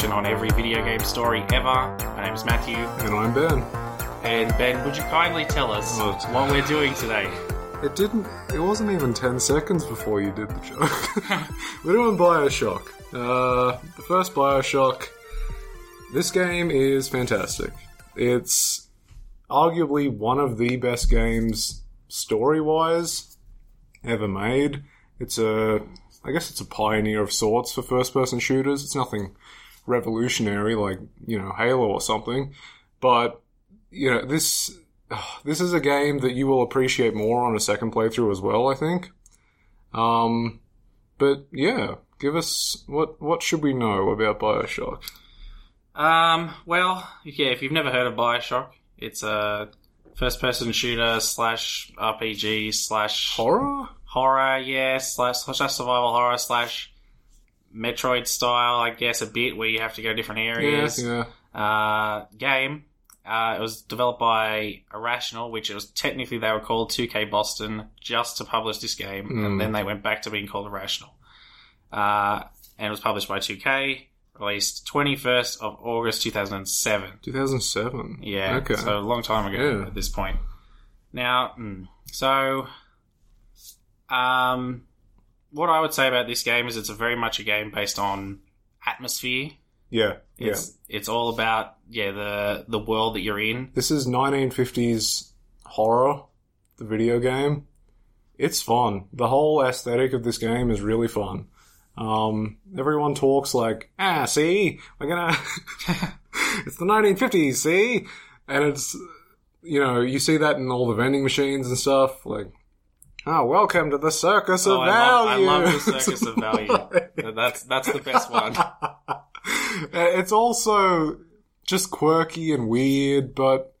Reflection on every video game story ever. My name is Matthew. And I'm Ben. And Ben, would you kindly tell us Oh, what we're doing today? It didn't. It wasn't even ten seconds before you did the joke. We're doing Bioshock. Uh, the first Bioshock. This game is fantastic. It's arguably one of the best games story-wise ever made. It's a, I guess it's a pioneer of sorts for first-person shooters. It's nothing revolutionary like you know Halo or something, but you know this this is a game that you will appreciate more on a second playthrough as well. I think. Um, but yeah, give us what what should we know about Bioshock? Um, well, yeah, if you've never heard of Bioshock, it's a first-person shooter slash RPG slash Horror? horror, yeah, slash, slash survival horror slash Metroid style, I guess, a bit where you have to go different areas. Yeah, yeah. uh, game. Uh, it was developed by Irrational, which it was technically they were called 2K Boston just to publish this game, Mm. and then they went back to being called Irrational. Uh, and it was published by 2K, released 21st of August 2007. 2007. Yeah, Okay. so a long time ago Yeah. at this point. Now, mm, so, um, what I would say about this game is it's a very much a game based on atmosphere. yeah, yeah. It's it's all about yeah the the world that you're in. This is 1950s horror, the video game. It's fun. The whole aesthetic of this game is really fun. Um, everyone talks like, ah, see, we're gonna, it's the 1950s, see? And it's, you know, you see that in all the vending machines and stuff, like, ah, welcome to the circus of Oh, I love, I value. love the circus of value. That's that's the best one. it's also just quirky and weird, but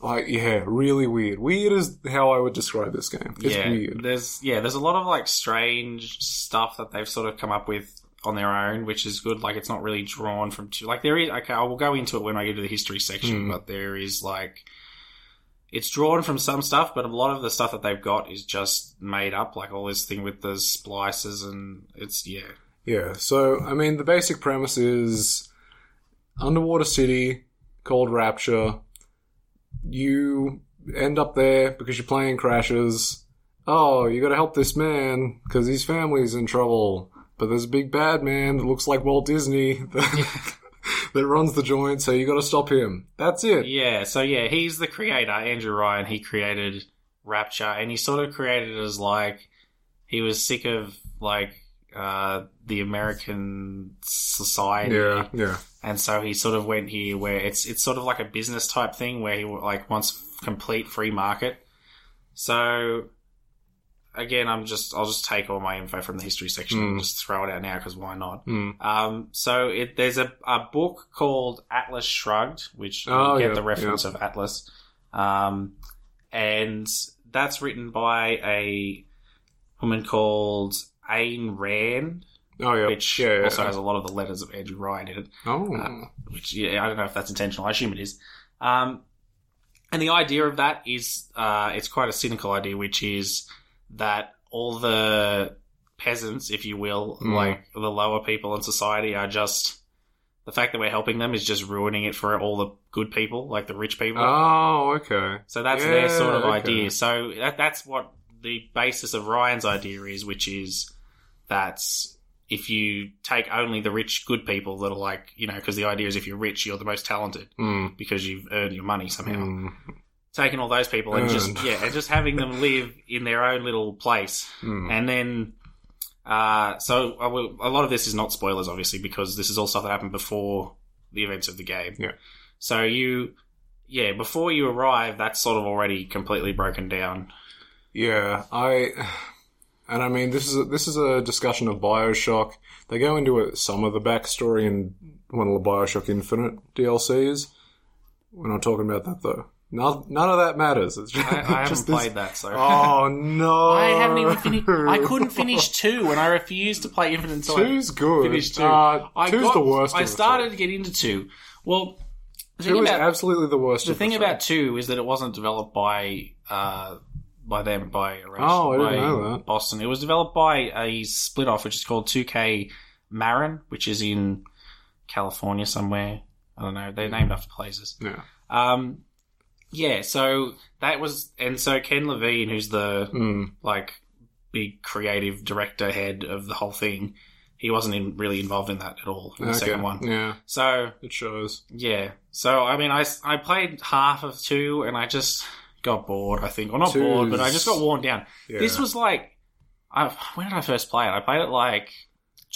like yeah, really weird. Weird is how I would describe this game. It's yeah, weird. there's yeah, there's a lot of like strange stuff that they've sort of come up with on their own, which is good. Like it's not really drawn from too like there is. Okay, I will go into it when I get to the history section, Mm. but there is like it's drawn from some stuff, but a lot of the stuff that they've got is just made up. Like all this thing with the splicers and it's yeah, Yeah. So I mean, the basic premise is underwater city called Rapture. You end up there because your plane crashes. Oh, you got to help this man because his family's in trouble. But there's a big bad man that looks like Walt Disney that, that runs the joint, so you got to stop him. That's it. Yeah, so yeah, he's the creator, Andrew Ryan. He created Rapture, and he sort of created it as like he was sick of like uh, the American society, Yeah, yeah. and so he sort of went here where it's it's sort of like a business type thing where he like wants complete free market. So again, I'm just I'll just take all my info from the history section and Mm. just throw it out now because why not? Mm. Um, so it, there's a, a book called Atlas Shrugged, which Oh, you get yeah, the reference yeah. of Atlas. Um, and that's written by a woman called Ayn Rand, Oh, yeah. which yeah, also has a lot of the letters of Andrew Ryan in it. Oh. Uh, which yeah, I don't know if that's intentional. I assume it is. Um, And the idea of that is, uh, it's quite a cynical idea, which is that all the peasants, if you will, Mm. like the lower people in society, are just the fact that we're helping them is just ruining it for all the good people, like the rich people. Oh, okay. So that's Yeah, their sort of okay. idea. So that, that's what the basis of Ryan's idea is, which is that if you take only the rich, good people that are like, you know, because the idea is if you're rich, you're the most talented Mm. because you've earned your money somehow. Mm. Taking all those people and just yeah, and just having them live in their own little place, Mm. and then. Uh, so I will, a lot of this is not spoilers, obviously, because this is all stuff that happened before the events of the game. Yeah. So you, yeah, before you arrive, that's sort of already completely broken down. Yeah, I and I mean this is a, this is a discussion of Bioshock. They go into it, some of the backstory in one of the Bioshock Infinite DLCs. We're not talking about that though. None, none of that matters. It's just, I, I haven't just this- played that, so Oh no! I haven't even finished. I couldn't finish two, and I refused to play Infinite until Two's I good. finished two. Uh, I two's got- the worst. I of started to get into two. Well, the Two thing is about absolutely the worst. the of thing three. about two is that it wasn't developed by uh, by them by Oh, I didn't by know that. Boston. It was developed by a split off, which is called 2K Marin, which is in California somewhere. I don't know. They're named after places. yeah. Um, yeah. So that was, and so Ken Levine, who's the Mm. like big creative director head of the whole thing, he wasn't in, really involved in that at all in the Okay. second one. Yeah, So it shows. yeah. So I mean, I I played half of two and I just got bored. I think, or not Two's- bored, but I just got worn down. Yeah. This was like, I, when did I first play it? I played it like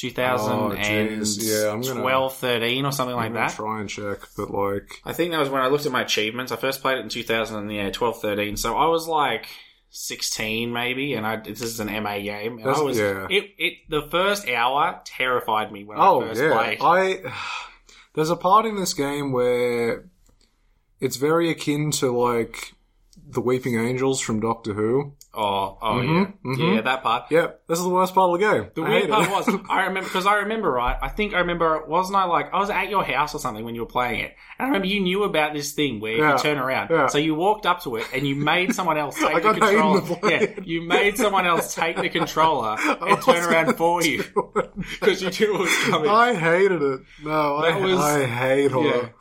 2012, jeez. Yeah, I'm gonna- 13 or something like I'm gonna that. try and check, but like, I think that was when I looked at my achievements. I first played it in 2012, 13. So I was like 16 maybe, and I this is an MA game. And I was yeah. it, it the first hour terrified me when oh I first yeah, played. I. There's a part in this game where it's very akin to like the Weeping Angels from Doctor Who. Oh, oh Mhm, yeah, mhm. yeah, that part. Yep, this is the worst part of the game. The I weird part was I remember because I remember right. I think I remember wasn't I like I was at your house or something when you were playing it, and I remember you knew about this thing where Yeah, you turn around. yeah. So you walked up to it and you made someone else take the controller. play yeah, you made someone else take the controller and turn around for you because you knew it was coming. I hated it. No, That I, was- I hate horror.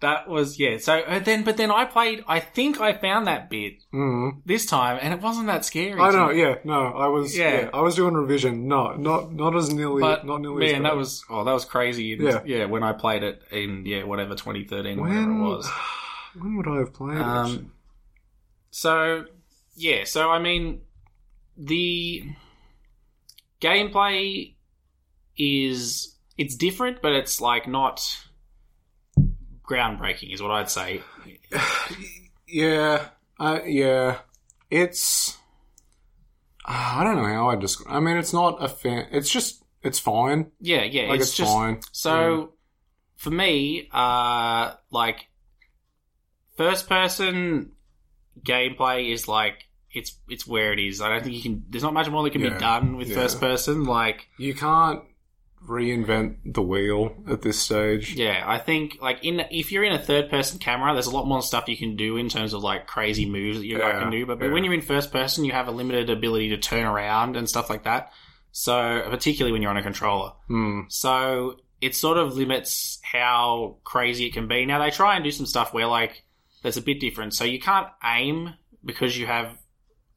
That was yeah. So uh, then, but then I played. I think I found that bit Mm. this time, and it wasn't that scary. I know. me. Yeah, no, I was. Yeah. Yeah. I was doing revision. No, not not as nearly. But not nearly. as man, that was oh, that was crazy. Yeah. yeah, when I played it in yeah whatever 2013 or whatever when. it was. When would I have played it? Um, so yeah, so I mean, the gameplay is it's different, but it's like not groundbreaking, is what I'd say. Yeah, uh, yeah. It's. uh, I don't know how I describe. I mean, it's not a fan. It's just. It's fine. Yeah, yeah, Like it's, it's, just fine. so for me, uh, like first person gameplay is like. It's it's where it is. I don't think you can. There's not much more that can Yeah. be done with Yeah. first person. Like You can't reinvent the wheel at this stage. Yeah, I think like in if you're in a third person camera, there's a lot more stuff you can do in terms of like crazy moves that you Yeah, can do. But, but yeah. when you're in first person, you have a limited ability to turn around and stuff like that. So particularly when you're on a controller, Hmm. so it sort of limits how crazy it can be. Now they try and do some stuff where like there's a bit different. So you can't aim because you have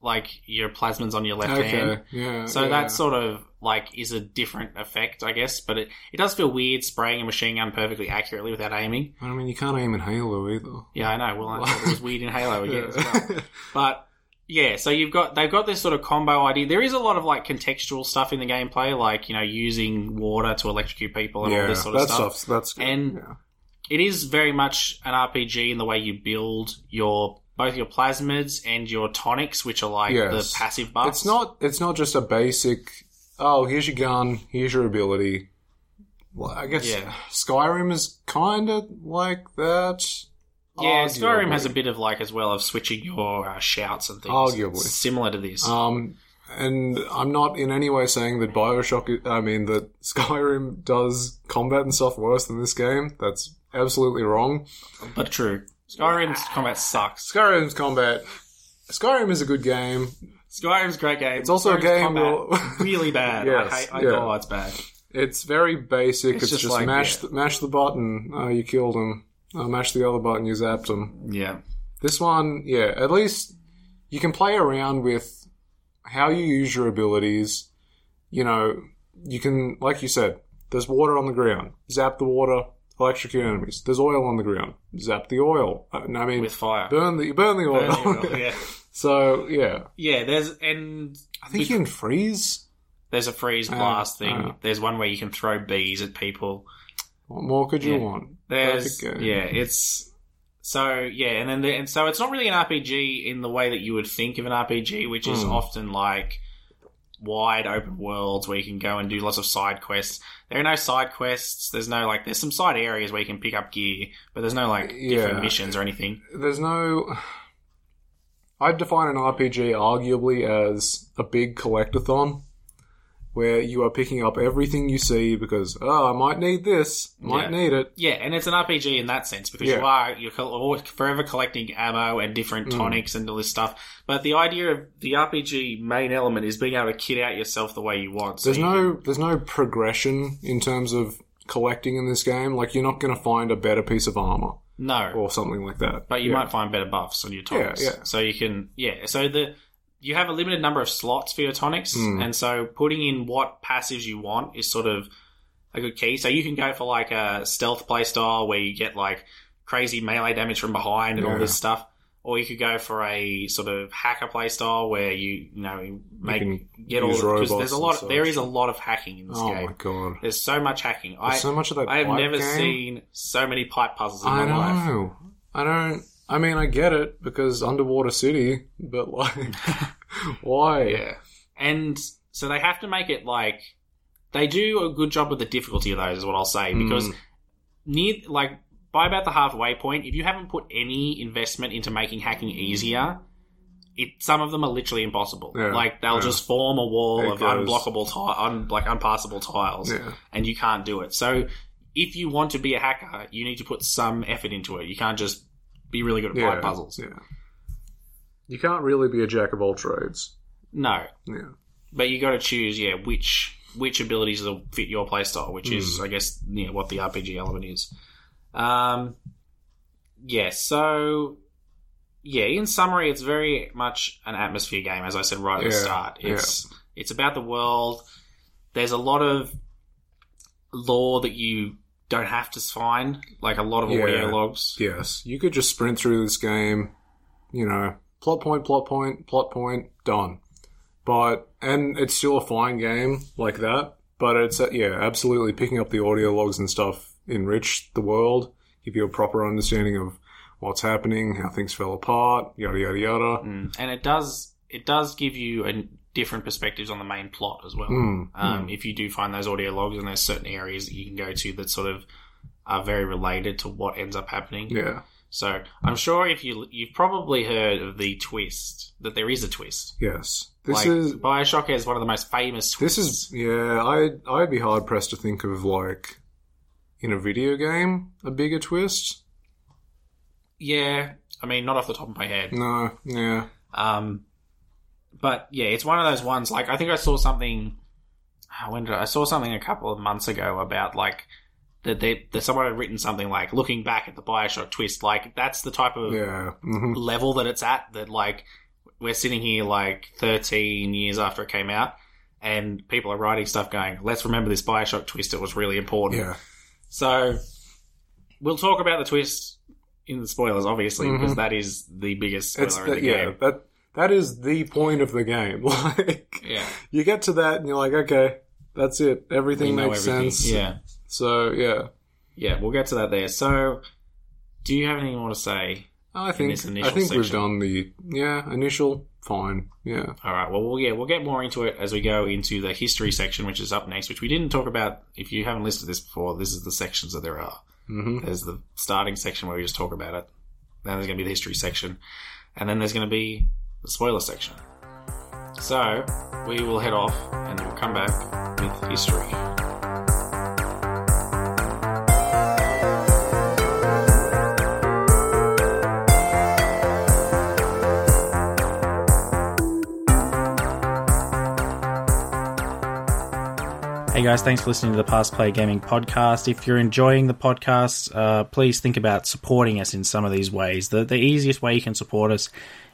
like your plasmids on your left Okay. hand. Yeah. So yeah. that sort of like is a different effect, I guess. But it, it does feel weird spraying a machine gun perfectly accurately without aiming. I mean, you can't aim in Halo either. Yeah, I know. Well, I thought it was weird in Halo again as Yeah. well. But yeah, so you've got they've got this sort of combo idea. There is a lot of like contextual stuff in the gameplay, like you know using water to electrocute people and all this sort of stuff. that's good. And- yeah. It is very much an RPG in the way you build your both your plasmids and your tonics, which are like Yes. the passive buffs. It's not. It's not just a basic. Oh, here's your gun. Here's your ability. Well, I guess Yeah. Skyrim is kind of like that. Yeah, Skyrim has a bit of like as well of switching your uh, shouts and things. Arguably. similar to this. Um, and I'm not in any way saying that Bioshock. I mean that Skyrim does combat and stuff worse than this game. That's absolutely wrong. but true. Skyrim's combat sucks. Skyrim's combat. Skyrim is a good game. Skyrim's a great game. It's also a game where- really bad. Yes, I hate. I, yeah. Oh, it's bad. It's very basic. It's It's, just just, like, mash yeah. the, mash the button. Oh, you killed him. Oh, mash the other button. You zapped him. Yeah. This one, yeah, at least you can play around with how you use your abilities. You know, you can, like you said, there's water on the ground. Zap the water, electrocute enemies. There's oil on the ground. Zap the oil. Uh, I mean, With fire. burn the burn the oil. Burn the oil, yeah. so yeah, Yeah, there's and I think you can freeze. there's a freeze Uh, blast thing. uh. there's one where you can throw bees at people. What more could you Yeah. want? There's yeah, it's so yeah, and then the, and so it's not really an RPG in the way that you would think of an RPG, which is Hmm. often like wide open worlds where you can go and do lots of side quests. There are no side quests. There's no like there's some side areas where you can pick up gear, but there's no like different Yeah. missions or anything. There's no. I'd define an RPG arguably as a big collectathon, where you are picking up everything you see because oh, I might need this, might Yeah. need it. Yeah, and it's an RPG in that sense because you are you're always forever collecting ammo and different Mm. tonics and all this stuff. But the idea of the RPG main element is being able to kit out yourself the way you want. So There's you no there's no progression in terms of collecting in this game. Like you're not going to find a better piece of armor no, or something like that. but you Yeah. might find better buffs on your tonics. Yeah, yeah. So you can yeah. So the you have a limited number of slots for your tonics, Mm. and so putting in what passives you want is sort of a good key. So you can go for like a stealth playstyle where you get like crazy melee damage from behind and all this stuff. Or you could go for a sort of hacker playstyle where you, you know, you make can get all use because there's a lot. such. there is a lot of hacking in this Oh game. Oh my god! There's so much hacking. I so much of that. I have never game. seen so many pipe puzzles in I my life. I don't. I mean, I get it because underwater city, but like, why? Yeah. And so they have to make it like they do a good job with the difficulty of those is what I'll say because Mm. near like by about the halfway point if you haven't put any investment into making hacking easier it some of them are literally impossible Yeah, like they'll yeah. just form a wall It of goes- unblockable tile un, like unpassable tiles Yeah. and you can't do it so if you want to be a hacker you need to put some effort into it you can't just be really good at Yeah. puzzles Yeah. You can't really be a jack of all trades. no Yeah. but you got to choose, yeah, which which abilities will fit your playstyle, which is, hmm. I guess, you know, what the RPG element is. Um, yeah, so yeah, in summary, it's very much an atmosphere game, as I said right at the Yeah, start. It's it's about the world. There's a lot of lore that you don't have to find, like a lot of Yeah. audio logs. Yes. You could just sprint through this game, you know, plot point, plot point, plot point, done. But, and it's still a fine game like that, but it's, uh, yeah, absolutely picking up the audio logs and stuff enrich the world, give you a proper understanding of what's happening, how things fell apart, yada, yada, yada. Mm. And it does it does give you a different perspectives on the main plot as well. Mm, Um, If you do find those audio logs and there's certain areas that you can go to that sort of are very related to what ends up happening. Yeah. So I'm sure if you you've probably heard of the twist that there is a twist. Yes. This like, is, Bioshock has one of the most famous This is yeah. I I'd be hard pressed to think of like in a video game a bigger twist. yeah. I mean, not off the top of my head. No, yeah, Um, but yeah, it's one of those ones. Like I think I saw something. ah, When did I, I saw something a couple of months ago about like that they that someone had written something like looking back at the Bioshock twist. Like that's the type of yeah. hmm level that it's at. That like we're sitting here like 13 years after it came out, and people are writing stuff going, "Let's remember this Bioshock twist. It was really important." Yeah, So we'll talk about the twist in the spoilers, obviously, Mhm. because that is the biggest spoiler it's in the, the yeah. game. That that is the point of the game. Like Yeah. you get to that and you're like, okay, that's it. Everything makes everything. sense. Yeah. So yeah, Yeah, we'll get to that there. So, do you have anything more to say? I think this I think we've done the yeah initial fine. Yeah, All right. Well, we'll yeah, we'll get more into it as we go into the history section, which is up next. Which we didn't talk about. If you haven't listened to this before, this is the sections that there are. hmm There's the starting section where we just talk about it. Then there's going to be the history section, and then there's going to be the spoiler section. So we will head off, and then we'll come back with history. Hey guys, thanks for listening to the Past Play Gaming podcast. If you're enjoying the podcast, uh, please think about supporting us in some of these ways. The, the easiest way you can support us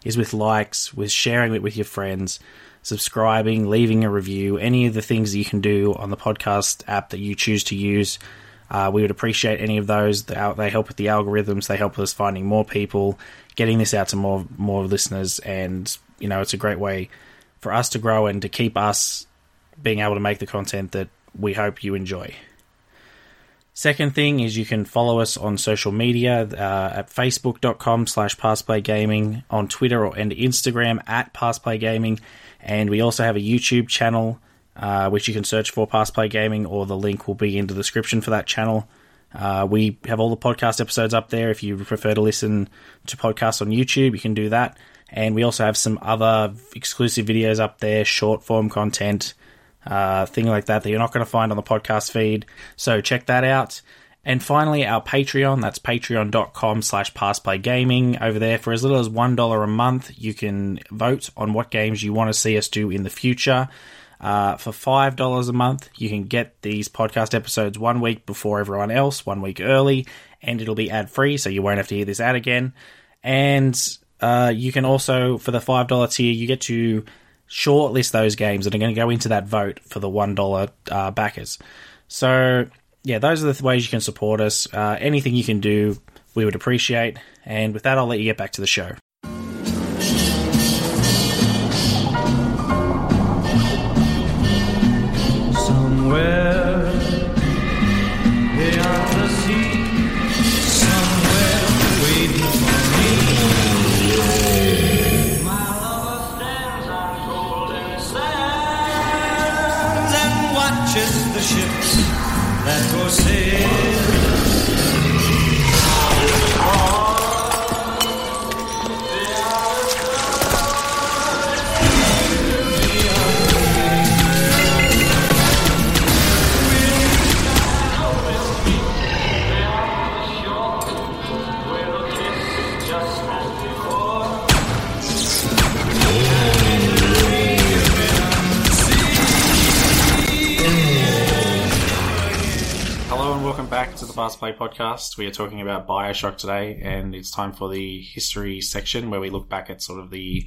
is with likes, with sharing it with your friends, subscribing, leaving a review, any of the things that you can do on the podcast app that you choose to use. Uh, we would appreciate any of those. They help with the algorithms. They help us finding more people, getting this out to more more listeners, and you know it's a great way for us to grow and to keep us being able to make the content that we hope you enjoy. Second thing is you can follow us on social media uh, at facebook.com slash pastplaygaming, on Twitter or, and Instagram at pastplaygaming, and we also have a YouTube channel uh, which you can search for Past Play Gaming, or the link will be in the description for that channel. Uh, we have all the podcast episodes up there. If you prefer to listen to podcasts on YouTube, you can do that. And we also have some other exclusive videos up there, short form content, uh, thing like that that you're not going to find on the podcast feed. So check that out. And finally, our Patreon, that's patreon.com slash pastplaygaming. Over there, for as little as $1 a month, you can vote on what games you want to see us do in the future. Uh, for $5 a month, you can get these podcast episodes one week before everyone else, one week early, and it'll be ad free, so you won't have to hear this ad again. And uh, you can also, for the $5 tier, you get to shortlist those games that are going to go into that vote for the $1 uh, backers. So, yeah, those are the ways you can support us. Uh, anything you can do, we would appreciate. And with that, I'll let you get back to the show. Somewhere Past Play Podcast. We are talking about Bioshock today, and it's time for the history section where we look back at sort of the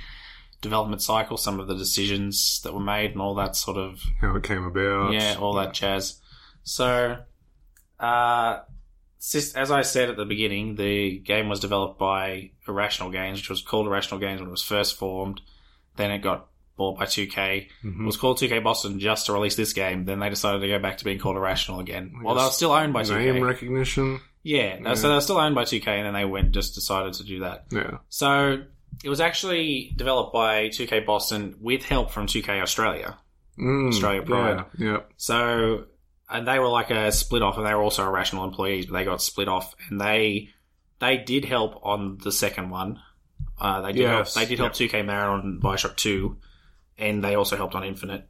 development cycle, some of the decisions that were made, and all that sort of How it came about. yeah, all that jazz. So, uh, as I said at the beginning, the game was developed by Irrational Games, which was called Irrational Games when it was first formed. Then it got bought by 2K. Mm-hmm. It was called 2K Boston just to release this game. Then they decided to go back to being called Irrational again. Well, they were still owned by 2K. Name recognition. Yeah, no, so they're still owned by 2K, and then they went just decided to do that. Yeah. So it was actually developed by 2K Boston with help from 2K Australia. Mm, Australia Pride. Yeah. yeah. So and they were like a split off, and they were also irrational employees, but they got split off, and they they did help on the second one. Uh, they did Yes, help. They did help 2K Marin on Bioshock Two, and they also helped on Infinite.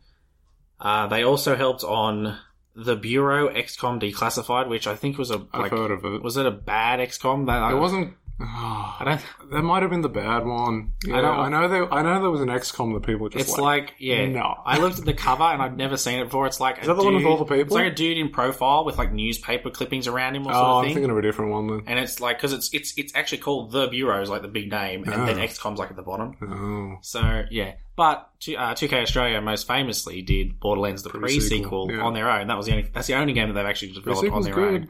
Uh, they also helped on the Bureau XCOM Declassified, which I think was a I've heard of it. was it a bad XCOM? That It wasn't. I don't. That might have been the bad one. Yeah, I, don't- know there. I know there was an XCOM that people just It's like, yeah. no. I looked at the cover and I'd never seen it before. It's like Is that the one with all the people? It's like a dude in profile with like newspaper clippings around him or Oh, sort I'm thing. thinking of a different one then. and it's like because it's it's it's actually called the Bureau is like the big name, and then Ah. XCOM's like at the bottom. Oh, So yeah, but two, uh, 2K Australia most famously did Borderlands the pre Pre-sequel, sequel yeah. on their own. That was the only that's the only game that they've actually developed on their own.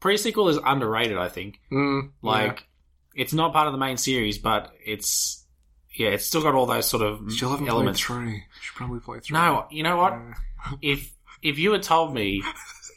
Pre sequel is underrated, I think. mm, Like it's not part of the main series, but it's yeah, it's still got all those sort of still haven't elements. played should probably play three. No, you know what? If if you had told me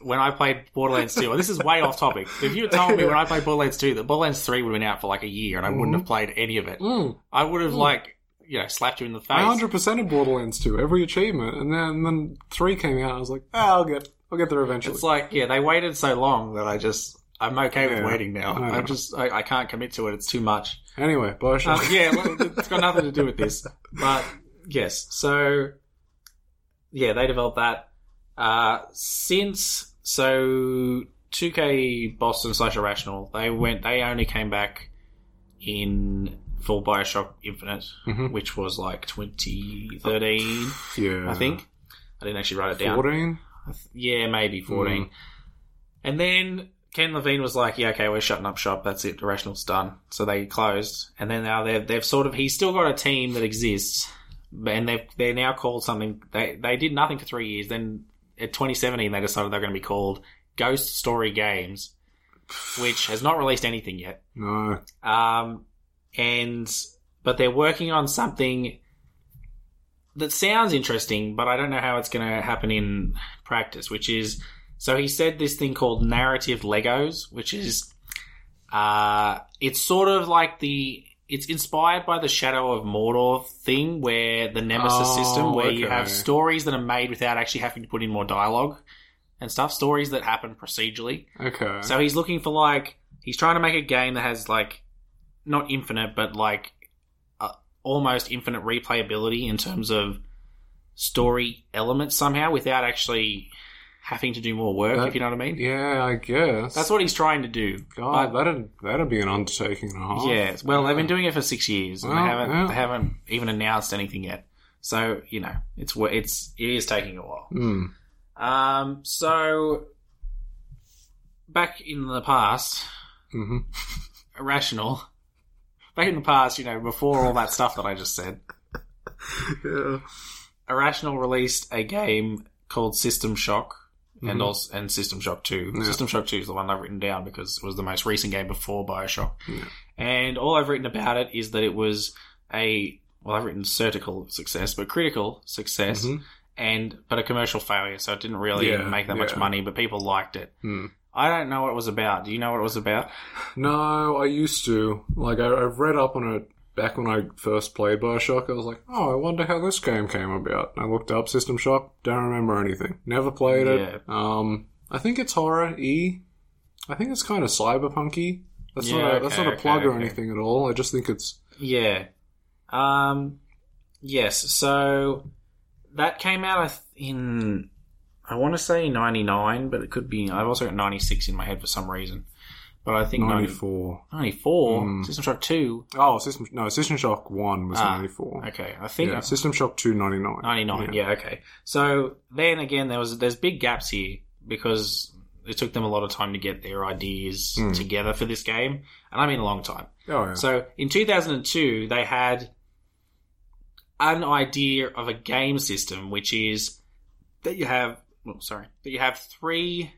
when I played Borderlands 2, well, this is way off topic. If you had told me when I played Borderlands 2 that Borderlands 3 would have been out for like a year and I wouldn't have played any of it, Mm. I would have like you know slapped you in the face. I hundred percent Borderlands 2, every achievement, and then and then three came out. and I was like, ah, I'll get, I'll get there eventually. It's like yeah, they waited so long that I just I'm okay with Yeah. waiting now. I'm just I, I can't commit to it. It's too much. anyway, Bioshock. Um, yeah, well, it's got nothing to do with this. But yes, so yeah, they developed that. Uh, since so 2K Boston slash Irrational, they went. They only came back in full Bioshock Infinite, Mhm. which was like 2013, yeah, I think. I didn't actually write it down. fourteen. Th- yeah, maybe 14. Mm. And then Ken Levine was like, yeah, okay, we're shutting up shop. That's it. Irrational's done. So they closed. And then now they've, they've sort of, he's still got a team that exists. And they've, they're now called something, they, they did nothing for three years. Then at 2017, they decided they're going to be called Ghost Story Games, which has not released anything yet. No. Um, and but they're working on something that sounds interesting, but I don't know how it's going to happen in practice. Which is, so he said this thing called narrative Legos, which is, uh, it's sort of like the. It's inspired by the Shadow of Mordor thing, where the Nemesis Oh, system, where you have stories that are made without actually having to put in more dialogue and stuff. Stories that happen procedurally. Okay. So he's looking for like he's trying to make a game that has like not infinite, but like uh, almost infinite replayability in terms of story elements somehow, without actually having to do more work. That- if you know what I mean? yeah, I guess. That's what he's trying to do. God, But- that'd that'd be an undertaking and a half. yeah. Well, they've been doing it for six years. and Well, they haven't yeah. they haven't even announced anything yet. So you know, it's it's it is taking a while. Hmm. Um. So back in the past, hmm irrational. Back in the past, you know, before all that stuff that I just said, Yeah. Irrational released a game called System Shock and Mhm. also and System Shock Two. Yeah. System Shock Two is the one I've written down because it was the most recent game before Bioshock. Yeah. And all I've written about it is that it was a well, I've written certical success, but critical success, Mhm. and but a commercial failure. So it didn't really Yeah, make that much money, but people liked it. Hmm. I don't know what it was about. Do you know what it was about? No, I used to. Like, I, I've read up on it back when I first played Bioshock. I was like, oh, I wonder how this game came about. I looked up System Shock, don't remember anything. Never played it. Yeah. Um, I think it's horror E. I think it's kind of cyberpunky. That's Yeah, not a, that's not a plug okay, or okay. anything at all. I just think it's Yeah. Um. Yes. So that came out I in I want to say ninety nine, but it could be. I've also got ninety six in my head for some reason. But I think 94. 94, Hmm. System Shock two. Oh, System no, System Shock 1 was Ah, 94. Okay, I think Yeah, System Shock 2 99. 99. Yeah. okay. So then again, there was there's big gaps here because it took them a lot of time to get their ideas Hmm. together for this game, and I mean a long time. Oh, yeah. So in 2002, they had an idea of a game system, which is that you have, well, sorry, that you have three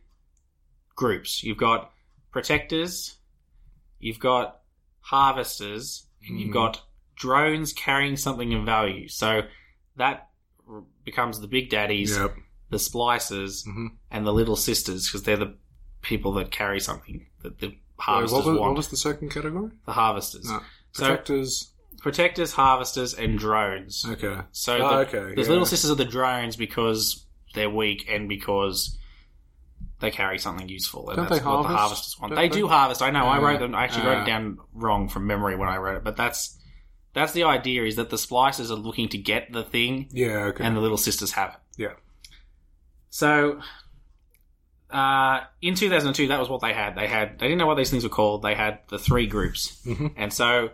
groups. You've got protectors, you've got harvesters, and you've Mhm. got drones carrying something of value. So that r- becomes the big daddies, Yep. the splicers, Mhm. and the little sisters because they're the people that carry something that the Wait, harvesters what, was, want. what was the second category? the harvesters. No. So- Protectors. protectors, harvesters, and drones. Okay. So Ah, the, okay, there's yeah. little sisters of the drones because they're weak and because they carry something useful. And Don't that's they what the harvest? harvesters want. Don't They they? do harvest. I know. I wrote them. I actually wrote it down wrong from memory when I wrote it, but that's that's the idea. Is that the splicers are looking to get the thing, Yeah, okay. and the little sisters have it. yeah. So, uh, in 2002, that was what they had. They had they didn't know what these things were called. They had the three groups, Mhm. and so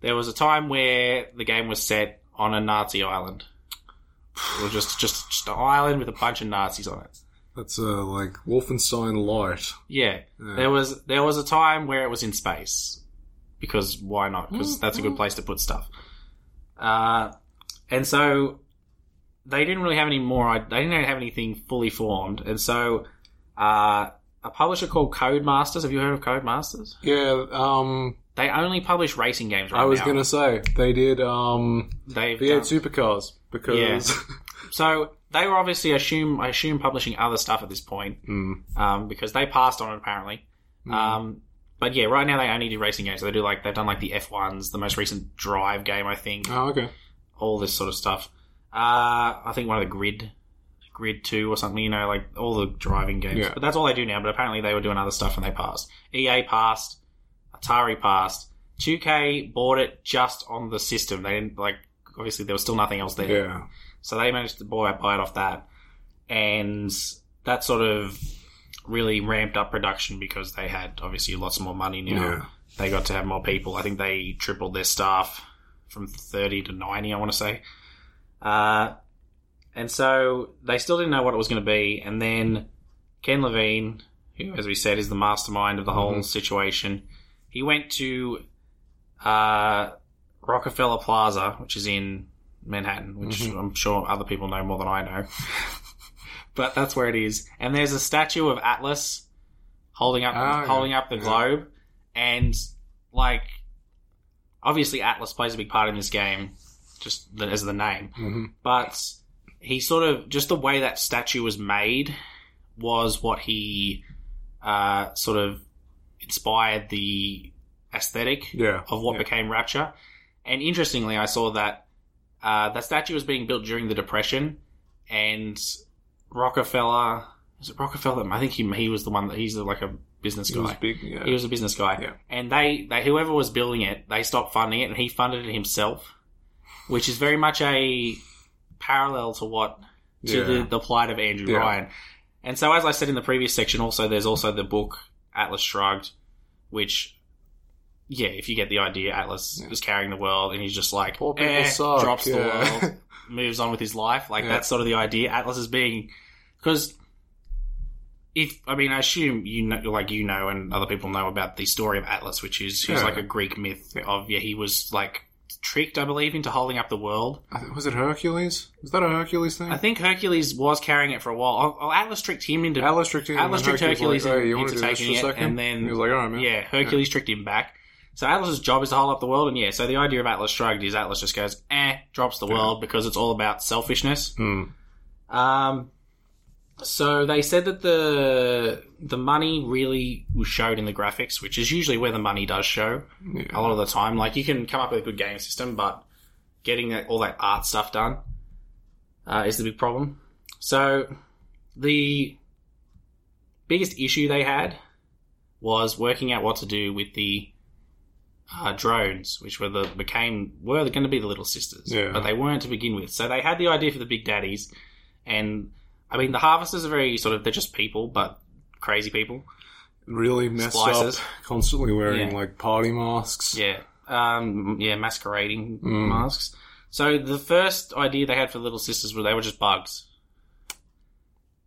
there was a time where the game was set on a Nazi island. It was just just just an island with a bunch of Nazis on it. That's uh, like Wolfenstein Light. Yeah. Yeah. there was there was a time where it was in space because why not? Because that's a good place to put stuff. Uh, and so they didn't really have any more. I they didn't have anything fully formed, and so uh, a publisher called Codemasters. Have you heard of Codemasters? Yeah, um, They only publish racing games right I was now. gonna say they did um They've V8 done- Supercars because so they were obviously I assume I assume publishing other stuff at this point Mm. um, because they passed on it apparently. Um, but yeah, right now they only do racing games. So they do like they've done like the F ones, the most recent Drive game, I think, oh okay all this sort of stuff. Uh, I think one of the Grid, Grid Two or something. You know, like all the driving games. Yeah. But that's all they do now. But apparently they were doing other stuff and they passed. EA passed, Atari passed. 2K bought it just on the system. They didn't like. Obviously, there was still nothing else there. yeah So they managed to buy, buy it off that. And that sort of really ramped up production because they had obviously lots more money now. Yeah. They got to have more people. I think they tripled their staff from 30 to 90, I want to say. Uh, And so they still didn't know what it was going to be. And then Ken Levine, who, as we said, is the mastermind of the whole situation, he went to uh, Rockefeller Plaza, which is in Manhattan, which I'm sure other people know more than I know. but that's where it is. And there's a statue of Atlas holding up yeah. holding up the Yeah. globe, and like obviously Atlas plays a big part in this game, just the, as the name. Mm-hmm. But he sort of just the way that statue was made was what he uh, sort of inspired the aesthetic Yeah. of what Yeah. became Rapture. And interestingly, I saw that uh, that statue was being built during the Depression, and Rockefeller is it Rockefeller? I think he he was the one that he's like a business guy. was big. Yeah. He was a business guy, Yeah. and they, they whoever was building it, they stopped funding it, and he funded it himself, which is very much a parallel to what to Yeah. the, the plight of Andrew. Ryan. And so, as I said in the previous section, also there's also the book Atlas Shrugged, which, yeah, if you get the idea, Atlas is carrying the world, and he's just like Poor people eh, suck, drops the world, moves on with his life. Like Yeah. that's sort of the idea. Atlas is being because if I mean, I assume you know, like you know, and other people know about the story of Atlas, which is he's Yeah. like a Greek myth of yeah, he was like tricked, I believe, into holding up the world. I th- was it Hercules? Was that a Hercules thing? I think Hercules was carrying it for a while. Oh, oh, Atlas tricked him into Atlas tricked him. Atlas and tricked Hercules, like, hey, you into want to do this taking for a it, second? and then he was like, all right, man. yeah, Hercules tricked him back. So Atlas's job is to hold up the world, and yeah, so the idea of Atlas Shrugged is Atlas just goes, eh, drops the world because it's all about selfishness. Hmm. Um, so they said that the the money really was showed in the graphics, which is usually where the money does show a lot of the time. Like you can come up with a good game system, but getting that, all that art stuff done uh, is the big problem. So the biggest issue they had was working out what to do with the uh, drones, which were the became were going to be the little sisters, Yeah. but they weren't to begin with. So they had the idea for the big daddies, and I mean the harvesters are very sort of they're just people, but crazy people. Really messed up. Constantly wearing Yeah. like party masks. Yeah, um, yeah, masquerading masks. So the first idea they had for the little sisters were they were just bugs,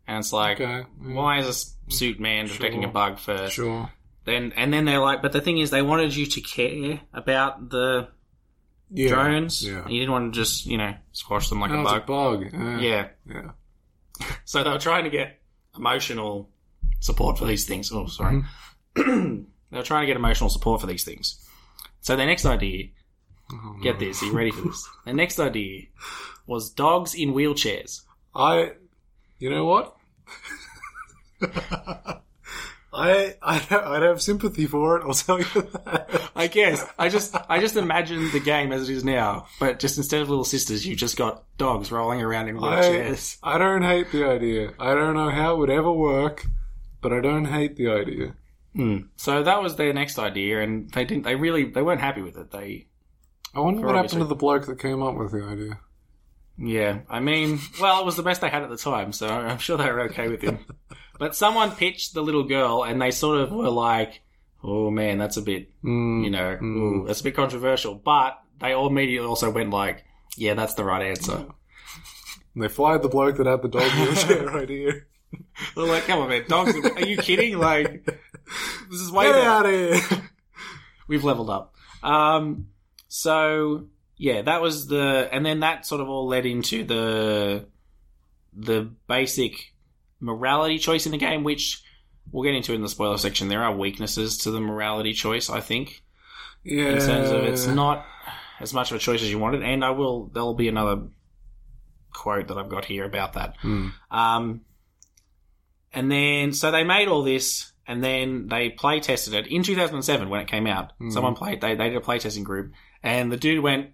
and it's like, Okay. why is a suit man protecting a bug first? Sure. Then and then they're like, but the thing is, they wanted you to care about the Yeah. drones. Yeah. You didn't want to just you know squash them like That a bug. a bug. Yeah. Yeah. Yeah. So they were trying to get emotional support for these things. Oh, sorry. Mm-hmm. they were trying to get emotional support for these things. So their next idea, Oh, get this, are you ready for this? Their next idea was dogs in wheelchairs. I, you know what? I I'd, I'd have sympathy for it. I'll tell you that. I guess. I just I just imagine the game as it is now, but just instead of little sisters, you've just got dogs rolling around in I, wheelchairs. I don't hate the idea. I don't know how it would ever work, but I don't hate the idea. Hmm. So that was their next idea, and they didn't. They really they weren't happy with it. They I wonder what happened to the bloke that came up with the idea. Yeah, I mean, well, it was the best they had at the time, so I'm sure they were okay with him. but someone pitched the little girl, and they sort of were like, "Oh man, that's a bit, Mm, you know, ooh, that's a bit controversial." But they all immediately also went like, "Yeah, that's the right answer." And they fired the bloke that had the dog wheelchair idea. They're like, "Come on, man, dogs? Are you kidding? Like, this is way Get better." out of here! We've leveled up. Um, so yeah, that was the, and then that sort of all led into the the basic morality choice in the game, which we'll get into in the spoiler section. There are weaknesses to the morality choice, I think, Yeah. in terms of it's not as much of a choice as you wanted. And I will, there'll be another quote that I've got here about that. Um, and then, so they made all this, and then they play tested it in 2007 when it came out. Someone played, they, they did a play testing group, and the dude went,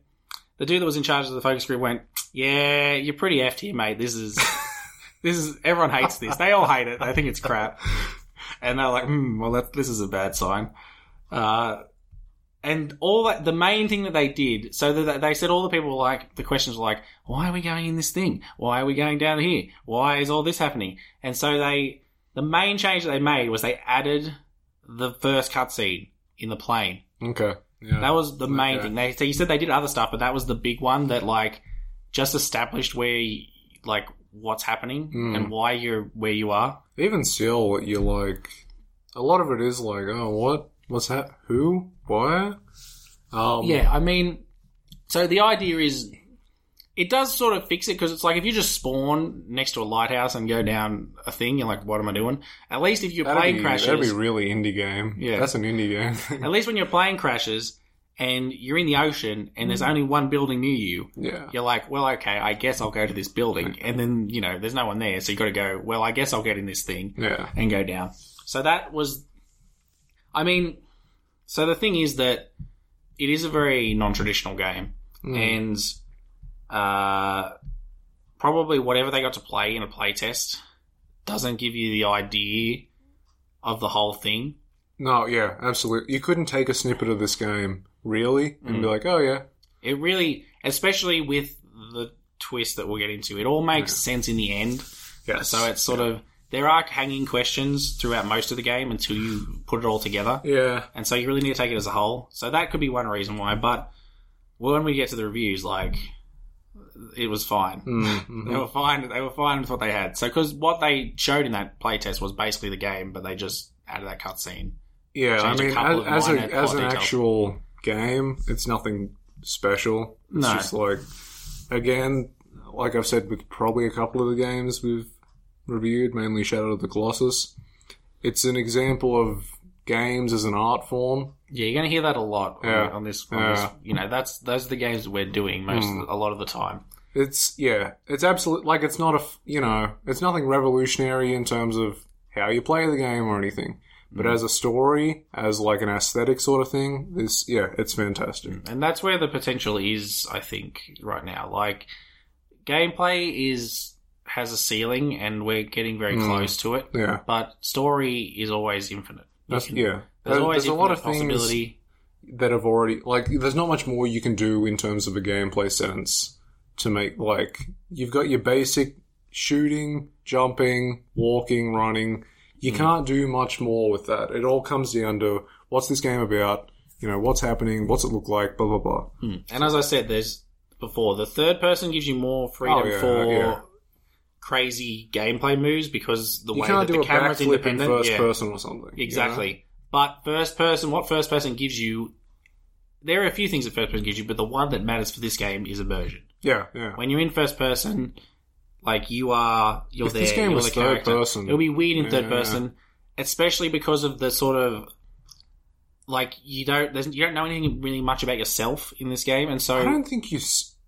the dude that was in charge of the focus group went, yeah, you're pretty effed here, mate. This is, this is, everyone hates this. They all hate it. They think it's crap. And they're like, hmm, well, that, this is a bad sign. Uh, and all that, the main thing that they did, so that they said all the people were like, the questions were like, why are we going in this thing? Why are we going down here? Why is all this happening? And so they, the main change that they made was they added the first cutscene in the plane. Okay. Yeah. That was the main Okay. thing. They, so you said they did other stuff, but that was the big one that like just established where like what's happening Mm. and why you're where you are. Even still, what you're like, a lot of it is like, oh, what? What's that? Who? Why? Um, Yeah, I mean, so the idea is it does sort of fix it because it's like if you just spawn next to a lighthouse and go down a thing, you're like, what am I doing? At least if you're That'd playing be, crashes, that'd be really indie game. Yeah. That's an indie game. at least when you're playing crashes and you're in the ocean and there's only one building near you, yeah. you're like, well, okay, I guess I'll go to this building. And then, you know, there's no one there. So you got to go, well, I guess I'll get in this thing Yeah. and go down. So that was, I mean, so the thing is that it is a very non traditional game. And, uh, probably whatever they got to play in a playtest doesn't give you the idea of the whole thing. No, yeah, absolutely. You couldn't take a snippet of this game, really, and Mm. be like, oh, yeah. It really, especially with the twist that we'll get into, it all makes sense in the end. Yes. So it's sort of there are hanging questions throughout most of the game until you put it all together, Yeah. and so you really need to take it as a whole. So that could be one reason why. But when we get to the reviews, like it was fine. Mm-hmm. They were fine. They were fine with what they had. So because what they showed in that playtest was basically the game, but they just added that cutscene. Yeah, I mean, as, as, a, as an details. actual game, it's nothing special. It's No. just like, again, like I've said with probably a couple of the games we've reviewed, mainly Shadow of the Colossus, it's an example of games as an art form. Yeah, you're going to hear that a lot on- Yeah. on, this. On Yeah. this you know, that's those are the games that we're doing most mm. a lot of the time. It's, yeah, it's absolute, like, it's not a you know, it's nothing revolutionary in terms of how you play the game or anything. But as a story, as like an aesthetic sort of thing, this, yeah, it's fantastic. And that's where the potential is, I think, right now. Like gameplay is has a ceiling, and we're getting very Mm. close to it. Yeah. But story is always infinite. That's, can- yeah. There's There- always a lot of possibility. that have already like there's not much more you can do in terms of a gameplay sense to make like you've got your basic shooting, jumping, walking, running. You hmm. can't do much more with that. It all comes down to what's this game about? You know, what's happening? What's it look like? Blah blah blah. Hmm. And as I said, there's before the third person gives you more freedom Oh, yeah, for yeah. crazy gameplay moves because the You way can't that do the a camera's independent. first yeah. person or something. you know? Exactly. But first person, what first person gives you, there are a few things that first person gives you, but the one that matters for this game is immersion. Yeah, yeah. When you're in first person, like you are, you're If there. this game you're was the third character. person- It'll be weird in third Yeah. person, especially because of the sort of like you don't there's, you don't know anything really much about yourself in this game, and so I don't think you.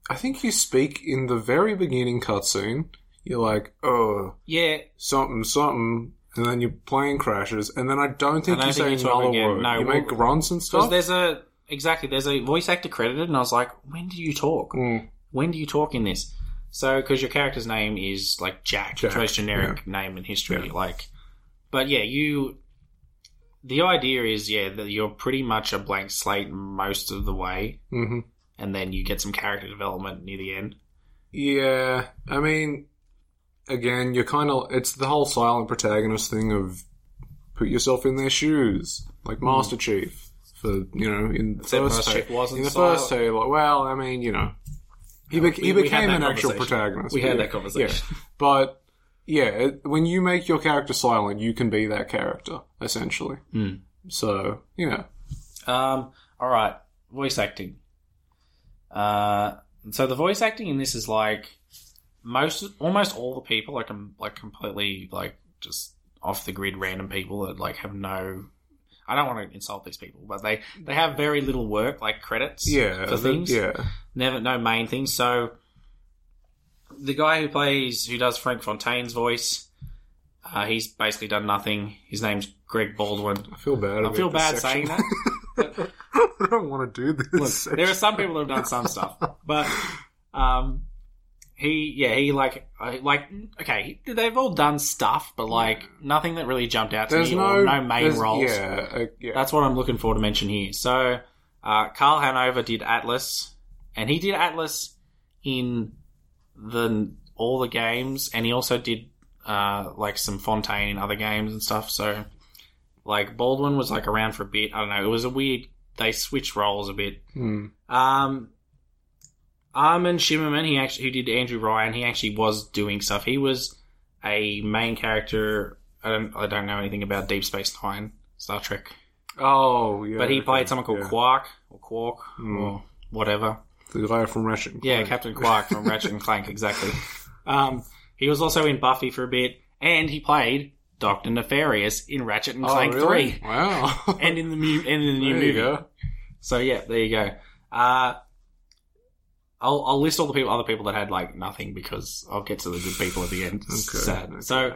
I think you speak in the very beginning cutscene. You're like, oh, yeah, something, something, and then your plane crashes, and then I don't think I don't you think say you another word. No, you well, make grunts and because stuff. there's a exactly there's a voice actor credited, and I was like, when do you talk? Mm. when do you talk in this? So, because your character's name is like Jack, Jack, the most generic name in history, like. But yeah, you. The idea is, yeah, that you're pretty much a blank slate most of the way, hmm and then you get some character development near the end. Yeah, I mean, again, you're kind of. It's the whole silent protagonist thing of put yourself in their shoes, like Master Chief. For you know, in the Except first Master Chief wasn't in the silent. first Halo. Well, I mean, you know, he, bec- we- he became an actual protagonist. We had Yeah, that conversation. yeah. But yeah, it, when you make your character silent, you can be that character essentially. Hmm. So yeah, Um, all right, voice acting. Uh, so the voice acting in this is like most, almost all the people are com- like completely like just off the grid, random people that like have no. I don't want to insult these people, but they they have very little work, like credits, yeah, for things, yeah. never no main things. So the guy who plays, who does Frank Fontaine's voice, uh, he's basically done nothing. His name's Greg Baldwin. I feel bad. I feel bad saying that. I don't want to do this. Look, there are some people that have done some stuff, but um, he, yeah, he like, like, okay, they've all done stuff, but like nothing that really jumped out to There's me no or no main there's- roles. Yeah, uh, yeah. That's what I'm looking for to mention here. So, uh, Karl Hanover did Atlas, and he did Atlas in the all the games, and he also did uh, like some Fontaine in other games and stuff. So, like Baldwin was like around for a bit. I don't know. It was a weird. They switched roles a bit. Hmm. Um, Armin Shimerman, he actually who did Andrew Ryan, he actually was doing stuff. He was a main character. I don't I don't know anything about Deep Space Nine, Star Trek, Oh, yeah. but he played someone called yeah. Quark or Quark or whatever. The guy from Ratchet. and Yeah, Captain Quark from Ratchet and Clank, exactly. Um, he was also in Buffy for a bit, and he played Doctor Nefarious in Ratchet and Oh, Clank really? Three, Wow. and in the mu- and in the new movie. go. So yeah, there you go. Uh, I'll I'll list all the people, other people that had like nothing because I'll get to the good people at the end. It's Okay, sad. okay. So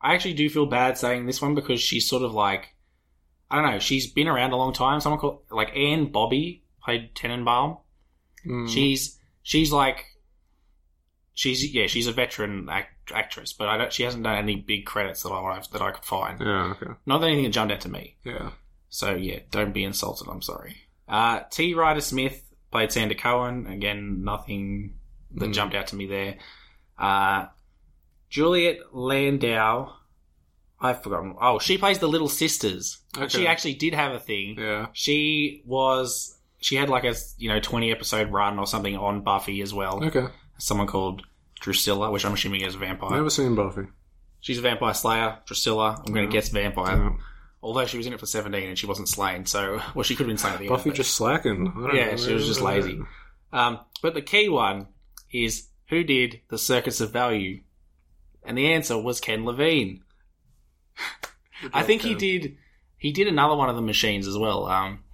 I actually do feel bad saying this one because she's sort of like I don't know. She's been around a long time. Someone called like Anne Bobby played Tenenbaum. Mm. She's she's like she's yeah she's a veteran act- actress, but I don't. She hasn't done any big credits that I that I could find. Yeah, okay. Not anything that jumped out to me. Yeah. So yeah, don't be insulted. I'm sorry. Uh, T. Ryder Smith played Sander Cohen. Again, nothing that Mm. jumped out to me there. Uh, Juliet Landau. I've forgotten. Oh, she plays the Little Sisters. Okay. She actually did have a thing. Yeah. She was. She had like a you know twenty episode run or something on Buffy as well. Okay. Someone called Drusilla, which I'm assuming is a vampire. Never seen Buffy. She's a vampire slayer. Drusilla. I'm going to guess vampire. Yeah. Although she was in it for 17 and she wasn't slain, so well she could have been slain at the end. Buffy just slacking. I don't yeah, know. she was just lazy. Um, but the key one is who did the Circus of Value, and the answer was Ken Levine. I think he did. He did another one of the machines as well. Um,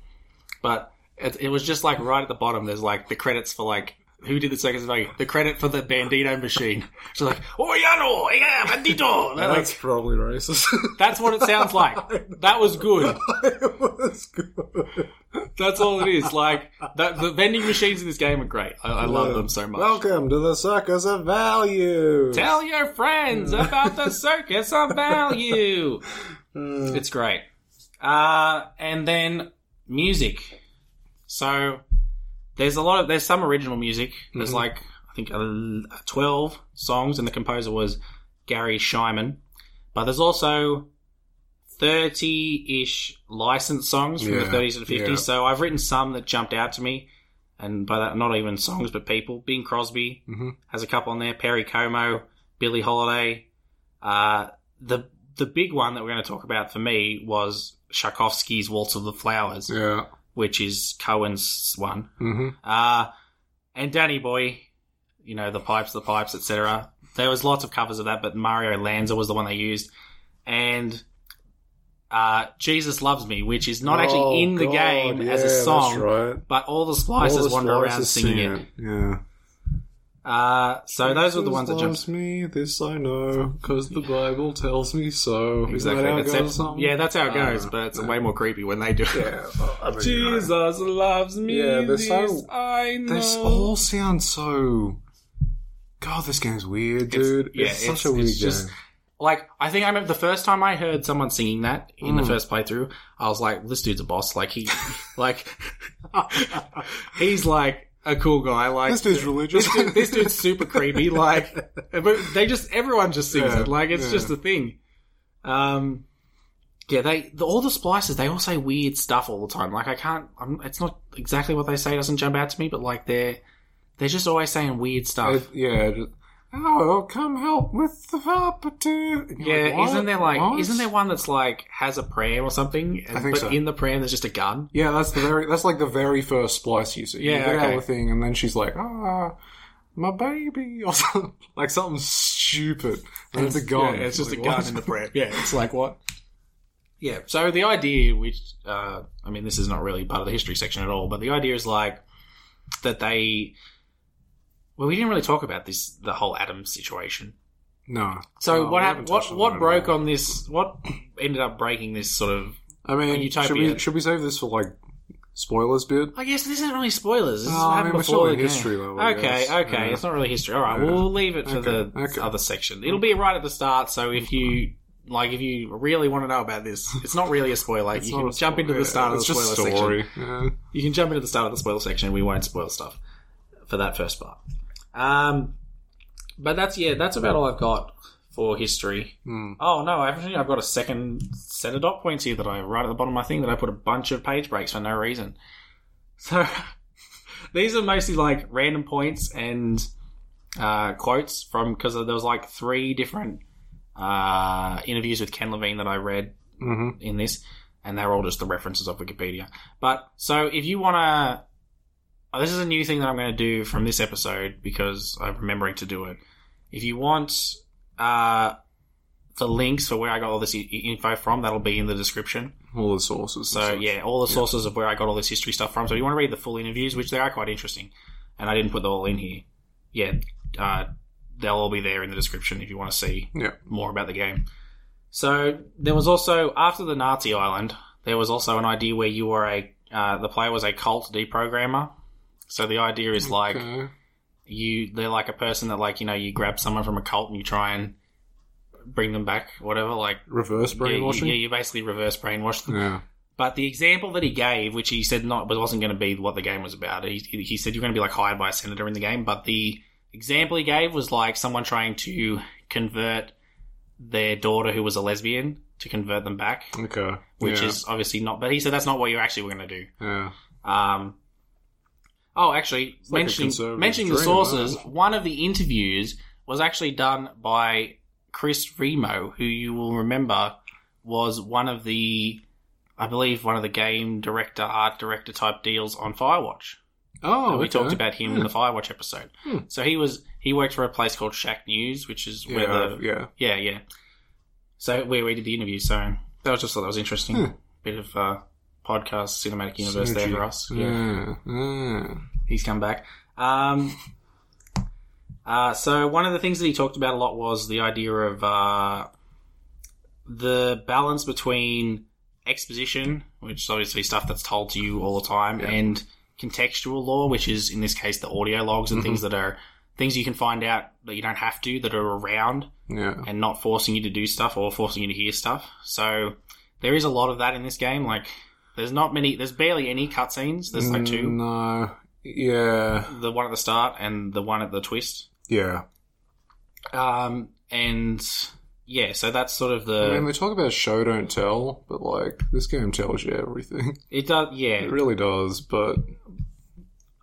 but it, it was just like right at the bottom. There's like the credits for like who did the Circus of Value. The credit for the Bandito machine. She's like, oh yeah, no, yeah, Bandito. They're That's like, probably racist. that's what it sounds like. That was good. it was good. That's all it is. Like that, the vending machines in this game are great. I, I love them so much. Welcome to the Circus of Value. Tell your friends about the circus of value. It's great. Uh, and then music. So there's a lot of there's some original music. There's like I think uh, twelve songs, and the composer was Garry Schyman. But there's also thirty-ish licensed songs from the 30s and 50s. yeah. So I've written some that jumped out to me, and by that not even songs but people. Bing Crosby Mhm. has a couple on there. Perry Como, Billie Holiday. Uh, the the big one that we're going to talk about for me was Tchaikovsky's Waltz of the Flowers, Yeah. Which is Cohen's one. hmm Uh, and Danny Boy, you know, the pipes, the pipes, etc. There was lots of covers of that, but Mario Lanza was the one they used. And uh, Jesus Loves Me, which is not actually in the Oh, God, game as a song, right. but all the All the wander around singing sing it. Yeah. Uh, so those were the ones that Jesus jumped. me, this I know, because the Bible tells me so. Isn't Exactly. that how it goes or yeah, that's how it goes, Uh, but it's way more creepy when they do it. Yeah. I mean, Jesus loves me. Yeah, they're so- this I know. This all sounds so. God, this game's weird, dude. yeah, it's, it's- such a weird it's just- game. like I think I remember the first time I heard someone singing that in Mm. the first playthrough, I was like, "This dude's a boss." Like he, like he's like a cool guy. Like This dude's religious. This, dude, this dude's super creepy. Like, but they just everyone just sings Yeah, it. Like it's yeah. just a thing. Um, yeah, they the, all the splicers they all say weird stuff all the time. Like I can't. I'm, it's not exactly what they say. Doesn't jump out to me, but like they're they're just always saying weird stuff. It- yeah. Oh, come help with the you're Yeah, like, isn't there like What? isn't there one that's like has a pram or something? And, I think but so. in the pram there's just a gun. Yeah, that's the very. That's like the very first splicer you see. Yeah, you get out okay. of the thing, and then she's like, "Ah, my baby," or something like something stupid. And it's a gun. Yeah, it's just Like, a gun what? in the pram. Yeah, it's like what? Yeah. So the idea, which uh, I mean, this is not really part of the history section at all, but the idea is like that they. Well, we didn't really talk about this, the whole Adam situation. No. So No, what we happened? haven't What on what that at broke all. on this? What ended up breaking this sort of? I mean, Utopia. should we should we save this for like spoilers bit? I guess this isn't really spoilers. This oh, is what I happened mean, we're before the in game. history, I Okay, guess. okay, Yeah. it's not really history. All right, Yeah. we'll leave it for Okay, the okay. other section. It'll be right at the start. So if you like, if you really want to know about this, it's not really a spoiler. You can jump into the start of the spoiler story. section. Yeah. You can jump into the start of the spoiler section. We won't spoil stuff for that first part. Um, but that's yeah, that's about all I've got for history. Hmm. Oh no, actually, I've got a second set of dot points here that I right at the bottom of my thing that I put a bunch of page breaks for no reason. So these are mostly like random points and uh, quotes from because there was like three different uh, interviews with Ken Levine that I read Mm-hmm. in this, and they're all just the references of Wikipedia. But so if you want to, this is a new thing that I'm going to do from this episode because I'm remembering to do it. If you want uh, the links for where I got all this i- info from, that'll be in the description. All the sources. So yeah, all the sources of where I got all this history stuff from. So if you want to read the full interviews, which they are quite interesting, and I didn't put them all in here. Yeah, uh, they'll all be there in the description if you want to see Yeah. more about the game. So there was also after the Nazi Island, there was also an idea where you were a uh, the player was a cult deprogrammer. So the idea is like Okay. you they're like a person that like you know you grab someone from a cult and you try and bring them back, whatever. Like Reverse yeah, brainwashing. you, yeah, you basically reverse brainwash them. yeah. But the example that he gave, which he said not, but wasn't going to be what the game was about. He, he said you're going to be like hired by a senator in the game. But the example he gave was like someone trying to convert their daughter who was a lesbian to convert them back, Okay. which yeah. is obviously not. But he said that's not what you actually were going to do. yeah. Um, oh, actually, like mentioning mentioning the sources, one of the interviews was actually done by Chris Remo, who you will remember was one of the, I believe, one of the game director, art director type deals on Firewatch. Oh, we okay. Hmm. talked about him in the Firewatch episode. So he was he worked for a place called Shacknews, which is where Yeah, the yeah. yeah yeah. So where we did the interview. So that was just thought that was interesting. Hmm. Bit of uh, podcast cinematic universe there for us. Yeah. yeah. he's come back. Um, uh, so one of the things that he talked about a lot was the idea of uh, the balance between exposition, which is obviously stuff that's told to you all the time, and contextual lore, which is in this case the audio logs and things that are things you can find out that you don't have to that are around Yeah. and not forcing you to do stuff or forcing you to hear stuff. So there is a lot of that in this game. Like there's not many, there's barely any cutscenes. There's like two No. Yeah. the one at the start and the one at the twist. Yeah. Um, and yeah, so that's sort of the I mean, they talk about show don't tell, but like this game tells you everything. it does yeah. It really does, but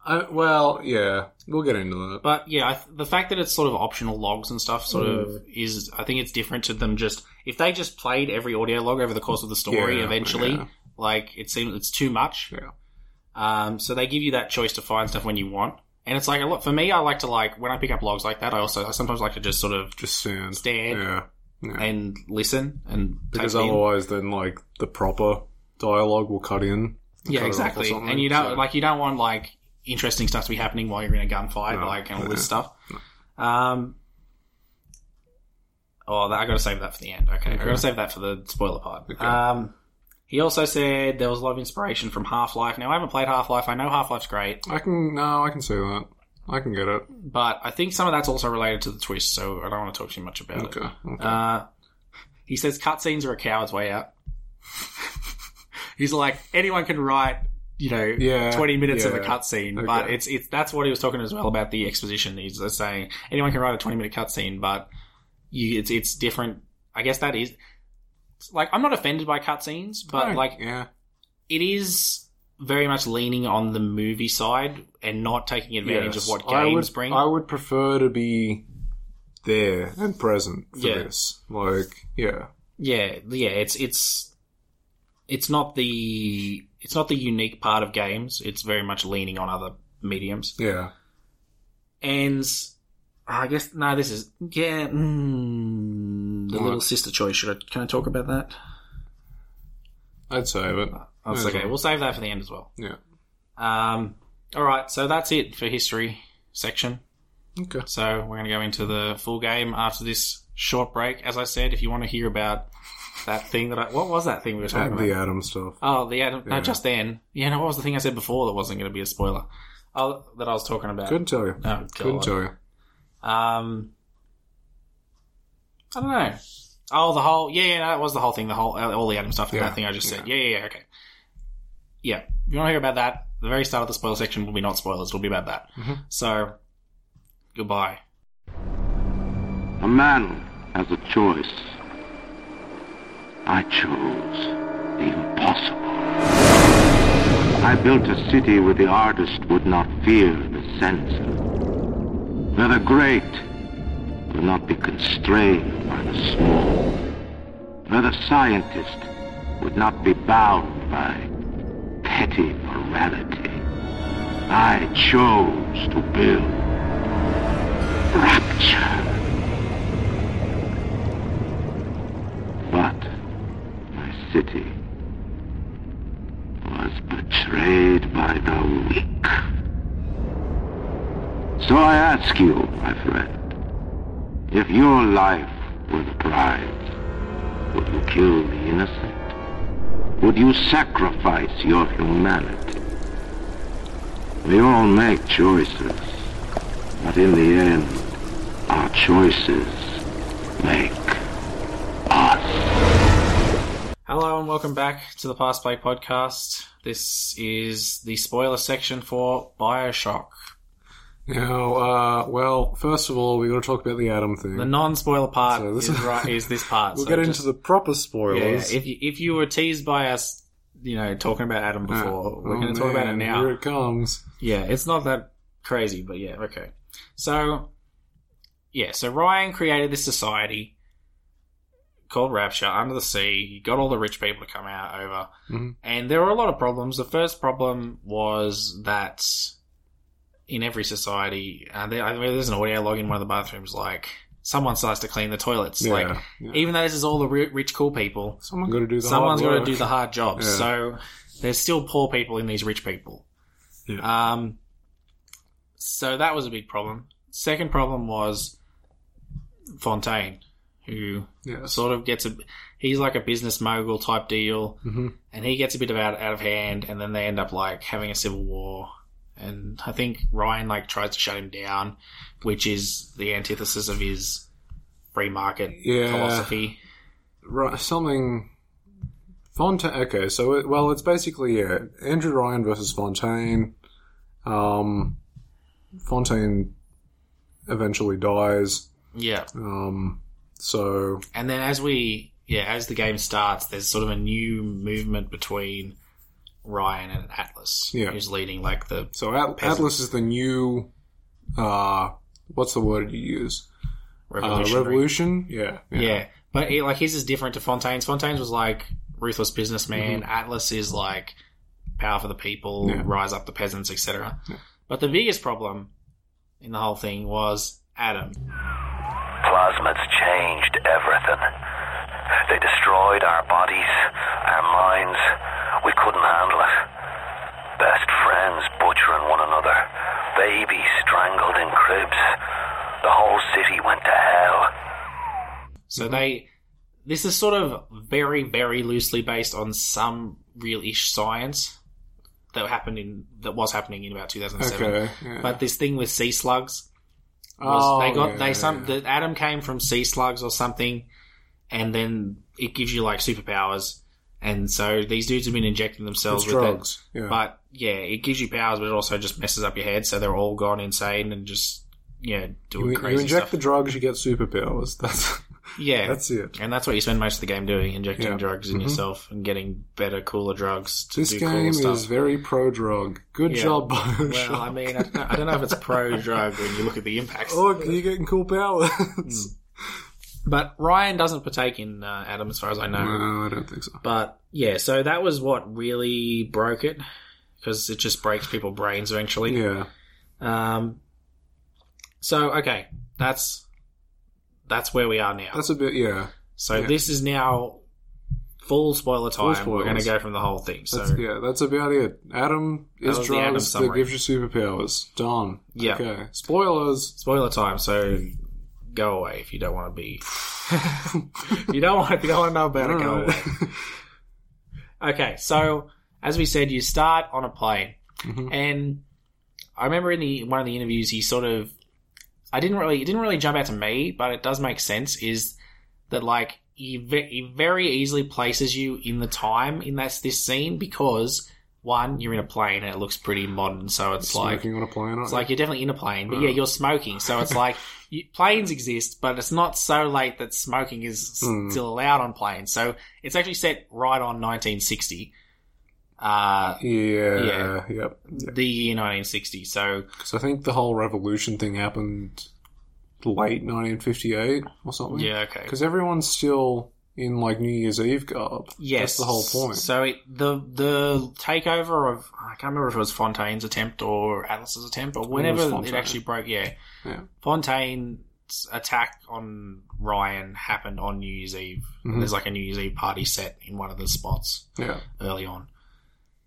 I, well, yeah, we'll get into that. But yeah, I th- the fact that it's sort of optional logs and stuff sort Mm. of is I think it's different to them just if they just played every audio log over the course of the story Yeah, eventually yeah. Like it seems it's too much. Yeah. Um, so they give you that choice to find stuff when you want. And it's like a lot for me. I like to like when I pick up logs like that. I also I sometimes like to just sort of Just stand. Stand. Yeah. yeah. and listen and because it in. otherwise, then like the proper dialogue will cut in. Yeah, cut it off or exactly. And you don't so- like you don't want like interesting stuff to be happening while you're in a gunfight, No, like and all no, this stuff. Um. Oh, that, I got to save that for the end. Okay, I got to save that for the spoiler part. Okay. Um. He also said there was a lot of inspiration from Half Life. Now I haven't played Half Life. I know Half Life's great, I can no, I can see that. I can get it. but I think some of that's also related to the twist. So I don't want to talk too much about Okay. it. okay. Uh, he says cutscenes are a coward's way out. He's like anyone can write, you know, Yeah, twenty minutes of a yeah. cutscene, but Okay. it's it's that's what he was talking as well about the exposition. He's just saying anyone can write a twenty minute cutscene, but you it's it's different. I guess that is like I'm not offended by cutscenes, but like yeah, it is very much leaning on the movie side and not taking advantage Yes. of what I games would, bring. I would prefer to be there and present for Yeah. this. Like, yeah, Yeah, yeah, it's it's it's not the it's not the unique part of games. It's very much leaning on other mediums. yeah. And I guess no, this is yeah. Mm, the little sister choice. Should I can I talk about that? I'd save it. That's Yeah. okay. We'll save that for the end as well. Yeah. Um, all right, so that's it for history section. Okay. So we're going to go into the full game after this short break. As I said, if you want to hear about that thing that I what was that thing we were talking about? the Adam stuff. Oh, the Adam. No, just then. Yeah, no, what was the thing I said before that wasn't going to be a spoiler? Oh, that I was talking about. Couldn't tell you. Oh, Couldn't God. tell you. Um, I don't know. Oh, the whole. Yeah, yeah, no, that was the whole thing. The whole, uh, all the Adam stuff. and Yeah, That thing I just said. yeah. Yeah, yeah, yeah. Okay. Yeah. If you want to hear about that, the very start of the spoiler section will be not spoilers. It'll be about that. Mm-hmm. So, goodbye. A man has a choice. I chose the impossible. I built a city where the artist would not fear the censor. Where the great will not be constrained by the small. Where the scientist would not be bound by petty morality. I chose to build rapture. But my city was betrayed by the weak. So I ask you, my friend, if your life were the prize, would you kill the innocent? Would you sacrifice your humanity? We all make choices, but in the end, our choices make us. Hello and welcome back to the Past Play podcast. This is the spoiler section for Bioshock. Now, uh, well, first of all, we got to talk about the Adam thing. The non-spoiler part So this is, right, is this part. we'll so get into just- the proper spoilers. yeah, if you, if you were teased by us, you know, talking about Adam Uh, before, we're oh, going to talk about it now. Here it comes. Yeah, it's not that crazy, but yeah, okay. So, yeah, so Ryan created this society called Rapture under the sea. He got all the rich people to come out over, Mhm. and there were a lot of problems. The first problem was that in every society, uh, there, I mean, there's an audio log in one of the bathrooms, like someone starts to clean the toilets. Yeah, like, yeah. even though this is all the rich, cool people, Someone got to do the someone's got to do the hard jobs. Yeah. So there's still poor people in these rich people. Yeah. Um, so that was a big problem. Second problem was Fontaine, who Yes. sort of gets a. He's like a business mogul type deal, Mhm. and he gets a bit of out, out of hand, and then they end up like having a civil war. And I think Ryan like tries to shut him down, which is the antithesis of his free market Yeah. philosophy. Right, something. Fontaine. Okay, so it, well, it's basically yeah, Andrew Ryan versus Fontaine. Um, Fontaine eventually dies. Yeah. Um, so And then as we, yeah, as the game starts, there's sort of a new movement between Ryan and Atlas, Yeah. who's leading like the so At- Atlas is the new. Uh, what's the word you use? Uh, revolution. Yeah, Yeah. but he, like his is different to Fontaine's. Fontaine's was like ruthless businessman. Atlas is like power for the people, Mm-hmm. Yeah. rise up the peasants, etc. But the biggest problem in the whole thing was Adam. Plasmids changed everything. They destroyed our bodies, our minds. We couldn't handle it. Best friends butchering one another. Babies strangled in cribs. The whole city went to hell. So they, this is sort of very, very loosely based on some real-ish science that happened in that was happening in about 2007. Okay. Yeah. But this thing with sea slugs was Oh, they got yeah, they some yeah. the Adam came from sea slugs or something, and then it gives you like superpowers. And so these dudes have been injecting themselves It's with it. drugs, yeah. But yeah, it gives you powers, but it also just messes up your head. So they're all gone insane and just yeah doing you, you inject stuff. the drugs, you get superpowers. That's yeah, that's it. and that's what you spend most of the game doing, injecting Yeah. drugs in Mhm. yourself and getting better, cooler drugs to This do game stuff. is very pro drug. Good Yeah. job, Bioshock. well, I mean, I don't, know, I don't know if it's pro drug when you look at the impacts. Look, you're getting cool powers. But Ryan doesn't partake in uh, Adam, as far as I know. no, I don't think so. But yeah, so that was what really broke it because it just breaks people's brains eventually. Yeah. Um. So okay, that's that's where we are now. That's a bit, yeah. so yeah. this is now full spoiler time. Full We're going to go from the whole thing. So That's, yeah, that's about it. Adam is was the Adam drugs that gives you superpowers. Done. Yeah. Okay. Spoilers. spoiler time. So go away if you don't want to be. you don't want. If you don't want to know about it, go away. Okay, so as we said, you start on a plane, Mm-hmm. and I remember in the one of the interviews, he sort of, I didn't really, it didn't really jump out to me, but it does make sense. Is that like he, ve- he very easily places you in the time in that this scene because one, you're in a plane and it looks pretty modern, so it's like Smoking on a plane. it's like you're definitely in a plane, but yeah, you're smoking. So it's like you, planes exist, but it's not so late that smoking is Hmm. still allowed on planes. So it's actually set right on 1960. Uh, Yeah, Yeah. yep. the year 1960. So Because I think the whole revolution thing happened late 1958 or something. yeah, okay. Because everyone's still in like New Year's Eve garb. Yes, That's the whole point. So it, the the takeover of I can't remember if it was Fontaine's attempt or Atlas's attempt, but whenever it, Fontaine. actually broke. Yeah, Yeah. Fontaine's attack on Ryan happened on New Year's Eve. Mhm. There's like a New Year's Eve party set in one of the spots Yeah. early on.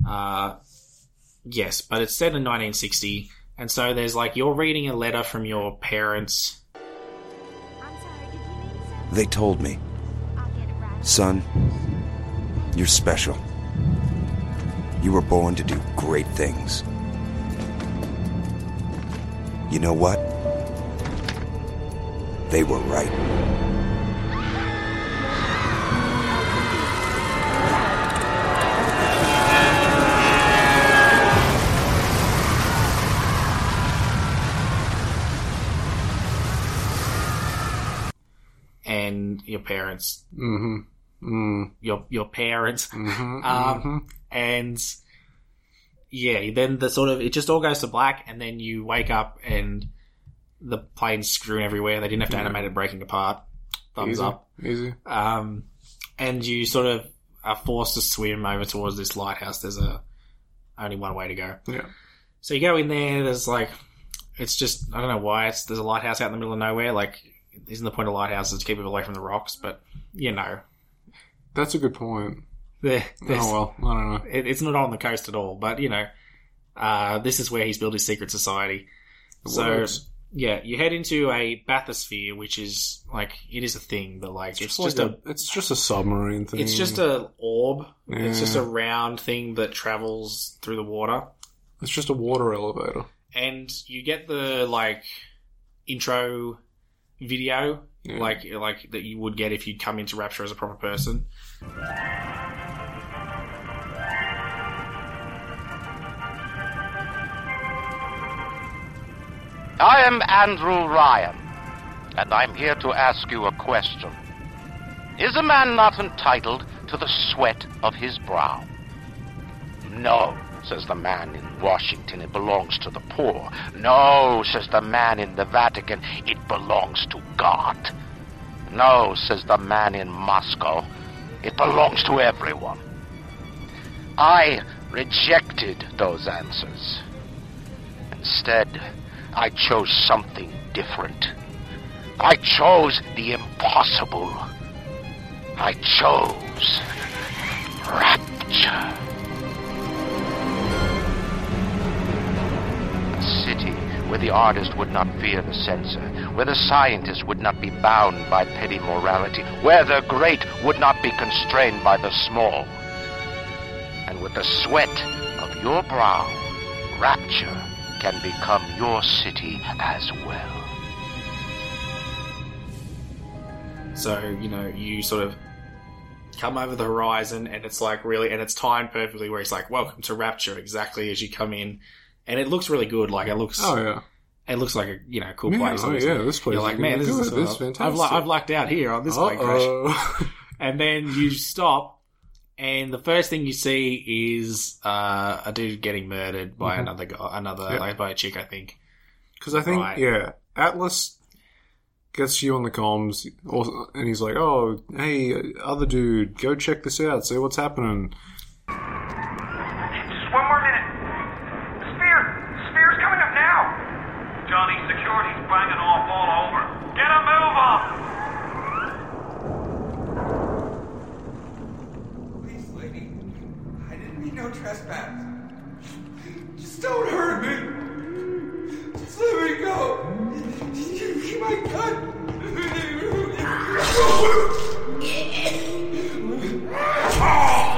Uh, yes, but it's set in 1960, and so there's like you're reading a letter from your parents. They told me, son, you're special. You were born to do great things. You know what? They were right. And your parents, Mm-hmm. Mm. your your parents, Mhm, um, mhm. and yeah, then the sort of it just all goes to black, and then you wake up and the plane's screwing everywhere. They didn't have to animate it breaking apart. Thumbs Easy. up. Easy. Um, and you sort of are forced to swim over towards this lighthouse. There's a only one way to go. Yeah. So you go in there. There's like, it's just I don't know why it's there's a lighthouse out in the middle of nowhere. Like, isn't the point of lighthouses to keep people away from the rocks? But you know, That's a good point. there, there's- Oh well, I don't know. it, it's not on the coast at all. But you know, uh, this is where he's built his secret society. So works. yeah, you head into a bathysphere, which is like it is a thing, but like it's, just, like a, it's just a submarine thing. it's just a orb. It's just Yeah. a round thing that travels through the water, it's just a water elevator. and you get the like intro video, Yeah. like like that you would get if you'd come into Rapture as a proper person. I am Andrew Ryan, and I'm here to ask you a question. Is a man not entitled to the sweat of his brow? No, says the man in Washington, it belongs to the poor. No, says the man in the Vatican, it belongs to God. No, says the man in Moscow, it belongs to everyone. I rejected those answers. Instead, I chose something different. I chose the impossible. I chose rapture. City where the artist would not fear the censor, where the scientist would not be bound by petty morality, where the great would not be constrained by the small. And with the sweat of your brow, rapture can become your city as well. So, you know, you sort of come over the horizon and it's like really, and it's timed perfectly where it's like, welcome to Rapture, exactly as you come in. And it looks really good. Like, it looks, Oh yeah. it looks like a, you know, cool Yeah, place. oh, yeah, this place You're is like, man, this good. is, This is I've, fantastic." I've lucked out here on this plane crash. And then you stop, and the first thing you see is uh, a dude getting murdered by Mhm. another guy, another, Yeah. like, by a chick, I think. Because I think, Right. yeah, Atlas gets you on the comms, and he's like, "Oh, hey, other dude, go check this out. See what's happening." Just one more minute. The spear! The spear's coming up now! Johnny, security's banging off all over. Get a move on! Please, lady. I didn't mean no trespass. Just don't hurt me. Just let me go. You, you my gun. Is ah!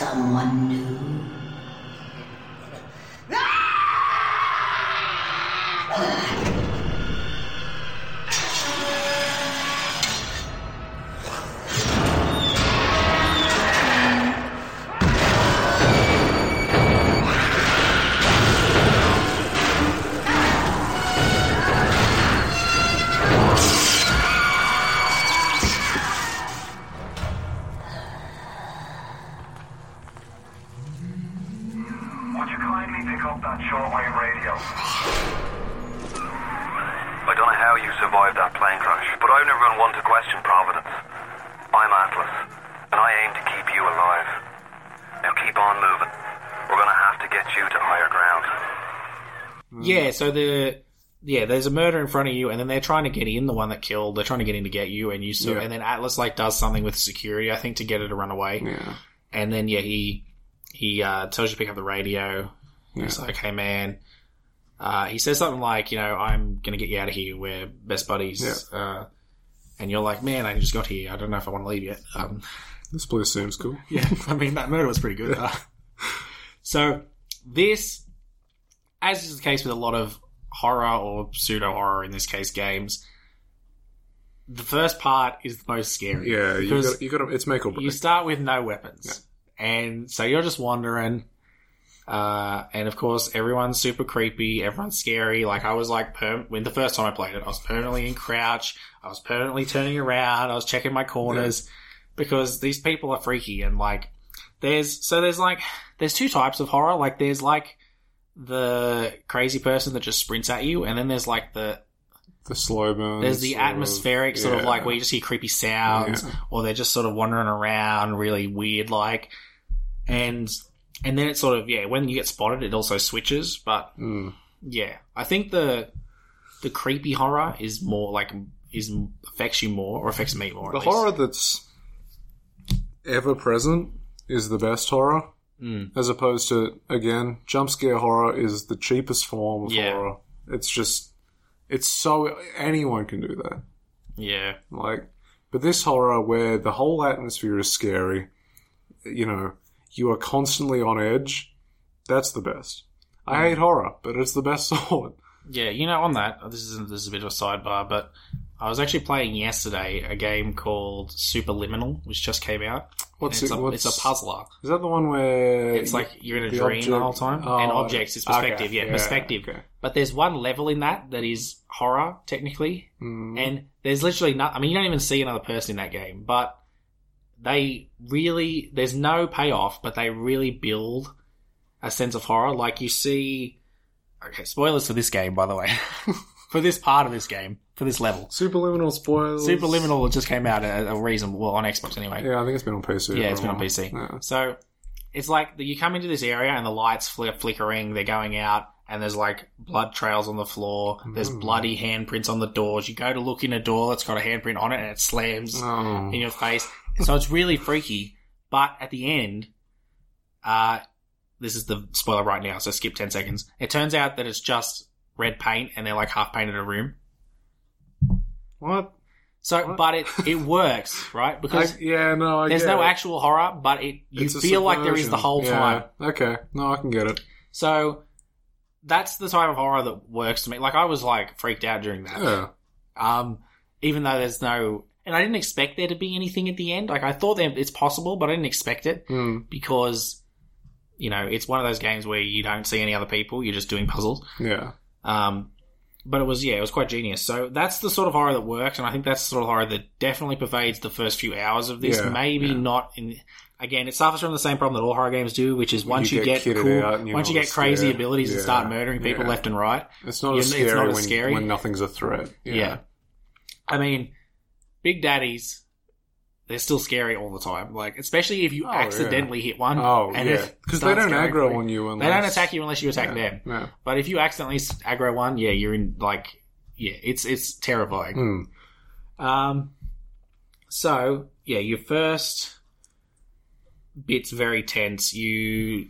Someone new? Yeah, so the yeah, there's a murder in front of you, and then they're trying to get in. The one that killed, they're trying to get in to get you, and you. So, Yeah. And then Atlas like does something with security, I think, to get her to run away. Yeah. And then yeah, he he uh, tells you to pick up the radio. Yeah. He's Yeah. like, "Hey man," uh, he says something like, "You know, I'm gonna get you out of here. We're best buddies." Uh, and you're like, "Man, I just got here. I don't know if I want to leave yet." Um, This place seems cool. yeah, I mean that murder was pretty good. Uh, so this, as is the case with a lot of horror or pseudo horror in this case games, the first part is the most scary. Yeah, you because got you got it's make or break. you start with no weapons, and so you're just wandering. Uh, and of course, everyone's super creepy. Everyone's scary. Like I was like, perm- when the first time I played it, I was permanently in crouch. I was permanently turning around. I was checking my corners because these people are freaky and like, there's so there's like there's two types of horror. Like there's like the crazy person that just sprints at you, and then there's like the the slow burn. there's the atmospheric sort of yeah. like where you just hear creepy sounds, Yeah. or they're just sort of wandering around, really weird, like, and and then it's sort of yeah. When you get spotted, it also switches, but Mm. yeah, I think the the creepy horror is more like is affects you more or affects me more. The horror that's ever present is the best horror, Mm. as opposed to again, jump scare horror is the cheapest form of Yeah. horror. It's just, it's so anyone can do that. yeah, Like, but this horror where the whole atmosphere is scary, you know, you are constantly on edge. That's the best. I Mm. hate horror, but it's the best sort. Yeah, you know, on that, this is this is a bit of a sidebar, but I was actually playing yesterday a game called Superliminal, which just came out. What's it's, it- a, what's- it's a puzzler. Is that the one where It's like you're in a the dream the whole time, Oh, and objects is okay, perspective. yeah, yeah, perspective. okay. But there's one level in that that is horror technically, Mm. and there's literally not. I mean, you don't even see another person in that game, but they really there's no payoff, but they really build a sense of horror. Like you see, okay, spoilers for this game, by the way, for this part of this game, for this level. Superliminal spoils. Superliminal just came out at a reason, well, on Xbox anyway. Yeah, I think it's been on PC. Yeah, it's been on. PC. Yeah. So it's like you come into this area and the lights fl- flickering, they're going out, and there's like blood trails on the floor. There's Mm. bloody handprints on the doors. You go to look in a door that's got a handprint on it, and it slams Oh. in your face. So it's really freaky. But at the end, uh, this is the spoiler right now, so skip 10 seconds. It turns out that it's just red paint and they're like half painted a room. What? So, but it, it works, right? Because I- yeah, no, I there's no it. actual horror, but it you It's feel like there is the whole Yeah, time. Okay, no, I can get it. So that's the type of horror that works to me. Like I was like freaked out during that. Yeah. Um, even though there's no, and I didn't expect there to be anything at the end. Like I thought there, it's possible, but I didn't expect it Mm. because, you know, it's one of those games where you don't see any other people. You're just doing puzzles. Yeah. Um, but it was yeah, it was quite genius. So that's the sort of horror that works, and I think that's the sort of horror that definitely pervades the first few hours of this. Yeah, Maybe yeah. not in. Again, it suffers from the same problem that all horror games do, which is once you, You get, get cool, you're once you get crazy scared. abilities and start murdering people yeah. left and right. It's not as scary, it's not as scary. when nothing's a threat. Yeah. I mean, Big Daddies, they're still scary all the time. Like, especially if you Oh, accidentally hit one. Oh, and yeah. it 'Cause they don't aggro on you They don't attack you unless you attack Yeah, them. yeah. But if you accidentally aggro one, yeah, you're in, like, yeah, it's, it's terrifying. Hmm. Um, so, yeah, your first bit's very tense. You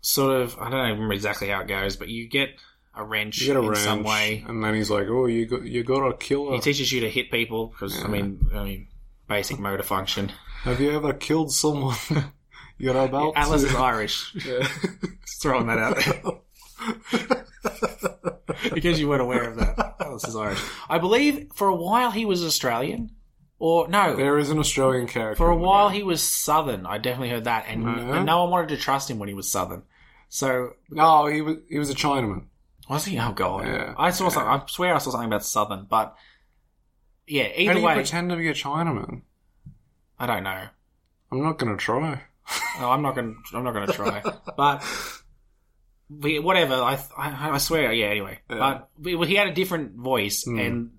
sort of, I don't remember exactly how it goes, but you get a wrench You get a in wrench, some way. and then he's like, "Oh, you got you got to kill her." He teaches you to hit people because I mean, I mean, basic motor function. Have you ever killed someone? You're about Atlas to. is Irish. Yeah. Just throwing that out there. because you weren't aware of that. Atlas is Irish. I believe for a while he was Australian, or no, There is an Australian character. for a while he was Southern. I definitely heard that, and, oh, Yeah. and no one wanted to trust him when he was Southern. So No, he was he was a Chinaman. was he? Oh god, Yeah. I saw something. I swear I saw something about Southern, but yeah. How do you way, pretend to be a Chinaman? I don't know. I'm not gonna try. No, I'm not going. to I'm not going to try. but we- whatever. I, I I swear. Yeah. Anyway, Yeah. but we- he had a different voice, Mm. and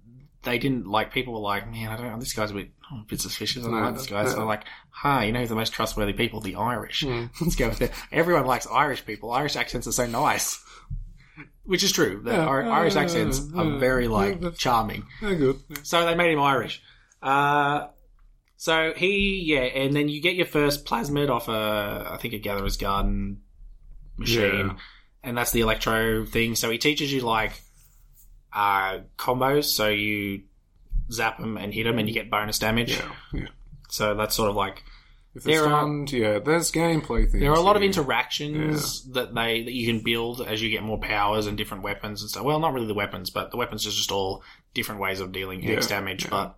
they didn't like people were like, man, I don't know, this guy's a bit, oh, a bit suspicious. I don't No, like this guy. So they're like, hi, you know who's the most trustworthy people? The Irish. Hmm. Let's go with that. Everyone likes Irish people. Irish accents are so nice. Which is true. The Yeah, yeah, Irish accents yeah, are very like that's- charming. Good. So they made him Irish. Uh, so he, yeah, and then you get your first plasmid off a, I think a Gatherer's Garden machine, Yeah. and that's the electro thing. So he teaches you like uh, combos. So you zap them and hit them, and you get bonus damage. Yeah, yeah. So that's sort of like If it's there are fun, yeah, there's gameplay things. there are a lot of interactions that they that you can build as you get more powers and different weapons and stuff. Well, not really the weapons, but the weapons are just all different ways of dealing Yeah, X damage. But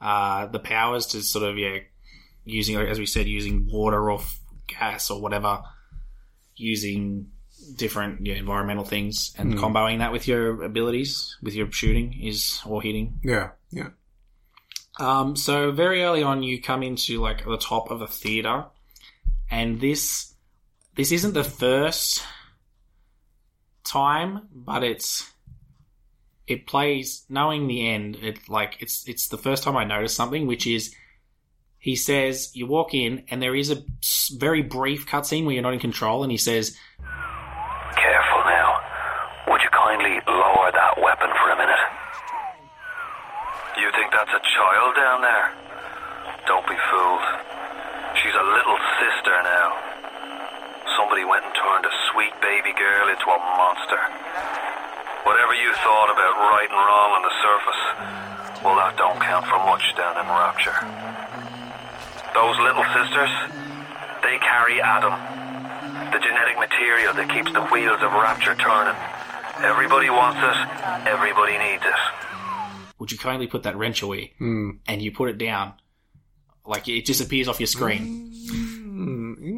uh, the powers to sort of yeah, using as we said, using water or f- gas or whatever, using different yeah, environmental things and Mm. comboing that with your abilities, with your shooting is or hitting. Yeah, yeah. Um, so very early on, you come into like the top of a theater, and this this isn't the first time, but it's it plays knowing the end. It like it's it's the first time I noticed something, which is he says you walk in and there is a very brief cutscene where you're not in control, and he says Careful now. Would you kindly lower that weapon for a minute? You think that's a child down there? Don't be fooled. She's a little sister now. Somebody went and turned a sweet baby girl into a monster. Whatever you thought about right and wrong on the surface, well, that don't count for much down in Rapture. Those little sisters, they carry Adam, the genetic material that keeps the wheels of Rapture turning. Everybody wants it, everybody needs it. Would you kindly put that wrench away? Hmm. And you put it down. Like it disappears off your screen.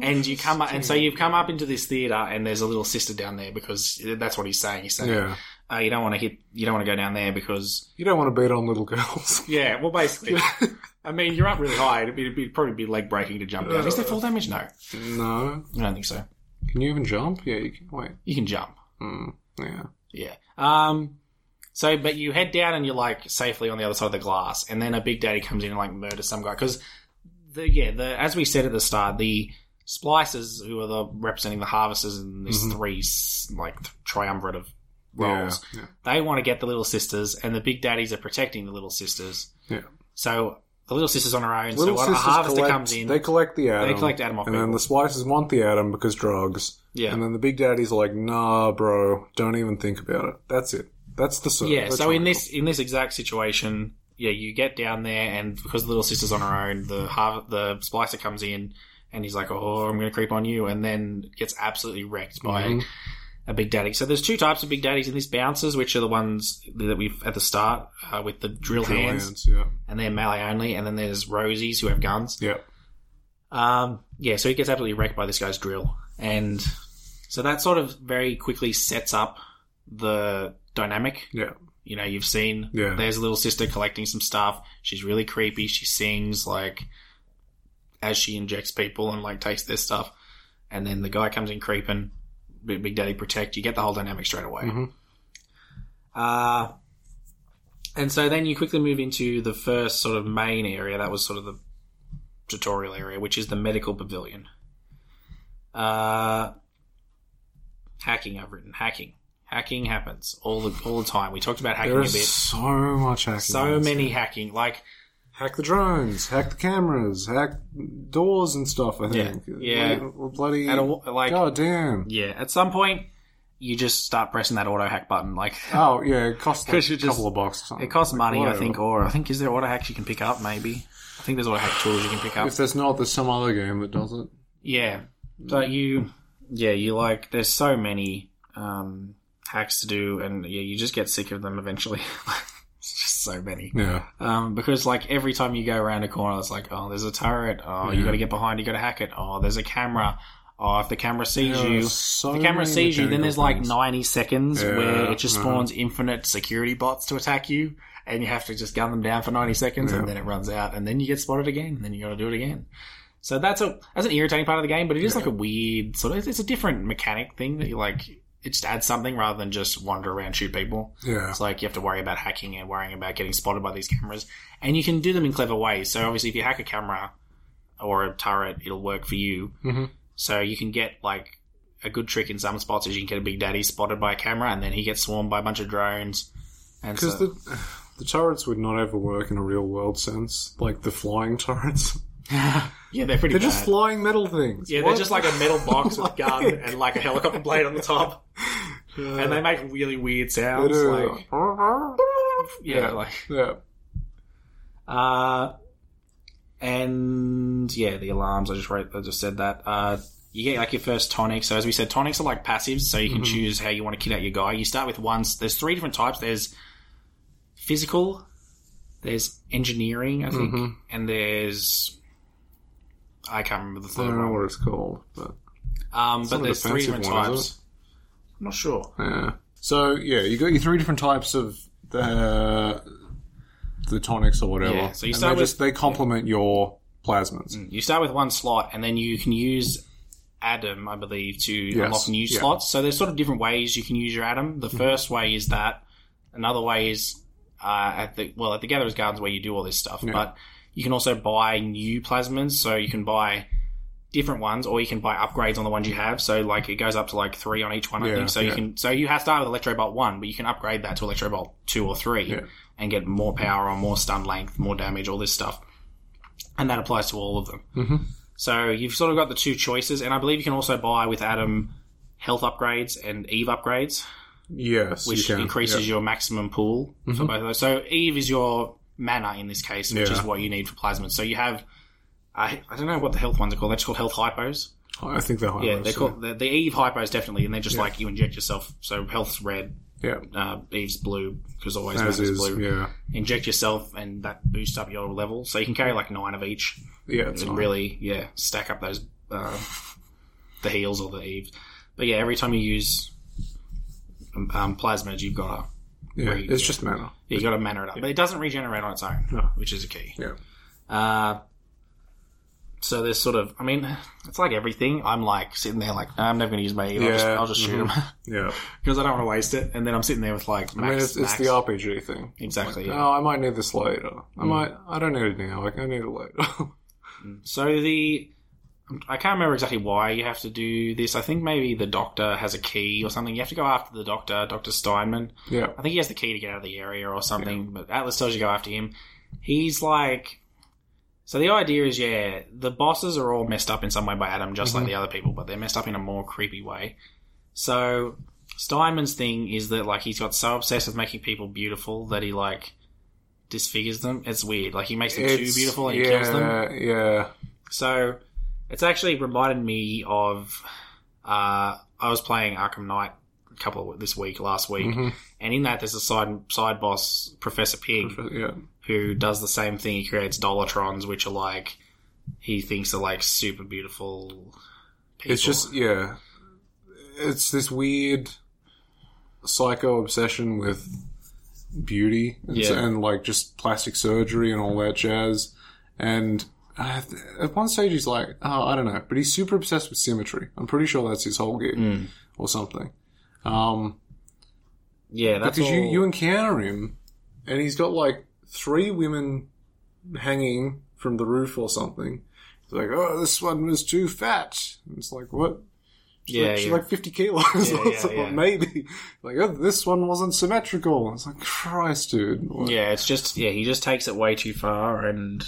and you come up, and so you've come up into this theater, and there's a little sister down there because that's what he's saying. He's saying, Yeah. uh, you don't want to hit, you don't want to go down there because, You don't want to beat on little girls. yeah, well, basically, I mean, you're up really high. It'd, be, it'd probably be leg breaking to jump down. Is there full damage? No, no. I don't think so. Can you even jump? Yeah, you can. Wait. You can jump. Hmm. Yeah. Yeah. Um. So, but you head down and you're like safely on the other side of the glass, and then a big daddy comes in and like murders some guy because the yeah the as we said at the start the splicers who are the representing the harvesters in this Mhm. three like triumvirate of roles yeah. they want to get the little sisters and the big daddies are protecting the little sisters Yeah. so the little sisters on her own Little so a harvester collect, comes in They collect the Adam. they collect Adam off And then the splicers want the Adam because drugs. Yeah. And then the big daddy's like, nah, bro, don't even think about it. That's it. That's the so- yeah so in this in this exact situation yeah you get down there and because the little sister's on her own the har- the splicer comes in and he's like oh i'm gonna creep on you and then gets absolutely wrecked by Mhm. a big daddy so there's two types of big daddies in this bouncers which are the ones that we've at the start uh, with the drill, Drill hands, hands, yeah. and they're melee only and then there's rosies who have guns Yeah. um, yeah, so he gets absolutely wrecked by this guy's drill. And so that sort of very quickly sets up the dynamic. Yeah. You know, you've seen Yeah. there's a little sister collecting some stuff. She's really creepy. She sings like as she injects people and like takes their stuff. And then the guy comes in creeping, Big, Big Daddy protect. You get the whole dynamic straight away. Mhm. Uh, and so then you quickly move into the first sort of main area. That was sort of the tutorial area, which is the medical pavilion. Uh, hacking, I've written hacking. Hacking happens all the all the time. We talked about hacking a There's bit. so much hacking. So many hacking. Like Hack the drones, hack the cameras, hack doors and stuff, I Yeah, think. yeah. Like, Bloody. At a, like God damn. yeah. At some point, you just start pressing that auto hack button. Like Oh, yeah, it costs like 'Cause you a just- couple of bucks or something. it costs Like, money, I whatever. think, or I think is there auto hacks you can pick up? Maybe. I think there's auto hack tools you can pick up. If there's not, there's some other game that does it. Yeah. So you, yeah, you like, there's so many um, hacks to do, and yeah, you just get sick of them eventually. it's just so many. Yeah. Um, because like every time you go around a corner, it's like, oh, there's a turret. Oh, you Yeah. got to get behind. You got to hack it. Oh, there's a camera. Oh, if the camera sees Yeah, you, so if the camera sees you, then there's like things. 90 seconds Yeah, where it just uh-huh. spawns infinite security bots to attack you, and you have to just gun them down for 90 seconds, and then it runs out, and then you get spotted again, and then you got to do it again. So that's a that's an irritating part of the game, but it is like a weird sort of it's a different mechanic thing that you like. It just adds something rather than just wander around shoot people. Yeah. It's like you have to worry about hacking and worrying about getting spotted by these cameras. And you can do them in clever ways. So obviously if you hack a camera or a turret, it'll work for you. Mhm. So you can get like a good trick in some spots is you can get a big daddy spotted by a camera and then he gets swarmed by a bunch of drones. Because so, the the turrets would not ever work in a real world sense, like the flying turrets. yeah, they're pretty They're bad. just flying metal things. Yeah, What? they're just like a metal box with a gun and like a helicopter blade on the top. And they make really weird sounds. Like, yeah, like yeah. Uh, and yeah, the alarms. I just wrote. I just said that. Uh, you get like your first tonic. So as we said, tonics are like passives. So you can Mhm. choose how you want to kit out your guy. You start with one. There's three different types. There's physical. There's engineering, I think, Mhm. and there's I can't remember the I don't know one. what it's called, but Um, Some but of the there's three different types. I'm not sure. yeah. So yeah, you got your three different types of the the tonics or whatever. Yeah, so you And start they with- just they complement your plasmas. You start with one slot, and then you can use Adam, I believe, to unlock new yeah. Mm-hmm. slots. So there's sort of different ways you can use your Adam. The first way is that. Another way is uh, at the well at the Gatherer's Gardens where you do all this stuff. But you can also buy new plasmas, so you can buy different ones, or you can buy upgrades on the ones you have. So like it goes up to like three on each one, I Yeah, think. So you can so you have to start with Electro Bolt one, but you can upgrade that to Electro Bolt two or three Yeah. and get more power or more stun length, more damage, all this stuff. And that applies to all of them. Mm-hmm. So you've sort of got the two choices, and I believe you can also buy with Adam health upgrades and Eve upgrades, Yes, which increases yeah. your maximum pool for Mhm. both of those. So Eve is your mana in this case, which Yeah. is what you need for plasmids. So you have, I, I don't know what the health ones are called. They're just called health hypos. I think they're yeah, they're called the, the Eve hypos definitely, and they're just like you inject yourself. So health's red, Yeah. uh, Eve's blue because always As mana's is, blue. yeah. Inject yourself, and that boosts up your level. So you can carry like nine of each. Yeah, it's and fine. really, yeah, stack up those uh, the heals or the eves. But yeah, every time you use um, um, plasmids, you've got to Yeah, it's just mana. Yeah, you got to mana it up, but it doesn't regenerate on its own, No. which is a key. Yeah. Uh, so there's sort of, I mean, it's like everything. I'm like sitting there, like I'm never going to use my Eve. I'll just, Yeah, I'll just shoot mhm. them Yeah. because I don't want to waste it. And then I'm sitting there with like, I max, mean, it's, it's the RPG thing. Exactly, Like, yeah. Oh, I might need this later. I Mm. might. I don't need it now. Like, I need it later. So the I can't remember exactly why you have to do this. I think maybe the doctor has a key or something. You have to go after the doctor, Doctor Steinman. Yeah. I think he has the key to get out of the area or something. But Atlas tells you to go after him. He's like. So the idea is, yeah, the bosses are all messed up in some way by Adam, just Mhm. like the other people, but they're messed up in a more creepy way. So Steinman's thing is that like he's got so obsessed with making people beautiful that he like disfigures them. It's weird. Like he makes them too beautiful and he kills them. Yeah. So it's actually reminded me of uh, I was playing Arkham Knight a couple of, this week, last week, Mhm. and in that there's a side side boss, Professor Pyg, Yeah. who does the same thing. He creates Dollotrons, which are like he thinks are like super beautiful. People. It's just yeah. It's this weird psycho obsession with beauty and, Yeah. and like just plastic surgery and all that jazz. And uh, at one stage he's like, oh, I don't know, but he's super obsessed with symmetry. I'm pretty sure that's his whole gig Mm. or something. Um, yeah, that's because you all- you encounter him, and he's got like three women hanging from the roof or something. He's like, oh, this one was too fat. And it's like, what? She's Yeah, like, she's yeah. like 50 kilos. Yeah, or yeah, something, yeah. Maybe. Like, oh, this one wasn't symmetrical. It's like, Christ, dude. What? Yeah, it's just yeah, he just takes it way too far and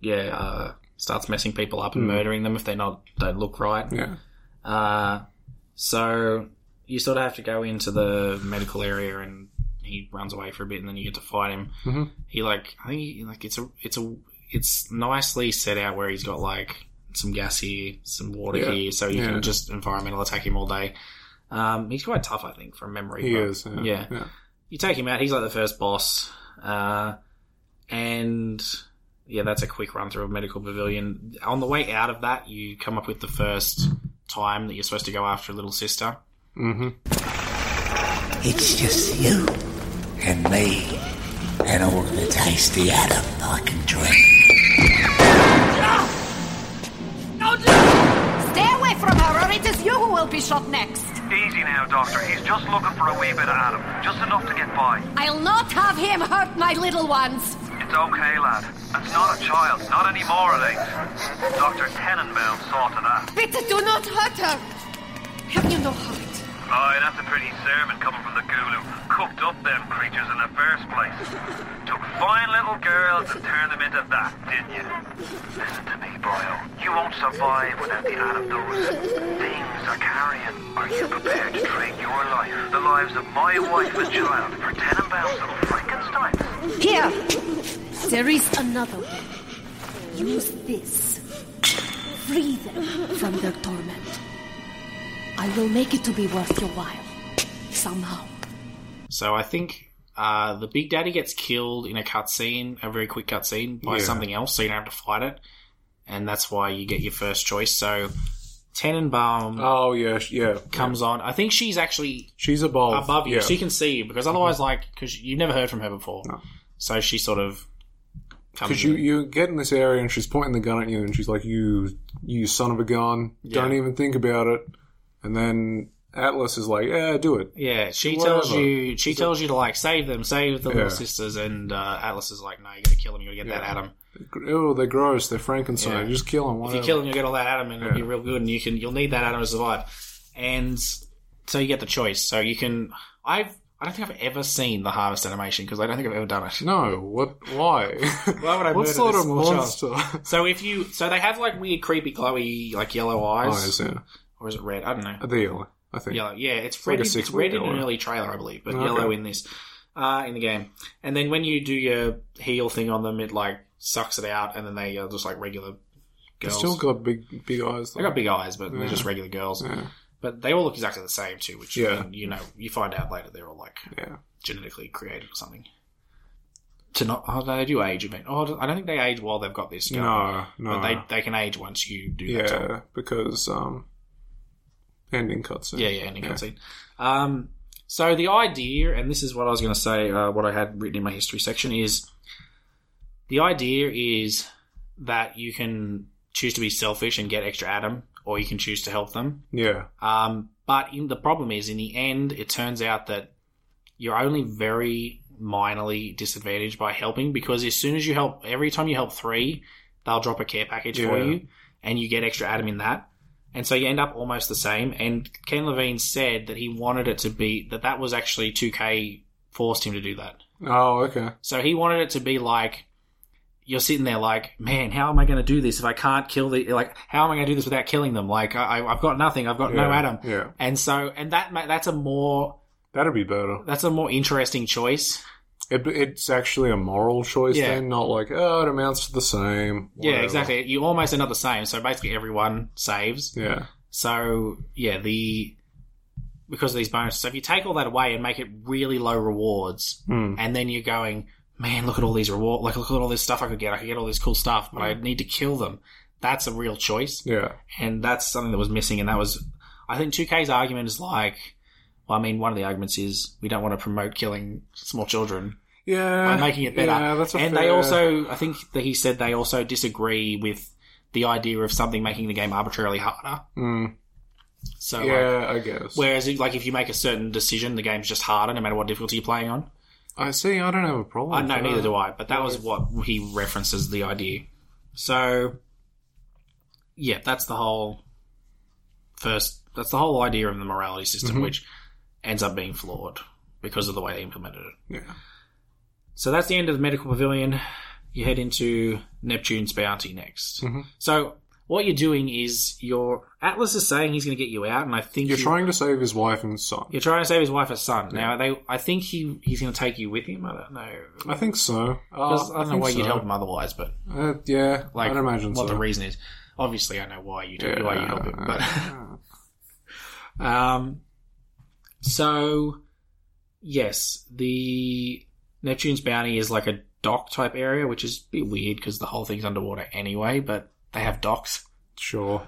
yeah, uh, starts messing people up and Hmm. murdering them if they're not don't look right. Yeah. Uh, so you sort of have to go into the medical area and he runs away for a bit and then you get to fight him. Mhm. He like I think he, like it's a it's a it's nicely set out where he's got like some gas here, some water Yeah. here, so you Yeah. can just environmental attack him all day. Um, he's quite tough, I think, from memory. He is. Yeah. yeah. yeah. You take him out. He's like the first boss, uh, and yeah, that's a quick run through of Medical Pavilion. On the way out of that, you come up with the first time that you're supposed to go after a little sister. Mm-hmm. It's just you and me and all the tasty Adam I can drink. Stay away from her, or it is you who will be shot next. Easy now, Doctor. He's just looking for a wee bit of Adam. Just enough to get by. I'll not have him hurt my little ones. It's okay, lad. That's not a child. Not anymore, it ain't. Dr. Tenenbaum saw to that. Peter, do not hurt her. Have you no heart? Aye, that's a pretty sermon coming from the guru. Cooked up them creatures in the first place. Took fine little girls and turned them into that, didn't you? Listen to me, boyo. You won't survive without the those things are carrying. Are you prepared to trade your life, the lives of my wife and child, for Tenenbaum's little Frankensteins? Here. There is another one. Use this. Free them from their torment. I will make it to be worth your while. Somehow. So I think uh, the Big Daddy gets killed in a cutscene, a very quick cutscene, by Yeah. something else, so you don't have to fight it. And that's why you get your first choice. So Tenenbaum Oh yeah, yeah. comes on. I think she's actually She's above. above you, yeah. so you can see you because otherwise, like, because you've never heard from her before, so she sort of comes. Because you, you get in this area and she's pointing the gun at you and she's like, "You, you son of a gun! Don't even think about it." And then Atlas is like, "Yeah, do it." Yeah, she Whatever. tells you. She tells you to like save them, save the Yeah. little sisters, and uh, Atlas is like, "No, you got to kill them. You got to get that Yeah. Adam. Oh, they're gross. They're Frankenstein. Yeah. Just kill them. If Whatever. you kill them, you'll get all that Adam, and it'll be Yeah. real good. And you can, you'll need that Adam to survive. And so you get the choice. So you can. I've. I don't think I've ever seen the harvest animation because I don't think I've ever done it. No, what? Why? Why would I what murder sort this of small child? monster? So if you, so they have like weird, creepy, glowy, like yellow eyes, Eyes, yeah. Or is it red? I don't know. They yellow? I think. Yellow, yeah, it's, It's red. like a it's red in an early trailer, I believe, but yellow in this, uh, in the game. And then when you do your heal thing on them, it like sucks it out, and then they are just like regular They girls. still got big, big eyes. They got big eyes, but they're just regular girls. Yeah. But they all look exactly the same too, which Yeah. you know you find out later they're all like Yeah. genetically created or something. To not, oh, they do age. I mean, oh, I don't think they age while they've got this. No, no. But they they can age once you do that. Yeah, because um, ending cutscene. Yeah, yeah, ending cutscene. Um, so the idea, and this is what I was going to say, uh, what I had written in my history section is the idea is that you can choose to be selfish and get extra Adam, or you can choose to help them. Yeah. Um, but in, the problem is, in the end, it turns out that you're only very minorly disadvantaged by helping because as soon as you help, every time you help three, they'll drop a care package for you, and you get extra Adam in that. And so you end up almost the same. And Ken Levine said that he wanted it to be that that was actually 2K forced him to do that. Oh, okay. So he wanted it to be like you're sitting there like, man, how am I going to do this if I can't kill the like? How am I going to do this without killing them? Like I, I've got nothing. I've got no Yeah, Adam. yeah. And so and that that's a more That'd be better. that's a more interesting choice. It, it's actually a moral choice Yeah. then, not like, oh, it amounts to the same. Yeah, exactly. You almost end up the same. So basically, everyone saves. Yeah. So yeah, the because of these bonuses. So if you take all that away and make it really low rewards, Hmm. and then you're going, man, look at all these reward, like look at all this stuff I could get. I could get all this cool stuff, but I need to kill them. That's a real choice. Yeah. and that's something that was missing. And that was, I think, 2K's argument is like, well, I mean, one of the arguments is we don't want to promote killing small children Yeah. by making it better. Yeah, that's and fair- they also, I think that he said they also disagree with the idea of something making the game arbitrarily harder. Mm. So, yeah, like, I guess. whereas, if- like, if you make a certain decision, the game's just harder no matter what difficulty you're playing on. I see. I don't have a problem. I with no, neither do I. But that was what he references the idea. So, yeah, that's the whole first. That's the whole idea of the morality system, Mhm. which ends up being flawed because of the way they implemented it. Yeah. So that's the end of the medical pavilion. You head into Neptune's bounty next. Mhm. So what you're doing is your Atlas is saying he's going to get you out, and I think You're you- trying to save his wife and son. You're trying to save his wife and son. Now they, I think he he's going to take you with him. I don't know. I think so. Uh, I don't know think why you'd help him otherwise, but Uh, yeah, like I'd imagine what so. the reason is. Obviously, I know why you do Yeah. why you help him, but um, so yes, the Neptune's bounty is like a dock type area, which is a bit weird because the whole thing's underwater anyway. But they have docks. Sure.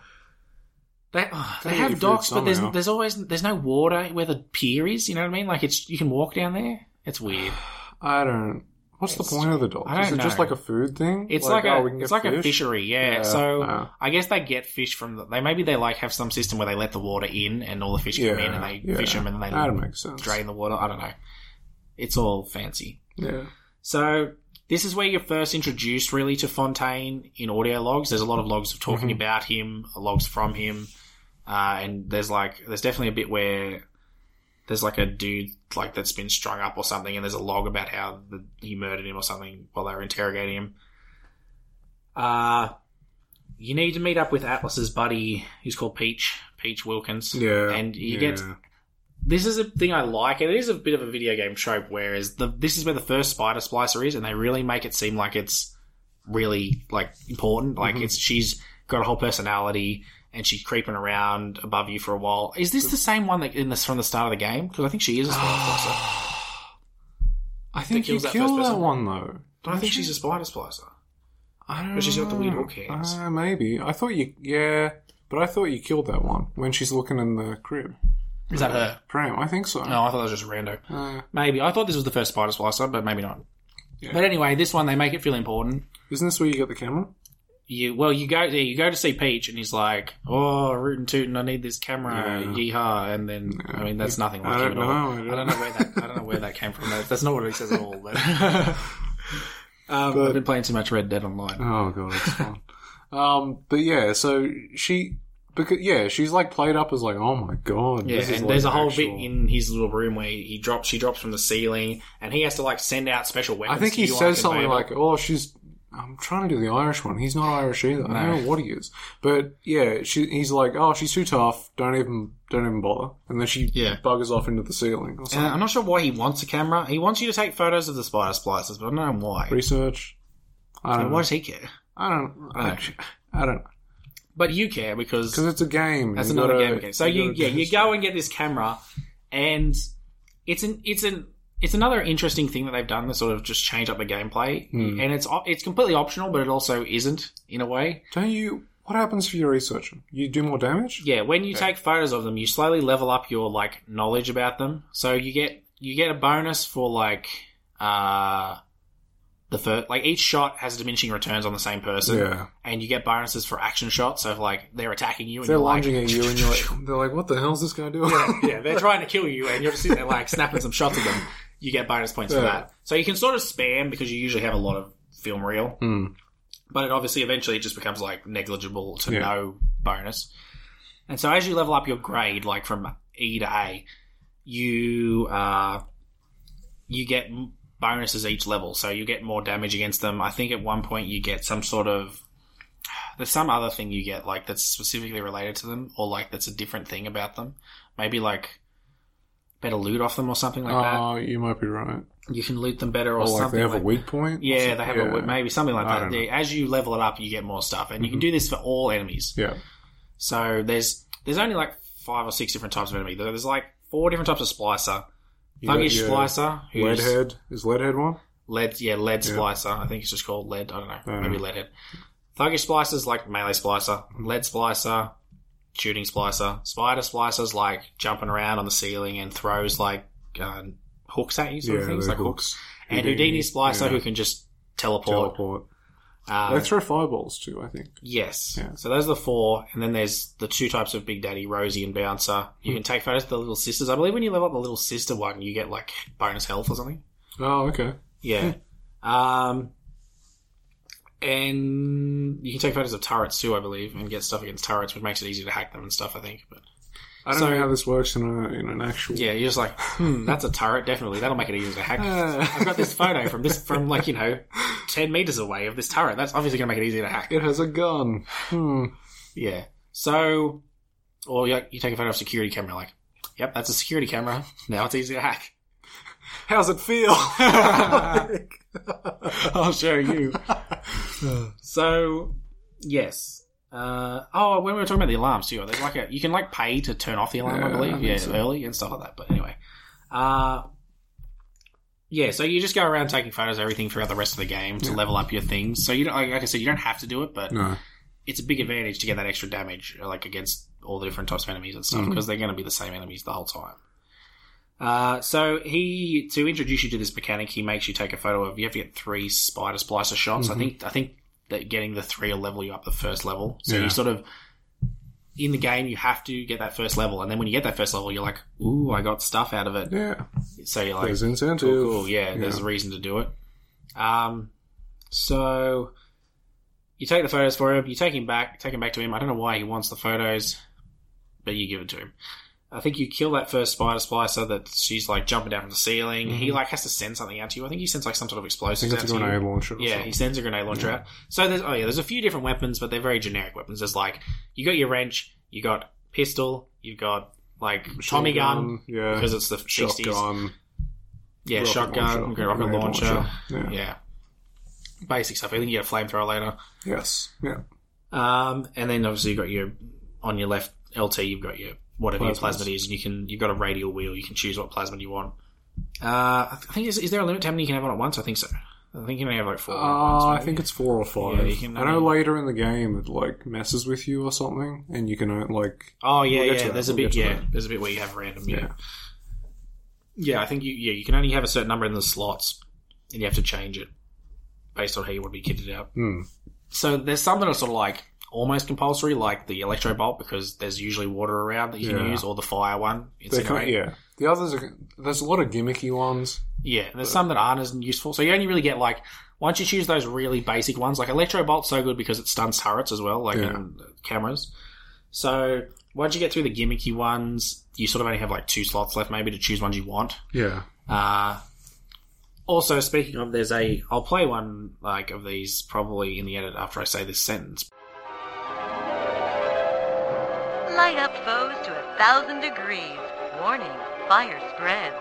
They, oh, they Gotta have docks, but there's there's always there's no water where the pier is. You know what I mean? Like it's you can walk down there. It's weird. I don't. What's the point of the? I Is it just like a food thing? It's like, oh, a it's like a fishery, yeah. Yeah, so yeah. I guess they get fish from the, they maybe they like have some system where they let the water in and all the fish come in and they yeah. fish them and then they That makes sense. drain the water. I don't know. It's all fancy. Yeah. So this is where you're first introduced really to Fontaine in audio logs. There's a lot of logs of talking Mhm. about him, logs from him, uh, and there's like there's definitely a bit where there's like a dude like that's been strung up or something, and there's a log about how the, he murdered him or something while they were interrogating him. Uh you need to meet up with Atlas's buddy, who's called Peach, Peach Wilkins. Yeah. and you yeah. get this is a thing I like, and it is a bit of a video game trope. Whereas the this is where the first spider splicer is, and they really make it seem like it's really like important. Like Mhm. it's she's got a whole personality, and she's creeping around above you for a while. Is this the same one that in this from the start of the game? Because I think she is a spider splicer. I think you kills that kill first that person. one though. But I think she's a spider splicer. I don't But she's got the weird know. hook hands. Uh, maybe. I thought you. Yeah, but I thought you killed that one when she's looking in the crib. Is that her? Pram, I think so. No, I thought that was just rando. Uh, Maybe I thought this was the first spider splicer, but maybe not. Yeah. But anyway, this one they make it feel important. Isn't this where you get the camera? You well, you go. You go to see Peach, and he's like, "Oh, rootin' tootin', I need this camera, Yeah. yeehaw!" And then, I mean, that's nothing like I him at don't all. know, I I don't know where that. I don't know where that came from. That's not what he says at all. But, um, But- I've been playing too much Red Dead Online. Oh god, it's fun. um, but yeah, so she because yeah, she's like played up as like, oh my god, Yeah, this is and like there's a whole actual- bit in his little room where he drops. She drops from the ceiling, and he has to like send out special weapons. I think he says something like, "Oh, she's." I'm trying to do the Irish one. He's not Irish either. I don't know what he is, but yeah, she, he's like, "Oh, she's too tough. Don't even, don't even bother." And then she Yeah. buggers off into the ceiling or And. I'm not sure why he wants a camera. He wants you to take photos of the spider splicers, but I don't know why. Research. I don't. why know. does he care? I don't. I, I don't know. But you care because Because it's a game. That's You another gotta- game again. So you, gotta yeah, you go and get this camera, and it's an it's an it's another interesting thing that they've done to sort of just change up the gameplay, Hmm. and it's it's completely optional, but it also isn't in a way. Don't you? What happens if you research them? You do more damage. Yeah, when you take photos of them, you slowly level up your like knowledge about them. So you get you get a bonus for like uh the first like each shot has diminishing returns on the same person. Yeah. And you get bonuses for action shots. So if like they're attacking you and They're you're like, lunging at you, and you're like, they're like, "What the hell's this guy doing?" yeah, yeah, they're trying to kill you, and you're just sitting there like snapping some shots at them. You get bonus points for Yeah. that. So you can sort of spam because you usually have a lot of film reel, Hmm. but it obviously eventually it just becomes like negligible to Yeah. no bonus. And so as you level up your grade, like from E to A, you uh, you get m- bonuses each level. So you get more damage against them. I think at one point you get some sort of there's some other thing you get like that's specifically related to them, or like that's a different thing about them. Maybe like better loot off them or something like that. Oh, you might be right. You can loot them better or Or like something. they have like- a weak point. Yeah, they have Yeah. a maybe something like I that. Mm-hmm. Yeah, As you level it up, you get more stuff, and you can do this for all enemies. Yeah. So there's there's only like five or six different types of enemy. There's like four different types of splicer. Thuggish splicer, Leadhead is Leadhead one. lead, yeah, lead Yeah. splicer. I think it's just called lead. I don't know, maybe leadhead. Thuggish splicers like melee splicer, lead splicer, shooting splicer, spider splicers like jumping around on the ceiling and throws like uh, hooks at you, sort Yeah, of things like hooks. hooks. And Houdini, Houdini splicer yeah. who can just teleport. Teleport. Uh, they throw fireballs too. I think. Yes. Yeah. So those are the four, and then there's the two types of Big Daddy, Rosie and Bouncer. You can take photos of the little sisters. I believe when you level up the little sister one, you get like bonus health or something. Oh, okay. Yeah. um, and you can take photos of turrets too, I believe, and get stuff against turrets, which makes it easy to hack them and stuff. I think. But I don't So- know how this works in a in an actual. yeah, you're just like, hmm, that's a turret. Definitely, that'll make it easier to hack. Uh. I've got this photo from this from like you know, ten meters away of this turret. That's obviously going to make it easier to hack. It has a gun. Hmm. Yeah. So, or you, you take a photo of a security camera, like, yep, that's a security camera. Now it's easy to hack. How's it feel? I'll show you. so, yes. Uh, oh, when we were talking about the alarms too, there's like a you can like pay to turn off the alarm, I Yeah, I believe, think yeah, so. early and stuff like that. But anyway, uh, yeah. So you just go around taking photos of everything throughout the rest of the game to level up your things. So you don't, like I said, you don't have to do it, but No. it's a big advantage to get that extra damage, like against all the different types of enemies and stuff, Mhm. because they're going to be the same enemies the whole time. Uh, so he to introduce you to this mechanic, he makes you take a photo of. You have to get three spider splicer shots. I Mhm. think I think that getting the three will level you up the first level. So Yeah. you sort of in the game you have to get that first level, and then when you get that first level, you're like, "Ooh, I got stuff out of it." Yeah. So you're like, There's incentive. Cool, cool. Yeah, there's a reason to do it. Um, so you take the photos for him. You take him back. Take him back to him. I don't know why he wants the photos, but you give it to him. I think you kill that first spider splicer that she's like jumping down from the ceiling. He Mhm. like has to send something out to you. I think he sends like some sort of I explosives think it's a you. grenade launcher. Yeah, something. he sends a grenade launcher Yeah. out. So there's oh yeah, there's a few different weapons, but they're very generic weapons. There's like you got your wrench, you got pistol, you've got like Tommy gun, gun, yeah. because it's the 60s. Shotgun. Yeah, Rocket shotgun, launcher, rocket launcher. launcher, Yeah. yeah. Basic stuff. I think you get a flamethrower later. Yes. Yeah. Um, and then obviously you've got your on your left LT, you've got your whatever your Plasmas. plasmid is, and you can you've got a radial wheel. You can choose what plasmid you want. Uh, I think is, is there a limit to how many you can have on at once? I think so. I think you can only have like four. at once, Uh, I think it's four or five. Yeah, you can- I know later in the game it like messes with you or something, and you can uh, like. Oh yeah, We'll get to yeah. that, There's a we'll bit. Yeah, that. there's a bit where you have random. Yeah. Yeah. Yeah, I think you. Yeah, you can only have a certain number in the slots, and you have to change it based on how you want to be kitted out. Hmm. So there's some that are sort of like almost compulsory, like the electro bolt, because there's usually water around that you can Yeah. use, or the fire one. Kind Incinerate. yeah. The others are there's a lot of gimmicky ones. Yeah, there's some that aren't as useful. So you only really get like once you choose those really basic ones, like Electro Bolt's so good because it stuns turrets as well, like Yeah. in cameras. So once you get through the gimmicky ones, you sort of only have like two slots left, maybe to choose ones you want. Yeah. Uh, also, speaking of, there's a I'll play one like of these probably in the edit after I say this sentence. Light up foes to a thousand degrees. Warning, fire spreads.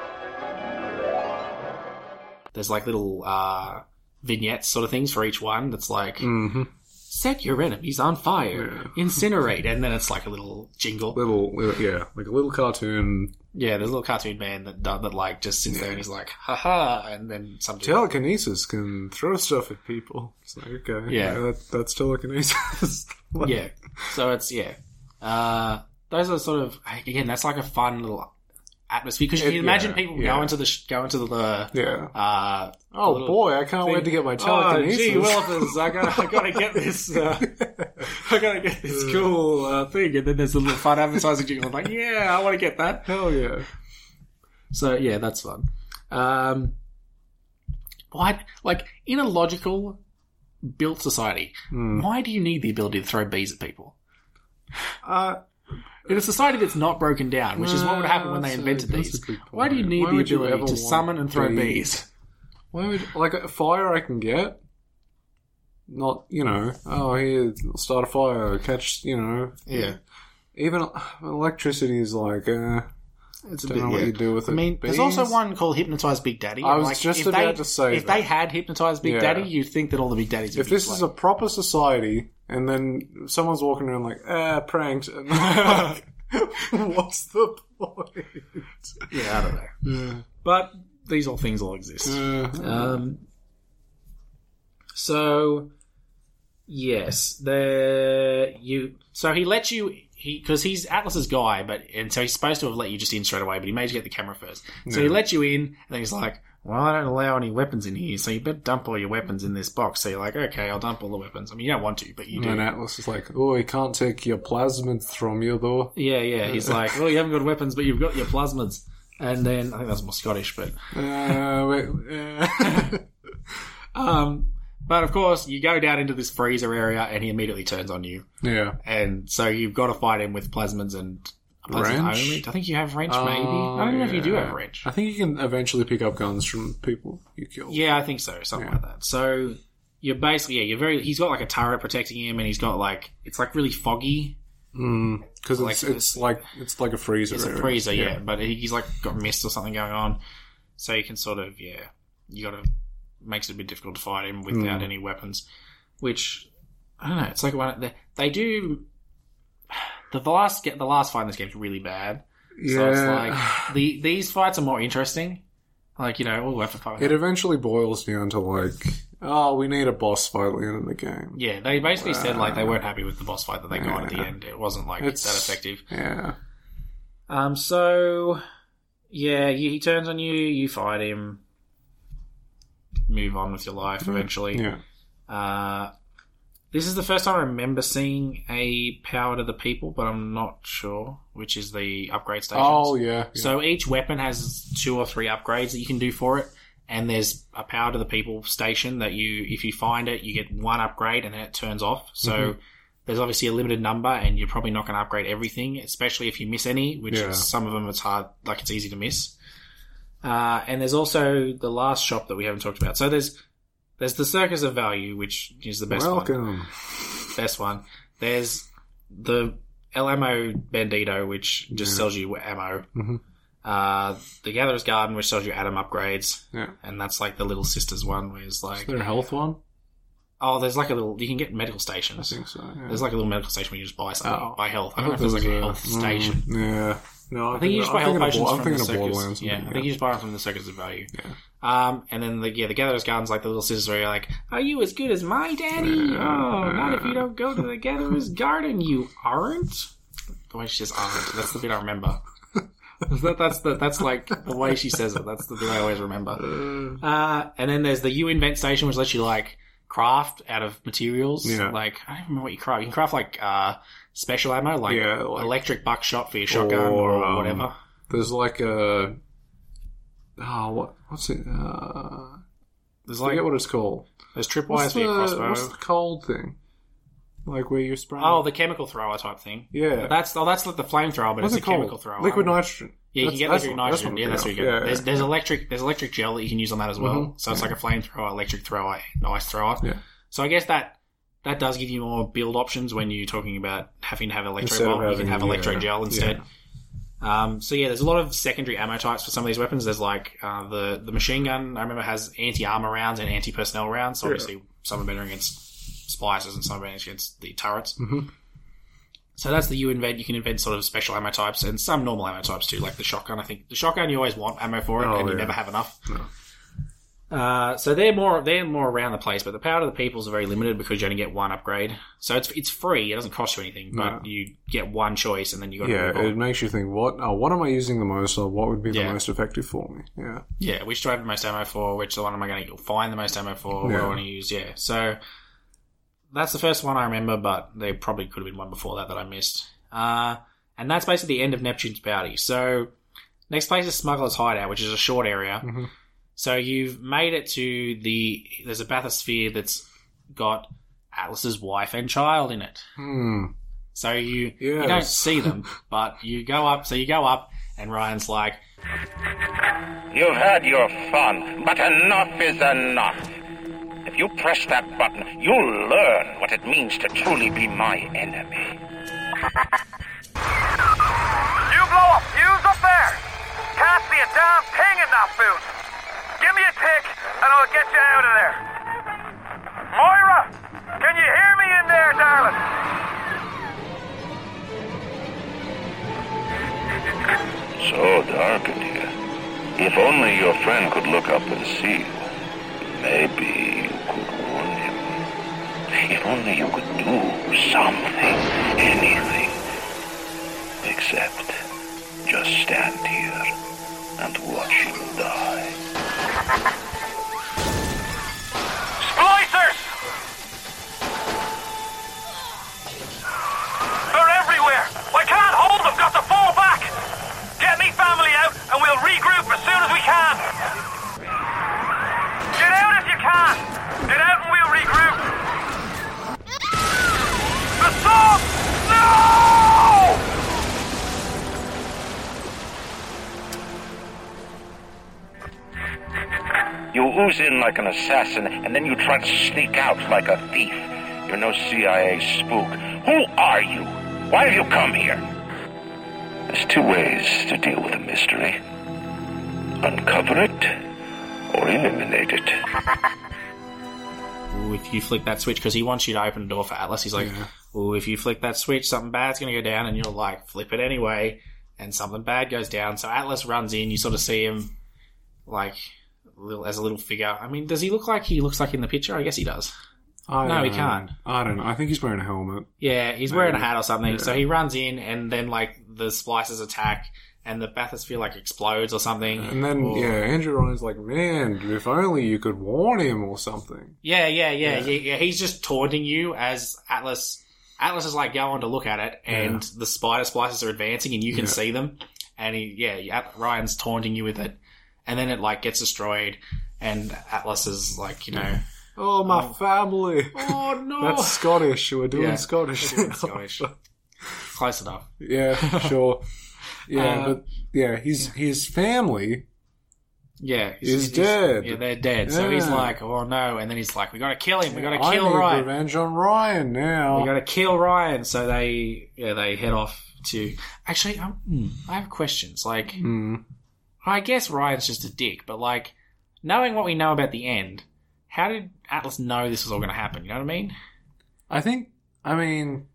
There's like little uh, vignettes sort of things for each one. That's like Mm-hmm. set your enemies on fire, incinerate, and then it's like a little jingle. Little, little yeah, like a little cartoon. Yeah, there's a little cartoon man that that, that like just sits there and he's like, haha, and then some Telekinesis can throw stuff at people. It's like okay, Yeah. that, that's telekinesis. Like- yeah. So it's yeah. Uh, those are sort of again. That's like a fun little atmosphere because you It- can imagine yeah, people yeah. going to the sh- going to the Yeah. Uh, Oh, little boy, I can't wait to get my telekinesis. Oh, gee, Willikers, I gotta, I gotta get this. Uh, I gotta get this cool uh, thing, and then there's a little fun advertising jingle. I'm like, yeah, I want to get that. Hell yeah. So yeah, that's fun. Um, why, like, in a logical built society, Hmm. why do you need the ability to throw bees at people? Uh, in a society that's not broken down, which is what would happen when they That's a- invented that's a these. good Why do you need Why the would you ability ever to want summon and throw bees? bees? Why would like a fire I can get? Not you know. Oh, here, start a fire, catch. You know. Yeah. Even electricity is like. Uh, It's a don't bit, know what yeah. you do with it. I mean, there's Bees? also one called Hypnotize Big Daddy. I was like, just if about they, to say if that. they had Hypnotize Big Yeah. Daddy, you'd think that all the Big Daddies would If be this is a proper society, and then someone's walking around like, ah, pranked, and like, what's the point? Yeah, I don't know. Yeah. But these all things all exist. Uh, Um, so yes, the you. So he lets you. He because he's Atlas's guy, but and so he's supposed to have let you just in straight away, but he made you get the camera first. So he Yeah. lets you in, and then he's like, "Well, I don't allow any weapons in here, so you better dump all your weapons in this box." So you're like, "Okay, I'll dump all the weapons." I mean, you don't want to, but you do. and Atlas is like, oh, he can't take your plasmids from you though. Yeah, yeah. He's like, "Well, you haven't got weapons, but you've got your plasmids." And then I think that's more Scottish, but Uh, wait, uh, Um, but of course, you go down into this freezer area, and he immediately turns on you. yeah. And so you've got to fight him with plasmids and only. I think you have wrench, maybe. Oh, I don't know if you do have wrench. I think you can eventually pick up guns from people you kill. Yeah, I think so, something like that. So you're basically yeah, you're very. He's got like a turret protecting him, and he's got like it's like really foggy. Because Like it's, it's like it's like a freezer. It's a freezer, yeah, but he's like got mist or something going on, so you can sort of yeah, you got to makes it a bit difficult to fight him without Hmm. any weapons, which I don't know. It's like one they, they do. The last get the last fight in this game is really bad. So it's Yeah. like the these fights are more interesting. Like you know, have to fight. with It eventually boils down to like, oh, we need a boss fight at the end of the game. Yeah, they basically said like they weren't happy with the boss fight that they got at the end. It wasn't like It's- that effective. Yeah. Um, so yeah, he turns on you, you fight him, move on with your life eventually. Yeah. Uh, this is the first time I remember seeing a power to the people, but I'm not sure which is the upgrade stations. Oh, yeah, yeah. So each weapon has two or three upgrades that you can do for it, and there's a power to the people station that you, if you find it, you get one upgrade and then it turns off. So Mhm. there's obviously a limited number, and you're probably not going to upgrade everything, especially if you miss any, which Yeah. some of them it's hard, like it's easy to miss. Uh, and there's also the last shop that we haven't talked about. So there's there's the Circus of Value, which is the best one Welcome. best one. There's the El Ammo Bandito, which just Yeah. sells you ammo. Mhm. Uh, the Gatherer's Garden, which sells you Adam upgrades. Yeah. And that's like the Little Sisters one, where it's like. Is there a health one? Oh, there's like a little. You can get medical stations. I think so. Yeah. There's like a little medical station where you just buy something. Oh. buy health. I don't know if there's like a health a- station. mm, yeah. No, I I think you just buy health potions I'm from thinking the of circus. Borderlands. Yeah, I think you just buy them from the Circus of Value. Um, and then the yeah, the Gatherer's Garden's like the little sisters where you're like, "Are you as good as my daddy? Oh, not if you don't go to the Gatherer's Garden, you aren't." The way she says "aren't," that's the bit I remember. that, that's the that's like the way she says it. That's the bit I always remember. Uh, and then there's the U Invent station, which lets you like craft out of materials. Yeah. Like I don't remember what you craft. You can craft like uh, special ammo, like, Yeah, like- electric buckshot for your shotgun or, um, whatever. There's like a. Oh, what? What's it? Uh, There's I forget like- what it's called. There's tripwires for your crossbow. what's the cold thing? Like where you spray. Oh, the chemical thrower type thing. Yeah. That's oh, that's like the flamethrower, but What's it's it a chemical called? thrower. Liquid nitrogen. Yeah, you That's- can get liquid what- that's nitrogen. Yeah, that's what you get. Yeah, there's, yeah. there's electric. There's electric gel that you can use on that as well. Mhm. So it's like a flamethrower, electric thrower, ice thrower. Yeah. So I guess that that does give you more build options when you're talking about having to have electro bomb. You can have electro yeah, gel instead. Um, so yeah, there's a lot of secondary ammo types for some of these weapons. There's like uh, the the machine gun. I remember has anti armor rounds and anti personnel rounds. So obviously, some are better against splices and some are better against the turrets. Mhm. So that's the you invent. You can invent sort of special ammo types and some normal ammo types too, like the shotgun. I think the shotgun you always want ammo for it, Oh, and you yeah. never have enough. Uh, so they're more they're more around the place, but the power to the people is very limited because you only get one upgrade. So it's it's free; it doesn't cost you anything, but No. you get one choice, and then you got Yeah, on. it makes you think. What? Oh, what am I using the most? Or what would be the Yeah. most effective for me? Yeah. Yeah, which do I have the most ammo for? Which one am I going to find the most ammo for? What do Yeah. I want to use? Yeah, so that's the first one I remember, but there probably could have been one before that that I missed. Uh, and that's basically the end of Neptune's bounty. So next place is Smuggler's Hideout, which is a short area. Mm-hmm. So you've made it to the there's a bathysphere that's got Atlas's wife and child in it. Hmm. So you you don't see them, but you go up. So you go up, and Ryan's like, You've had your fun, but enough is enough. If you press that button, you'll learn what it means to truly be my enemy. You blow a fuse up there! Can't see a damn thing in that booth! Give me a tick and I'll get you out of there! Moira! Can you hear me in there, darling? So dark in here. If only your friend could look up and see you. Maybe you could warn him. If only you could do something, anything. Except just stand here and watch him die. Splicers! They're everywhere! I can't hold them! Got to fall back! Get me family out and we'll regroup as soon as we can! Get out if you can! Get out and we'll regroup! The song! No! You ooze in like an assassin, and then you try to sneak out like a thief. You're no CIA spook. Who are you? Why have you come here? There's two ways to deal with a mystery uncover it or eliminate it. Ooh, if you flick that switch, because he wants you to open the door for Atlas, he's like, "Ooh, if you flick that switch, something bad's going to go down," and you're like, "Flip it anyway," and something bad goes down. So Atlas runs in. You sort of see him, like, a little, as a little figure. I mean, does he look like he looks like in the picture? I guess he does. I no, he know. can't. I don't know. I think he's wearing a helmet. Yeah, he's wearing a hat or something. Yeah. So he runs in, and then like the splicers attack, and the bathysphere like explodes or something. And then, or- yeah, Andrew Ryan's like, man, if only you could warn him or something. Yeah, yeah, yeah, Yeah. yeah, yeah. He's just taunting you as Atlas. Atlas is like going to look at it, and the spider splices are advancing, and you can see them. And he, yeah, Ryan's taunting you with it, and then it like gets destroyed, and Atlas is like, you know, Oh, my family. oh no, That's Scottish. We're doing Yeah, Scottish. we're doing Scottish. close enough. yeah, sure. Yeah, Uh, but yeah, his his family. Yeah, Is dead. Yeah, they're dead. So he's like, oh no, and then he's like, we got to kill him. We got to I kill Ryan. revenge on Ryan now. We got to kill Ryan. So they, yeah, they head off to. Actually, um, I have questions. Like, Hmm. I guess Ryan's just a dick, but like, knowing what we know about the end, how did Atlas know this was all going to happen? You know what I mean? I think. I mean,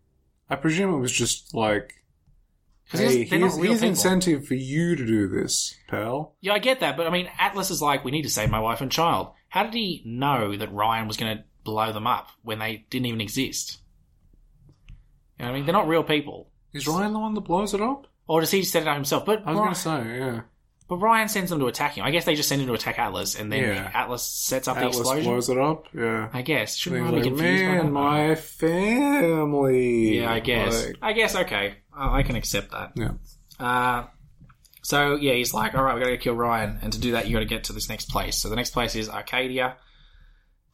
I presume it was just like, Hey, here's, here's incentive for you to do this, pal. Yeah, I get that, but I mean, Atlas is like, we need to save my wife and child. How did he know that Ryan was going to blow them up when they didn't even exist? You know what I mean? They're not real people. Is Ryan the one that blows it up? Or does he set it up himself? But I was going to say, yeah. But Ryan sends them to attack him. I guess they just send him to attack Atlas, and then Yeah. Atlas sets up the Atlas explosion. blows it up. Yeah. I guess. Shouldn't He's I be confused man, that? my family. Yeah, I guess. Like, I guess okay. I I can accept that. yeah. Uh, so yeah, he's like, all right, we got to kill Ryan, and to do that, you got to get to this next place. So the next place is Arcadia.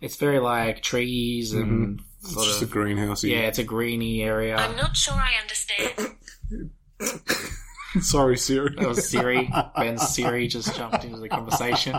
It's very like trees and Mhm. It's sort just of a greenhouse. yeah, it's a greeny area. I'm not sure I understand. Sorry, Siri. That was Siri. Ben's Siri just jumped into the conversation.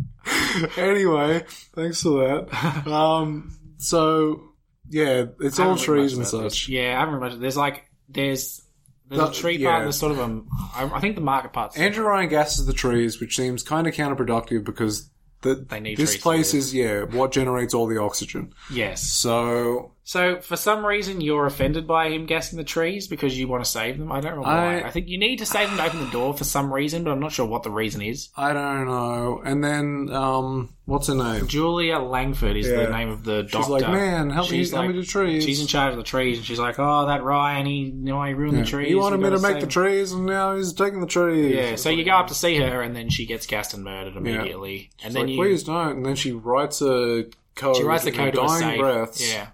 anyway, thanks for that. Um, so yeah, it's all trees and such. this. Yeah, I haven't much. There's like there's there's The- a tree yeah. part. And there's sort of a. I, I think the market part's Andrew Ryan gasses the trees, which seems kind of counterproductive because the, They need this place is yeah what generates all the oxygen. yes. So So for some reason you're offended by him gassing the trees because you want to save them. I don't know why. I- I, think you need to save them to open the door for some reason, but I'm not sure what the reason is. I don't know. And then um, what's her name? Julia Langford is Yeah. the name of the She's doctor. like, "Man, help me- She's help me like- do trees." She's in charge of the trees, and she's like, "Oh, that Ryan, he, you know, he ruined Yeah. the trees. He wanted we me to gotta make save the him." trees, and now he's taking the trees. Yeah, so you go up to see her, and then she gets gassed and murdered immediately, She's and then like, you please don't. And then she writes a code. She writes the in code to a dying safe. breaths. Yeah.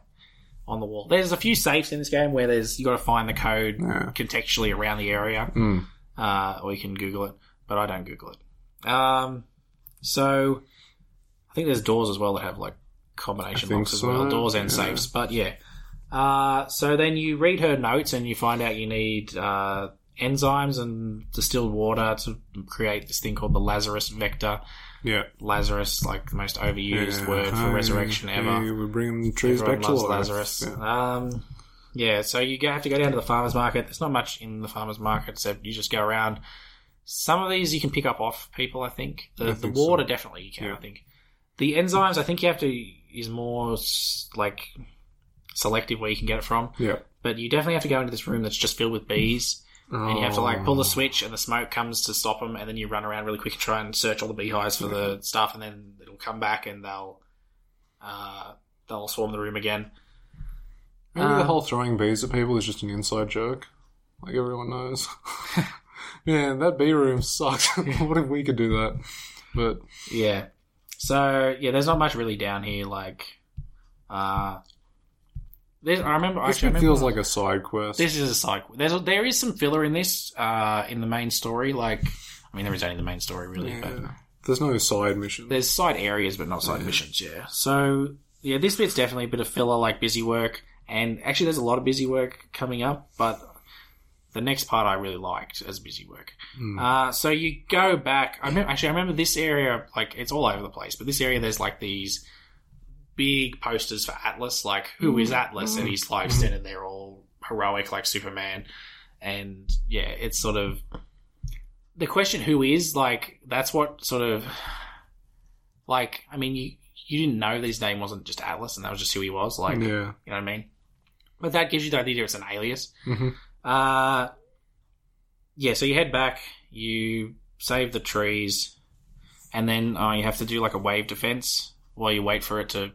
On the wall. There's a few safes in this game where there's you got to find the code Yeah. contextually around the area, Mm. uh, or you can Google it, but I don't Google it. Um, so I think there's doors as well that have like combination locks think as so, well, doors and yeah. safes. But yeah. Uh, so then you read her notes and you find out you need uh, enzymes and distilled water to create this thing called the Lazarus vector. Yeah. Lazarus, like the most overused Yeah, word for resurrection ever. hey, we're bringing trees Everyone back to life. Lazarus. Yeah. Um, yeah, so you have to go down to the farmer's market. There's not much in the farmer's market except you just go around. Some of these you can pick up off people, I think. The, I the think so. water, definitely you can, I think. The enzymes, I think you have to, is more like selective where you can get it from. Yeah. But you definitely have to go into this room that's just filled with bees. And you have to like pull the switch, and the smoke comes to stop them, and then you run around really quick and try and search all the beehives for the stuff, and then it'll come back, and they'll uh, they'll swarm the room again. Maybe the Um, whole throwing bees at people is just an inside joke. Like everyone knows. yeah, that bee room sucks. what if we could do that? But Yeah. So yeah, there's not much really down here. Like, uh, there's, I remember. this actually, I remember feels like a side quest. This is a side. There's a, there is some filler in this uh, in the main story. Like, I mean, there is only the main story really, but There's no side mission. there's side areas, but not side missions. Yeah. So yeah, this bit's definitely a bit of filler, like busy work, and actually, there's a lot of busy work coming up, but. The next part I really liked as busy work. Hmm. Uh, so you go back. I remember, actually, I remember this area. Like it's all over the place, but this area there's like these big posters for Atlas. Like who is Atlas? And he's like standing there all heroic, like Superman. And yeah, it's sort of the question: who is like that's what sort of like. I mean, you you didn't know that his name wasn't just Atlas, and that was just who he was. Like, Yeah. you know what I mean? But that gives you the idea it's an alias. Mhm. Uh, yeah, so you head back, you save the trees, and then uh, you have to do like a wave defense while you wait for it to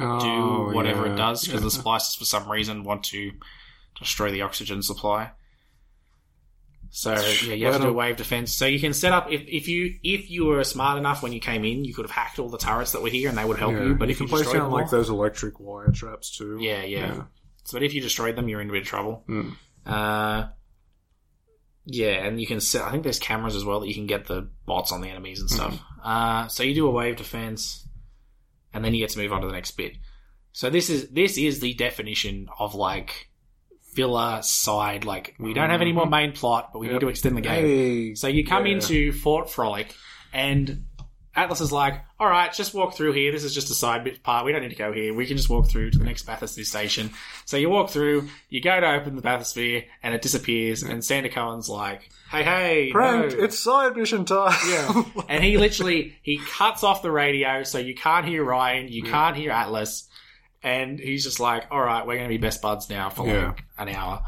Oh, do whatever yeah. it does because the Yeah. splicers for some reason want to destroy the oxygen supply. So yeah, you have to do a wave defense. So you can set up if, if you if you were smart enough when you came in, you could have hacked all the turrets that were here, and they would help Yeah, you. But if can you down them like those electric wire traps too. yeah, yeah, So, but if you destroyed them, you're in a bit of trouble. Mm. Uh, yeah, and you can set. I think there's cameras as well that you can get the bots on the enemies and stuff. Uh, so you do a wave defense, and then you get to move on to the next bit. So this is this is the definition of like filler side. Like we don't have any more mm-hmm. main plot, but we need to extend the game. Hey, so you come yeah. into Fort Frolic, and Atlas is like, "All right, just walk through here. This is just a side bit part. We don't need to go here. We can just walk through to the next bathysphere station." So you walk through, you go to open the bathysphere, and it disappears. And Sander Cohen's like, "Hey, hey, Pranked, no." it's side mission time. Yeah. and he literally he cuts off the radio so you can't hear Ryan, you can't hear Atlas, and he's just like, "All right, we're going to be best buds now for Yeah. like an hour."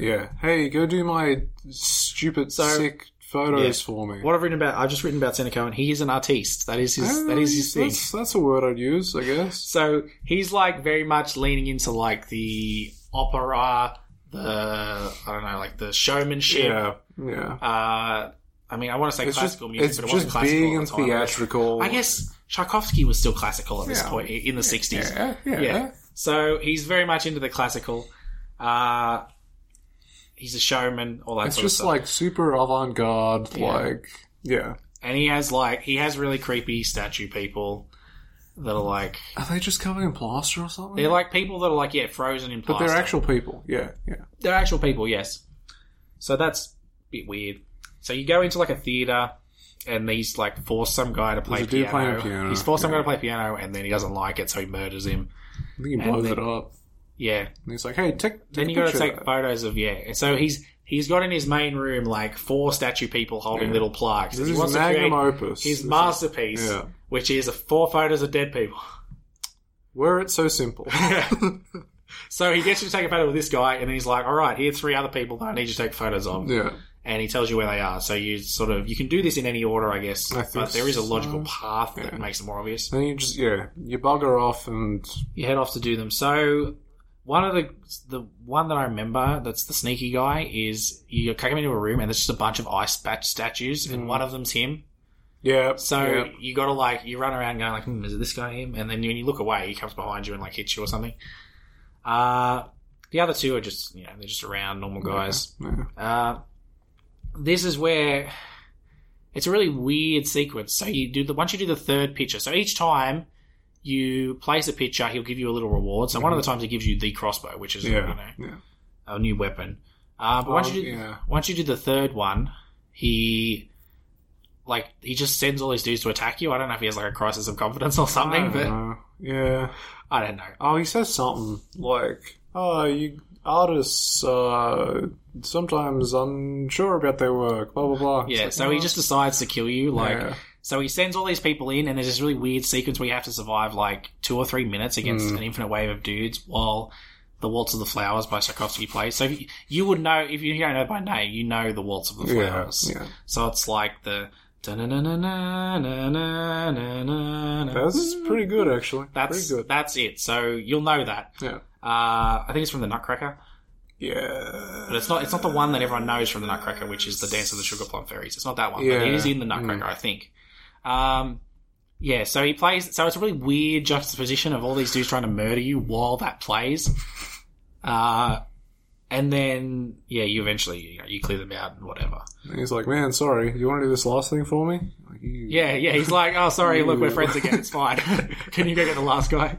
Yeah. Hey, go do my stupid, sick photos Yeah. for me. What I've written about, I've just written about Sander and He is an artiste. That is his. that is his thing. That's, that's a word I'd use, I guess. So he's like very much leaning into like the opera, the I don't know, like the showmanship. Yeah, yeah. Uh, I mean, I want to say It's just- classical music, it's but it wasn't just classical big and theatrical. I guess Tchaikovsky was still classical at this Yeah. point in the sixties. Yeah, yeah. So he's very much into the classical. Uh, he's a showman, all that It's sort of just like super avant garde, Yeah. like, yeah. and he has like he has really creepy statue people that are like Are they just covered in plaster or something? they're like people that are like yeah frozen in but they're actual people. Yeah, yeah. They're actual people, yes. So that's a bit weird. So you go into like a theater, and he's like forced some guy to play piano. piano, He's forced some guy to play piano, and then he doesn't like it, so he murders him. I think he blows then- it up. Yeah. And he's like, hey, take, take Then you got to take photos of yeah. And so he's he's got in his main room like four statue people holding Yeah. little plaques. This he is wants to magnum create opus. his This is- masterpiece, Yeah. which is four photos of dead people. Were it so simple? So he gets you to take a photo with this guy, and then he's like, "All right, here are three other people that I need you to take photos of." Yeah. and he tells you where they are. So you sort of you can do this in any order, I guess, I think but there is a logical so. path that makes it more obvious. and you just, yeah, you bugger off and. You head off to do them. So one of the the one that I remember that's the sneaky guy is you come into a room and there's just a bunch of ice bat statues, and Mm. one of them's him. Yeah. So yeah. you got to like you run around going like, hmm, is it this guy him? And then when you look away, he comes behind you and like hits you or something. Uh the other two are just you know they're just around normal guys. Yeah. Uh, this is where it's a really weird sequence. So you do the once you do the third picture. So each time you place a picture, he'll give you a little reward. So one of the times he gives you the crossbow, which is Mm-hmm. Yeah, you know yeah. a new weapon. Uh, but once Oh, you do, yeah. once you do the third one, he like he just sends all his dudes to attack you. I don't know if he has like a crisis of confidence or something, I but don't know. Yeah. I don't know. Oh, he says something like, "Oh, you artists uh, sometimes unsure about their work." Blah blah blah. Yeah, like, so he oh. just decides to kill you. Like, Yeah. So he sends all these people in, and there's this really weird sequence where you have to survive like two or three minutes against Mm. an infinite wave of dudes while the Waltz of the Flowers by Tchaikovsky plays. So you- you would know if you don't know by name, you know the Waltz of the Flowers. yeah. So it's like the. That's That's pretty good, actually. That's pretty good. that's it. So you'll know that. Yeah. Uh, I think it's from the Nutcracker. Yeah. But it's not. It's not the one that everyone knows from the Nutcracker, which is the Dance of the Sugar Plum Fairies. It's not that one, Yeah. but it is in the Nutcracker, Mm. I think. Um, yeah. So he plays. So it's a really weird juxtaposition of all these dudes trying to murder you while that plays. Uh, and then yeah, you eventually you, know, you clear them out and whatever. And he's like, "Man, sorry. You want to do this last thing for me?" Like, Yeah, yeah. He's like, oh, sorry, look, we're friends again. It's fine. Can you go get the last guy?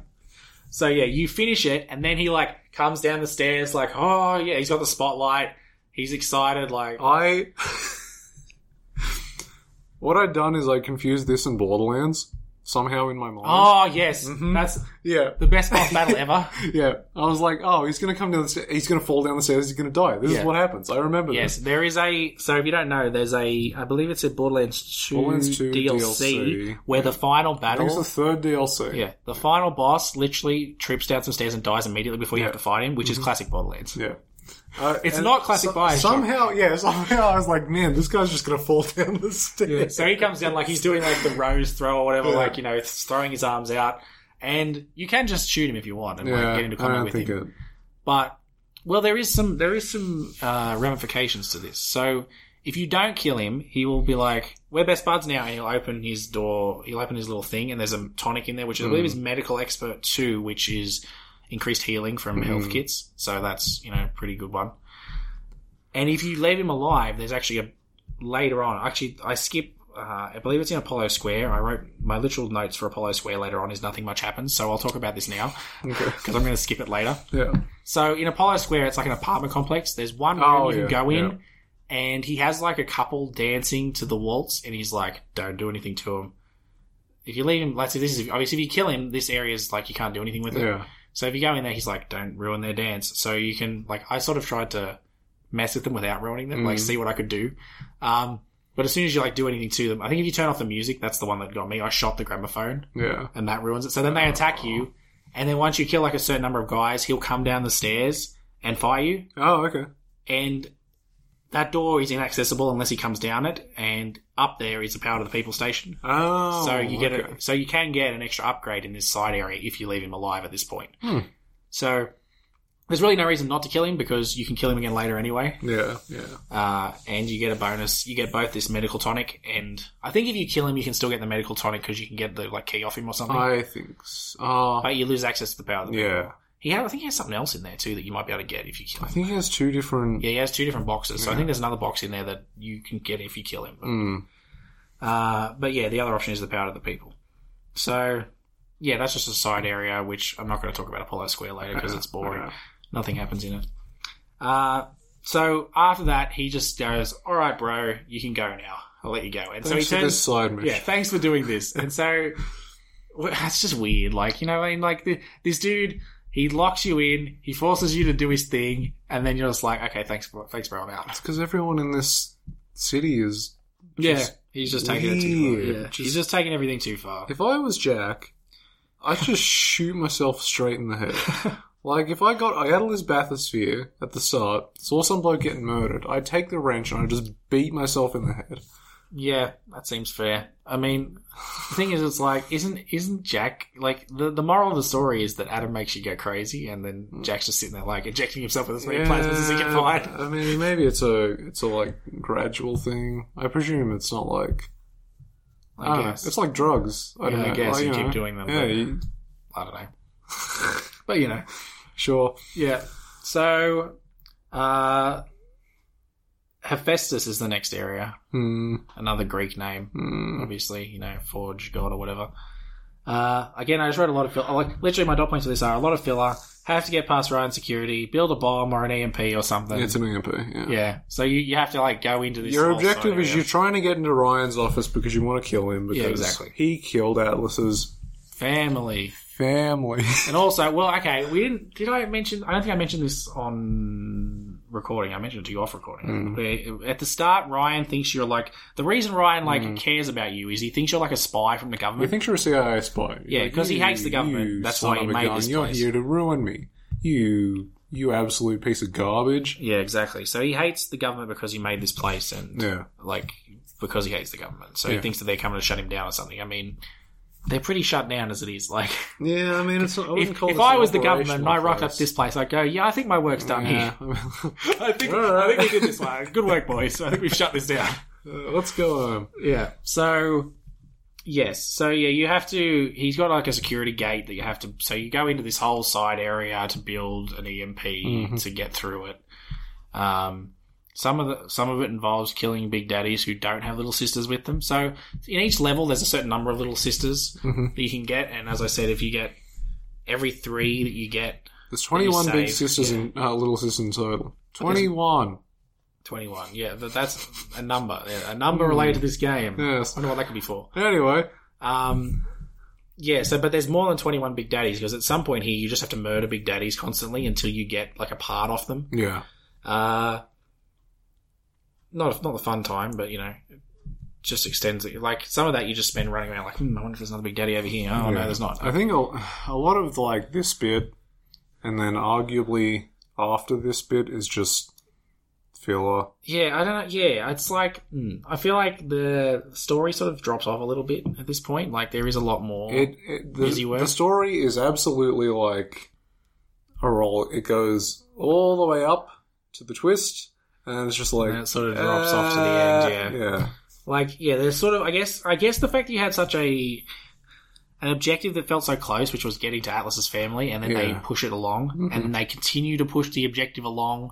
So yeah, you finish it, and then he like comes down the stairs, like, oh yeah, he's got the spotlight. He's excited, like, I. what I'd done is I confused this and Borderlands somehow in my mind. oh yes, mm-hmm. that's yeah, the best boss battle ever. yeah. I was like, oh, he's gonna come down the stairs. He's gonna fall down the stairs. He's gonna die. This Yeah. is what happens. I remember Yes, this. there is a. So if you don't know, there's a. I believe it's a Borderlands 2, Borderlands 2 DLC, DLC, where the final battle. it's the third DLC. yeah, the final boss literally trips down some stairs and dies immediately before you have to fight him, which is mm-hmm. classic Borderlands. Yeah. Uh, It's not classic Bioshock. Somehow, yeah, somehow I was like, man, this guy's just gonna fall down the stairs. So he comes down like he's doing like the rose throw or whatever, Yeah. like you know, throwing his arms out, and you can just shoot him if you want and like, get into combat with think him. it. But well, there is some there is some uh, ramifications to this. So if you don't kill him, he will be like, "We're best buds now," and he'll open his door. He'll open his little thing, and there's a tonic in there, which I believe Mm. is medical expert two, which is increased healing from health Mm. kits. So that's you know a pretty good one. And if you leave him alive, there's actually a later on. Actually, I skip. Uh, I believe it's in Apollo Square. I wrote my literal notes for Apollo Square later on is nothing much happens, so I'll talk about this now Okay. because I'm going to skip it later. Yeah. So in Apollo Square, it's like an apartment complex. There's one room Oh, you can yeah, go in, yeah. and he has like a couple dancing to the waltz, and he's like, "Don't do anything to him. If you leave him, let's say this is obviously if you kill him, this area is like you can't do anything with it. Yeah. So if you go in there, he's like, "Don't ruin their dance." So you can like, I sort of tried to mess with them without ruining them, like Mm. see what I could do. Um, but as soon as you like do anything to them, I think if you turn off the music, that's the one that got me. I shot the gramophone Yeah. and that ruins it. So then they attack you, and then once you kill like a certain number of guys, he'll come down the stairs and fire you. Oh, okay. And that door is inaccessible unless he comes down it, and up there is the power to the people station. Oh, so you get okay. a, so you can get an extra upgrade in this side area if you leave him alive at this point. Hmm. So there's really no reason not to kill him because you can kill him again later anyway. Yeah, yeah. Uh, and you get a bonus. You get both this medical tonic, and I think if you kill him, you can still get the medical tonic because you can get the like key off him or something. I think so. Oh, but you lose access to the power. Of the yeah. He had, I think he has something else in there too that you might be able to get if you kill him. I think he has two different. Yeah, he has two different boxes. So I Yeah. think there's another box in there that you can get if you kill him. But, Mm. uh, but yeah, the other option is the power of the people. So yeah, that's just a side area, which I'm not going to talk about Apollo Square later because it's boring. Nothing happens in it. Uh, so after that, he just goes, "All right, bro, you can go now. I'll let you go." And Thanks so he turns, this side mission. Yeah, thanks for doing this. And so well, that's just weird. Like you know, I mean, like the, this dude, he locks you in, he forces you to do his thing, and then you're just like, "Okay, thanks, bro, thanks, bro, I'm out." It's because everyone in this city is. Yeah, just he's just taking it too far. weird. Yeah. Just- he's just taking everything too far. If I was Jack, I'd just shoot myself straight in the head. like, if I got I had this bathysphere at the start, saw some bloke getting murdered, I'd take the wrench and I'd just beat myself in the head. Yeah, that seems fair. I mean, the thing is, it's like, isn't isn't Jack like the the moral of the story is that Adam makes you go crazy, and then Jack's just sitting there like injecting himself with as many plasmids as he can find. I mean, maybe it's a it's a like gradual thing. I presume it's not like. I don't know. guess. it's like drugs. I Yeah, don't I know. guess like, you keep know. doing them, Yeah, but- you- I don't know, but you know, sure. yeah. So, uh, Hephaestus is the next area. Hmm. Another Greek name, Hmm. obviously. You know, forge god or whatever. Uh, again, I just read a lot of filler. Like, literally, my dot points for this are a lot of filler. Have to get past Ryan security, build a bomb or an EMP or something. It's an EMP. Yeah. yeah. So you, you have to like go into this. Your objective is area. you're trying to get into Ryan's office because you want to kill him because Yeah, exactly. he killed Atlas's family. family. And also, well, okay, we didn't. Did I mention? I don't think I mentioned this on recording. I mentioned it to you off recording. Where At the start, Ryan thinks you're like the reason Ryan like Mm. cares about you is he thinks you're like a spy from the government. he thinks you're a CIA spy. Yeah, Like, 'cause he hates the government. That's why he made gun, this You're place. here to ruin me. You, you absolute piece of garbage. Yeah, exactly. So he hates the government because he made this place, and Yeah. like because he hates the government. So he thinks that they're coming to shut him down or something. I mean, they're pretty shut down as it is. Like, Yeah, I mean, it's. I if, if I was the government and I rocked up this place, I'd go, yeah, I think my work's done Yeah. here. I think I think we did this one. Good work, boys. I think we've shut this down. Uh, let's go home. Yeah. So yes. So yeah, you have to. He's got like a security gate that you have to. So you go into this whole side area to build an EMP Mhm. to get through it. Um, some of the some of it involves killing big daddies who don't have little sisters with them. So in each level, there's a certain number of little sisters Mhm. that you can get, and as I said, if you get every three that you get, There's 21 that you big save, sisters yeah. and uh, little sisters in total. 21. 21. Yeah, that, that's a number. Yeah, a number related to this game. Yes. I wonder what that could be for. Anyway, Um, yeah, so, but there's more than 21 Big Daddies because at some point here you just have to murder Big Daddies constantly until you get like a part off them. yeah. Uh, not, not the fun time, but you know, it just extends it. Like some of that you just spend running around like, hmm, I wonder if there's another Big Daddy over here. Oh, no, there's not. I think a, a lot of like this bit, and then arguably after this bit is just filler. Yeah, I don't know. Yeah, it's like hmm, I feel like the story sort of drops off a little bit at this point. Like there is a lot more It, it the, busy work. the story is absolutely like a roll. It goes all the way up to the twist, and it's just like And it sort of drops off to the end, yeah. yeah. Like, yeah, there's sort of, I guess, I guess the fact that you had such a an objective that felt so close, which was getting to Atlas's family, and then they push it along, Mhm. and they continue to push the objective along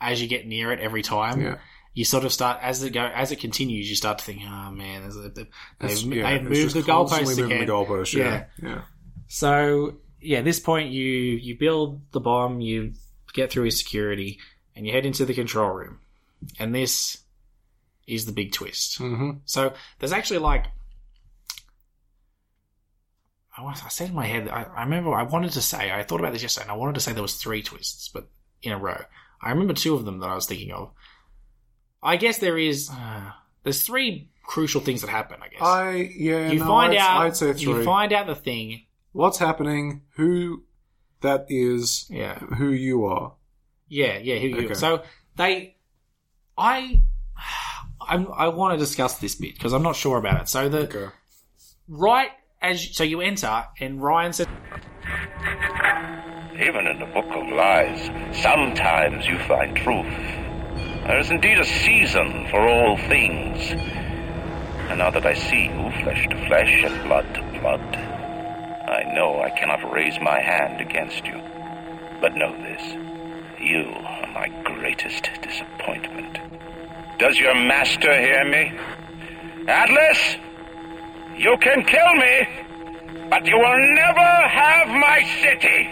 as you get near it every time. Yeah. You sort of start as it go as it continues. You start to think, "Oh man, there's a, they've, they've yeah, it's moved the goalposts again." the goalposts, yeah. Yeah. So yeah, at this point you you build the bomb, you get through his security, and you head into the control room. And this is the big twist. Mhm. So there's actually like I, was, I said in my head, I, I remember I wanted to say, I thought about this yesterday, and I wanted to say there was three twists, but in a row. I remember two of them that I was thinking of. I guess there is, uh, there's three crucial things that happen. I guess I yeah. you no, find I'd, out, I'd say three. you find out the thing. What's happening? Who that is? Yeah. Who you are? Yeah, yeah. Who you? Okay. So they, I, I'm, I want to discuss this bit because I'm not sure about it. So the right as so you enter and Ryan says, Even in the book of lies, sometimes you find truth. There is indeed a season for all things. And now that I see you, flesh to flesh and blood to blood, I know I cannot raise my hand against you. But know this you are my greatest disappointment. Does your master hear me? Atlas, you can kill me, but you will never have my city.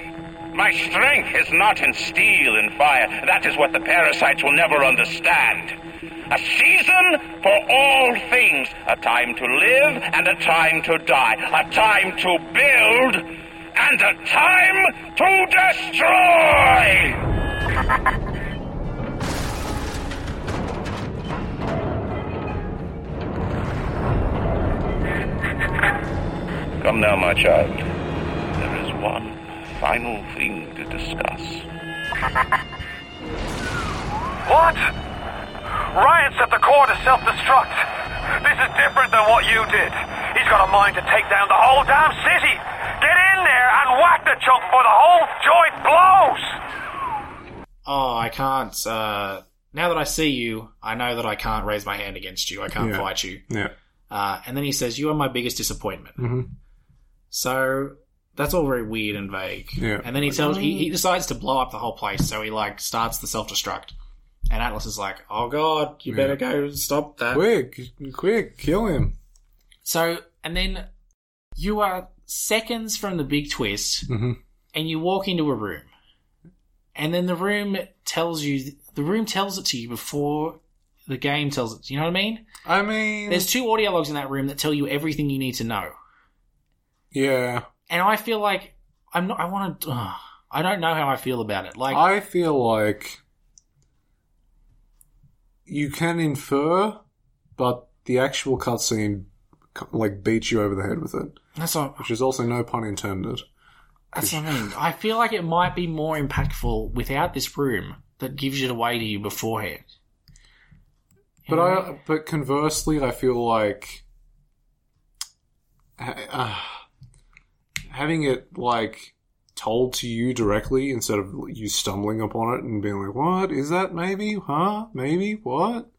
My strength is not in steel and fire. That is what the parasites will never understand. A season for all things. A time to live and a time to die. A time to build and a time to destroy. Come now, my child. There is one final thing to discuss. What? Ryan set the core to self-destruct. This is different than what you did. He's got a mind to take down the whole damn city. Get in there and whack the chunk for the whole joint blows. "Oh, I can't." Uh, now that I see you, I know that I can't raise my hand against you. I can't Yeah. fight you. Yeah. Uh, and then he says, "You are my biggest disappointment." hmm So that's all very weird and vague. Yeah. And then he tells he, he decides to blow up the whole place, so he like starts the self destruct. And Atlas is like, "Oh God, you better Yeah. go stop that!" Quick, quick, kill him. So and then you are seconds from the big twist, hmm and you walk into a room, and then the room tells you the room tells it to you before the game tells it. You know what I mean? I mean, There's two audio logs in that room that tell you everything you need to know. yeah. and I feel like I'm not. I want to. Uh, I don't know how I feel about it. Like, I feel like you can infer, but the actual cutscene like beats you over the head with it, that's what, which is also no pun intended. That's what I mean. I feel like it might be more impactful without this room that gives it away to you beforehand. But I, but conversely, I feel like uh, having it like told to you directly instead of you stumbling upon it and being like, "What is that? Maybe, huh? Maybe what?"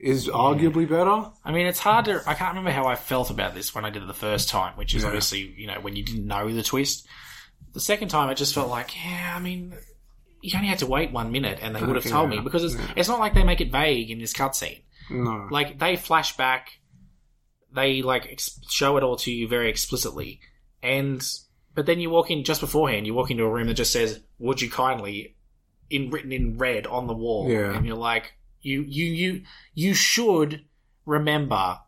Is arguably better. I mean, it's hard to. I can't remember how I felt about this when I did it the first time, which is Yeah. obviously you know when you didn't know the twist. The second time, it just felt like, yeah, I mean, you only had to wait one minute, and they would have told me Yeah. because it's, it's not like they make it vague in this cutscene. No, Like they flash back, they like ex- show it all to you very explicitly, and but then you walk in just beforehand. You walk into a room that just says "Would you kindly," in written in red on the wall, Yeah. and you're like, you you you you should remember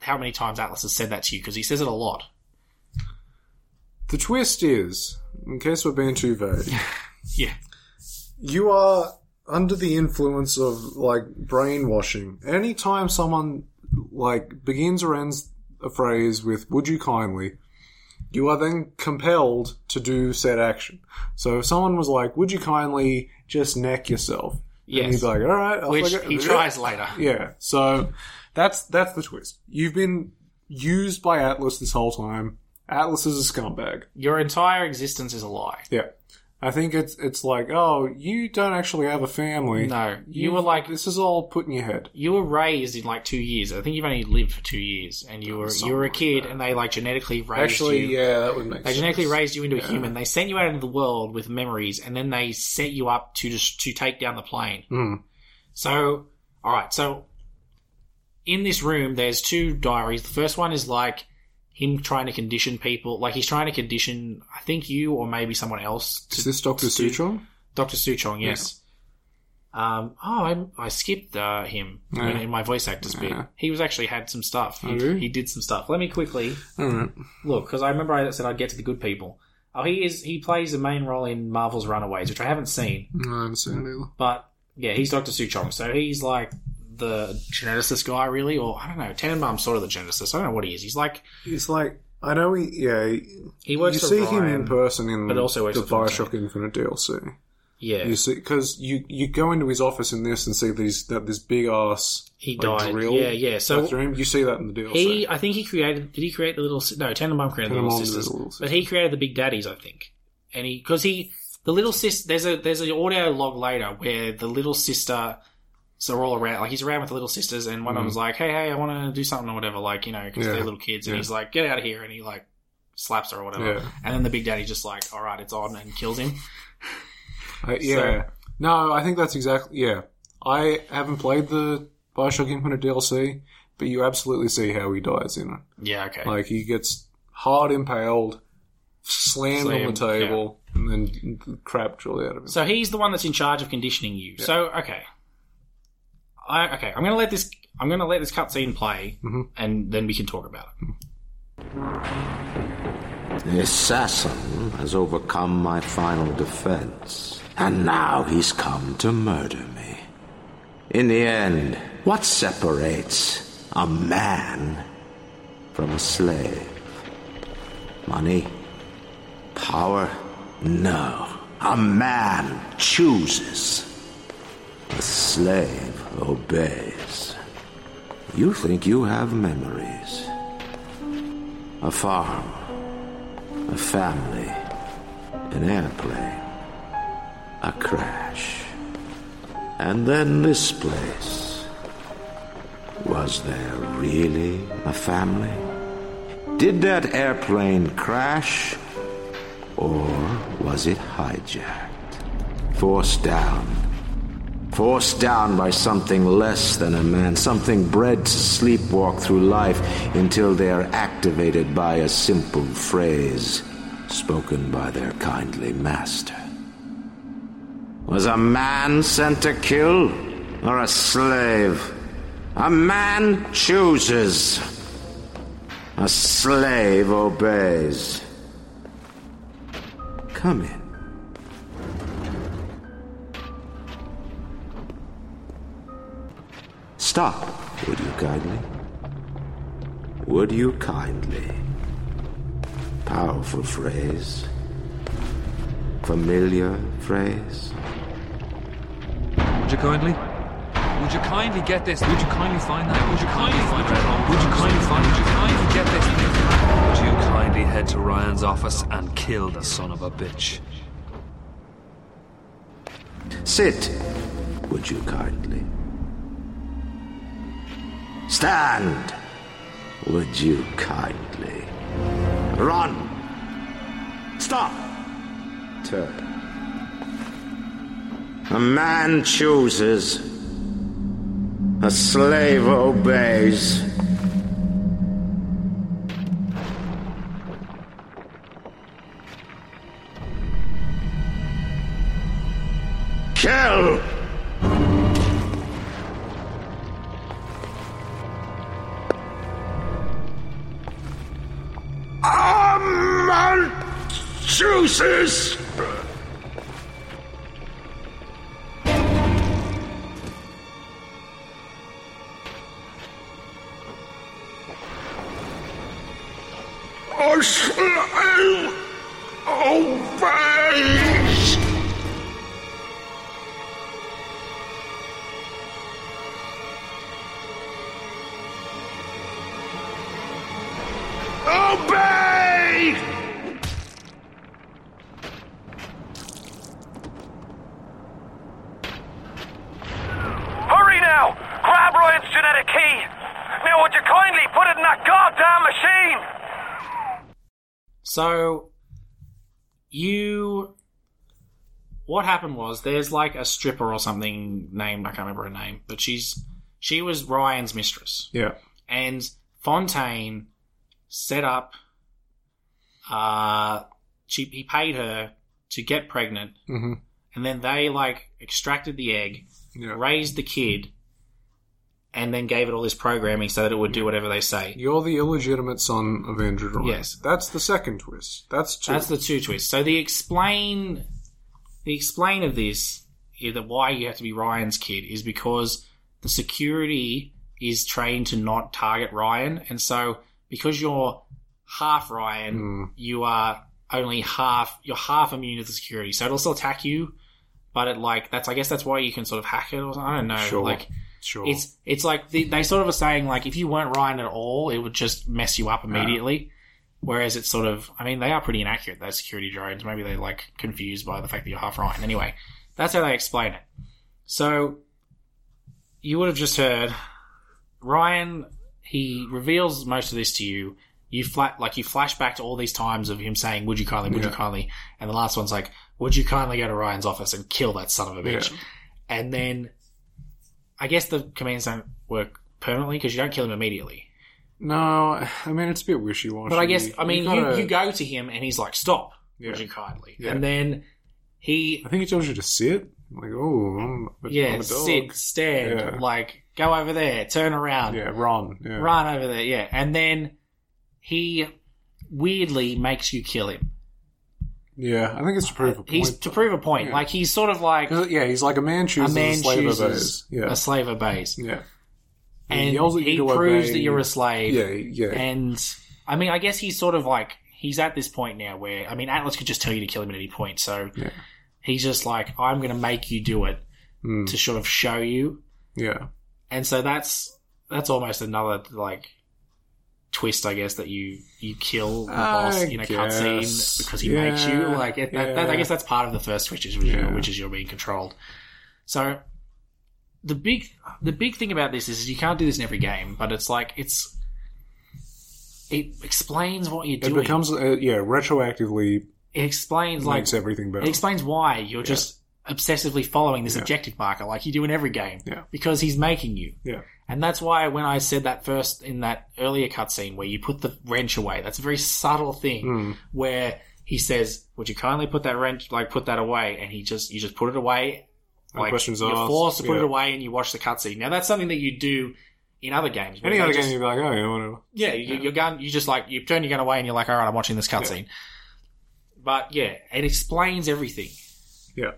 how many times Atlas has said that to you because he says it a lot. the twist is, in case we're being too vague, Yeah, you are under the influence of like brainwashing. Anytime someone like begins or ends a phrase with "Would you kindly," you are then compelled to do said action. So if someone was like, "Would you kindly just neck yourself?" Yes. you'd be like, "All right," I'll which he tries later. Yeah. So that's that's the twist. You've been used by Atlas this whole time. Atlas is a scumbag. Your entire existence is a lie. Yeah. I think it's it's like, oh, you don't actually have a family. No, you were like this is all put in your head. You were raised in like two years. I think you've only lived for two years, and you were you were a kid, and they like genetically raised you. Actually, you. yeah, that would make They genetically raised you into a human. They sent you out into the world with memories, and then they set you up to just to take down the plane. Mm. So, all right. So, in this room, there's two diaries. The first one is like him trying to condition people. Like he's trying to condition, I think you or maybe someone else. To, Is this Doctor to do- Suchong? Doctor Suchong, yes. Um, oh, I, I skipped uh, him Yeah. in my voice actors bit. Yeah. He was actually had some stuff. He, Oh, really? he did some stuff. Let me quickly Alright. look because I remember I said I'd get to the good people. Oh, he is. He plays the main role in Marvel's Runaways, which I haven't seen. No, I haven't seen it either. But yeah, he's Doctor Suchong, so he's like the geneticist guy, really, or I don't know. Tenenbaum's sort of the geneticist. I don't know what he is. He's like He's like, I know he, yeah, he, He works You see him in person in but also the Bioshock Infinite DLC. Yeah. you see, because you you go into his office in this and see these that this big ass He like, died. drill Yeah, yeah. So- him. you see that in the DLC. he. I think he created. Did he create the little? No, Tenenbaum created the little sisters, Little but he created the Big Daddies, I think. And he because he the little sis. There's a there's an audio log later where the little sister. So they're all around, like he's around with the little sisters, and one of Mm. them's like, "Hey, hey, I want to do something or whatever," like you know, because Yeah. they're little kids, and Yeah. he's like, "Get out of here," and he like slaps her or whatever, Yeah. and then the big daddy just like, "All right, it's on," and kills him. Uh, yeah. no, I think that's exactly. Yeah, I haven't played the Bioshock Infinite DLC, but you absolutely see how he dies in it. Yeah, okay. Like he gets hard impaled, slammed, on the table, and then crap jolly out of him. So he's the one that's in charge of conditioning you. So okay, I okay. I'm gonna let this. I'm gonna let this cutscene play, Mhm. and then we can talk about it. The assassin has overcome my final defense, and now he's come to murder me. In the end, what separates a man from a slave? Money? Power? No. A man chooses. A slave obeys. You think you have memories. A farm a family, an airplane, a crash, and then this place. Was there really a family? Did that airplane crash, or was it hijacked? Forced down. Forced down by something less than a man, something bred to sleepwalk through life until they are activated by a simple phrase spoken by their kindly master. Was a man sent to kill, or a slave? A man chooses, a slave obeys. Come in. Stop, would you kindly? Would you kindly? Powerful phrase. Familiar phrase. Would you kindly? Would you kindly get this? Would you kindly find that? Would you kindly find it? Would you kindly find? Would you kindly get this? Would you kindly head to Ryan's office and kill the son of a bitch? Sit, would you kindly? Stand, would you kindly? Run! Stop! Turn. A man chooses, a slave obeys. Kill! Was there's like a stripper or something named I can't remember her name, but she's she was Ryan's mistress. Yeah. And Fontaine set up uh she he paid her to get pregnant hmm and then they like extracted the egg, Yeah. raised the kid, and then gave it all this programming so that it would do whatever they say. You're the illegitimate son of Andrew Ryan. Yes. That's the second twist. That's two. That's the two twists. So the explain, the explain of this, is that why you have to be Ryan's kid is because the security is trained to not target Ryan, and so because you're half Ryan, Hmm. you are only half. You're half immune to the security, so it'll still attack you. But it like that's I guess that's why you can sort of hack it or something. I don't know. Sure. Like Sure. it's it's like they, they sort of are saying like if you weren't Ryan at all, it would just mess you up immediately. Whereas it's sort of, I mean, they are pretty inaccurate. Those security drones. Maybe they're like confused by the fact that you're half Ryan. Anyway, that's how they explain it. So you would have just heard Ryan. He reveals most of this to you. You flat like you flash back to all these times of him saying, "Would you kindly? Would you kindly?" And the last one's like, "Would you kindly go to Ryan's office and kill that son of a bitch?" Yeah. And then, I guess the commands don't work permanently because you don't kill him immediately. No, I mean it's a bit wishy washy. But I guess I mean you, gotta- you go to him and he's like, "Stop, Yeah. would you kindly?" Yeah. And then he I think he tells you to sit. Like, oh, I'm, a- yeah I'm a dog. sit, stand, Yeah. like go over there, turn around, Yeah, run. Yeah. run over there, yeah. And then he weirdly makes you kill him. Yeah, I think it's to prove a point. He's to prove a point. Yeah. Like he's sort of like yeah, he's like a man chooses a, man slave chooses obeys. Yeah, a slave obeys. yeah. And yells at you he to proves obey. that you're a slave. Yeah, yeah. And I mean, I guess he's sort of like he's at this point now where I mean, Atlas could just tell you to kill him at any point. So Yeah. he's just like, I'm going to make you do it Mm. to sort of show you. Yeah. And so that's that's almost another like twist, I guess, that you you kill the boss I in a cutscene because he makes you Yeah, like it, that, that, I guess that's part of the first twist, which is Yeah. which is you're being controlled. So the big the big thing about this is you can't do this in every game, but it's like it's it explains what you're doing. It becomes uh, yeah retroactively it explains like everything better. it explains why you're Yeah. just obsessively following this Yeah. objective marker like you do in every game Yeah. because he's making you. Yeah. And that's why when I said that first in that earlier cutscene where you put the wrench away, that's a very subtle thing Mm. where he says, "Would you kindly put that wrench, like put that away?" And he just you just put it away. No Like questions you're asked. forced to put Yeah. it away, and you watch the cutscene. Now that's something that you do in other games. Any other just- game, you'd be like, oh yeah, whatever. yeah, you, your gun. You just like you turn your gun away, and you're like, "All right, I'm watching this cutscene." But yeah, it explains everything Yeah.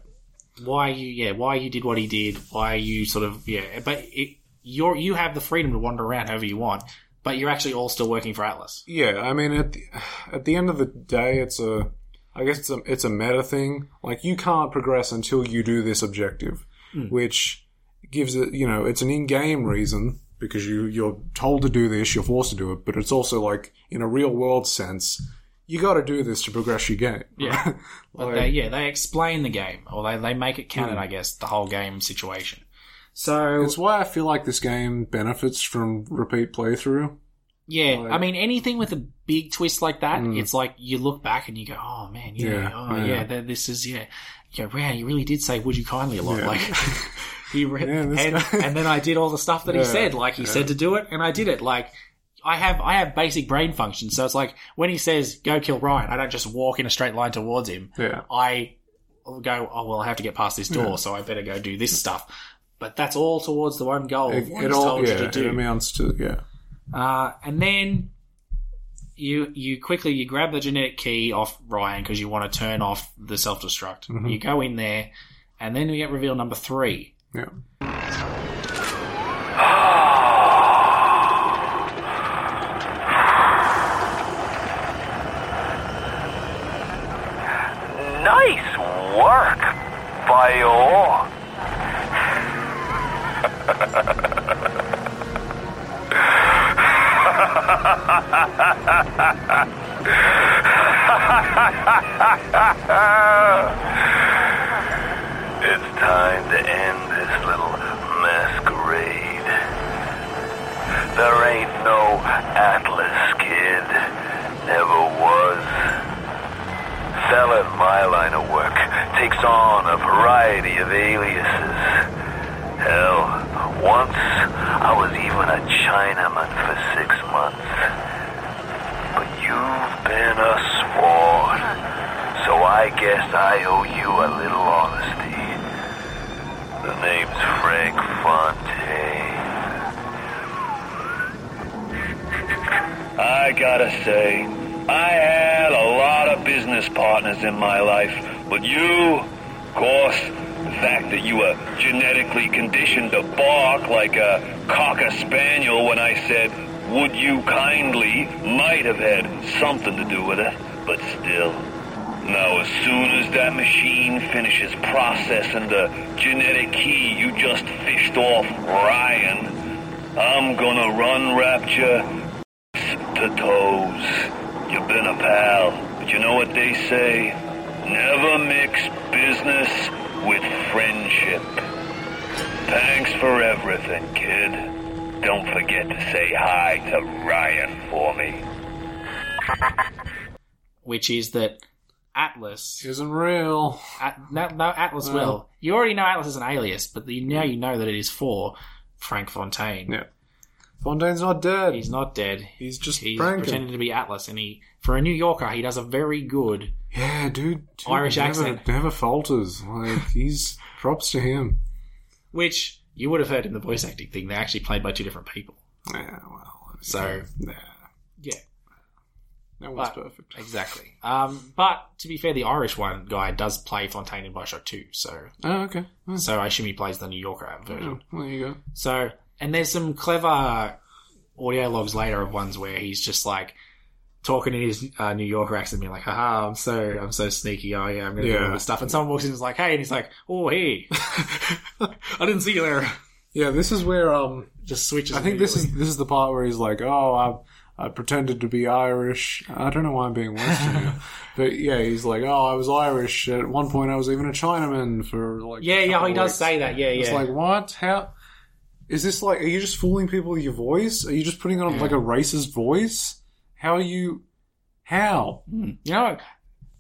why you yeah why you did what he did why you sort of yeah but it, you're you have the freedom to wander around however you want but you're actually all still working for atlas Yeah, I mean, at the, at the end of the day, it's a, I guess it's a, it's a meta thing. Like you can't progress until you do this objective, Mm. which gives it, you know, it's an in-game reason because you you're told to do this, you're forced to do it, but it's also like in a real world sense, you got to do this to progress your game. yeah Like- they, yeah they explain the game or they, they make it canon Mm. i guess the whole game situation so It's why I feel like this game benefits from repeat playthrough. Yeah like- i mean anything with a big twist like that Mm. it's like you look back and you go oh man yeah, Yeah, oh yeah. yeah, th- this is yeah you go wow you really did say would you kindly a lot Yeah. like he re- and, and then I did all the stuff that he said. Like he said to do it, and I did it. Like I have I have basic brain function, so it's like when he says go kill Ryan, I don't just walk in a straight line towards him. Yeah. I go oh well, I have to get past this door, so I better go do this stuff. But that's all towards the one goal. It, it all, told yeah, you to it amounts to, yeah. Uh, and then you you quickly you grab the genetic key off Ryan because you want to turn off the self destruct. Mhm. You go in there, and then we get reveal number three. Yeah. Nice work by you all. it's time to end this little masquerade. There ain't no Atlas kid. Never was. fella in my line of work takes on a variety of aliases. Hell, once I was even a Chinaman for six months. But you've been a sport, so I guess I owe you a little honesty. The name's Frank Fontaine. I gotta say, I had a lot of business partners in my life, but you, of course, the fact that you were genetically conditioned to bark like a cocker spaniel when I said, would you kindly, might have had something to do with it, but still. Now, as soon as that machine finishes processing the genetic key you just fished off Ryan, I'm gonna run Rapture to toes. You've been a pal, but you know what they say? Never mix business with friendship. Thanks for everything, kid. Don't forget to say hi to Ryan for me. which is that Atlas isn't real. At, no, no, Atlas Well. will. You already know Atlas is an alias, but you, now you know that it is for Frank Fontaine. Yeah. Fontaine's not dead. He's not dead. He's just He's pranking. pretending to be Atlas, and he, for a New Yorker, he does a very good Yeah, dude. dude, Irish never, accent. Never falters. Like, he's props to him. which you would have heard in the voice acting thing. They're actually played by two different people. Yeah, well. So, Nah. yeah. No one's But- perfect. Exactly. Um, but to be fair, the Irish one guy does play Fontaine in Bioshock 2, so Oh, okay. Oh, so I assume he plays the New Yorker version. well, there you go. So, and there's some clever audio logs later of ones where he's just like talking in his uh, New Yorker accent, being like, "Haha, I'm so I'm so sneaky. Oh yeah, I'm gonna do Yeah. all this stuff." And someone walks in and is like, "Hey," and he's like, "Oh hey, I didn't see you there." Yeah, this is where um Just switches. I think this is this is the part where he's like, "Oh, I I pretended to be Irish." I don't know why I'm being Western, but yeah, he's like, "Oh, I was Irish at one point. I was even a Chinaman for like." Yeah, yeah, he does weeks." say that. Yeah, It's yeah. like what? How is this like? Are you just fooling people with your voice? Are you just putting on like a racist voice? How are you? How? You know,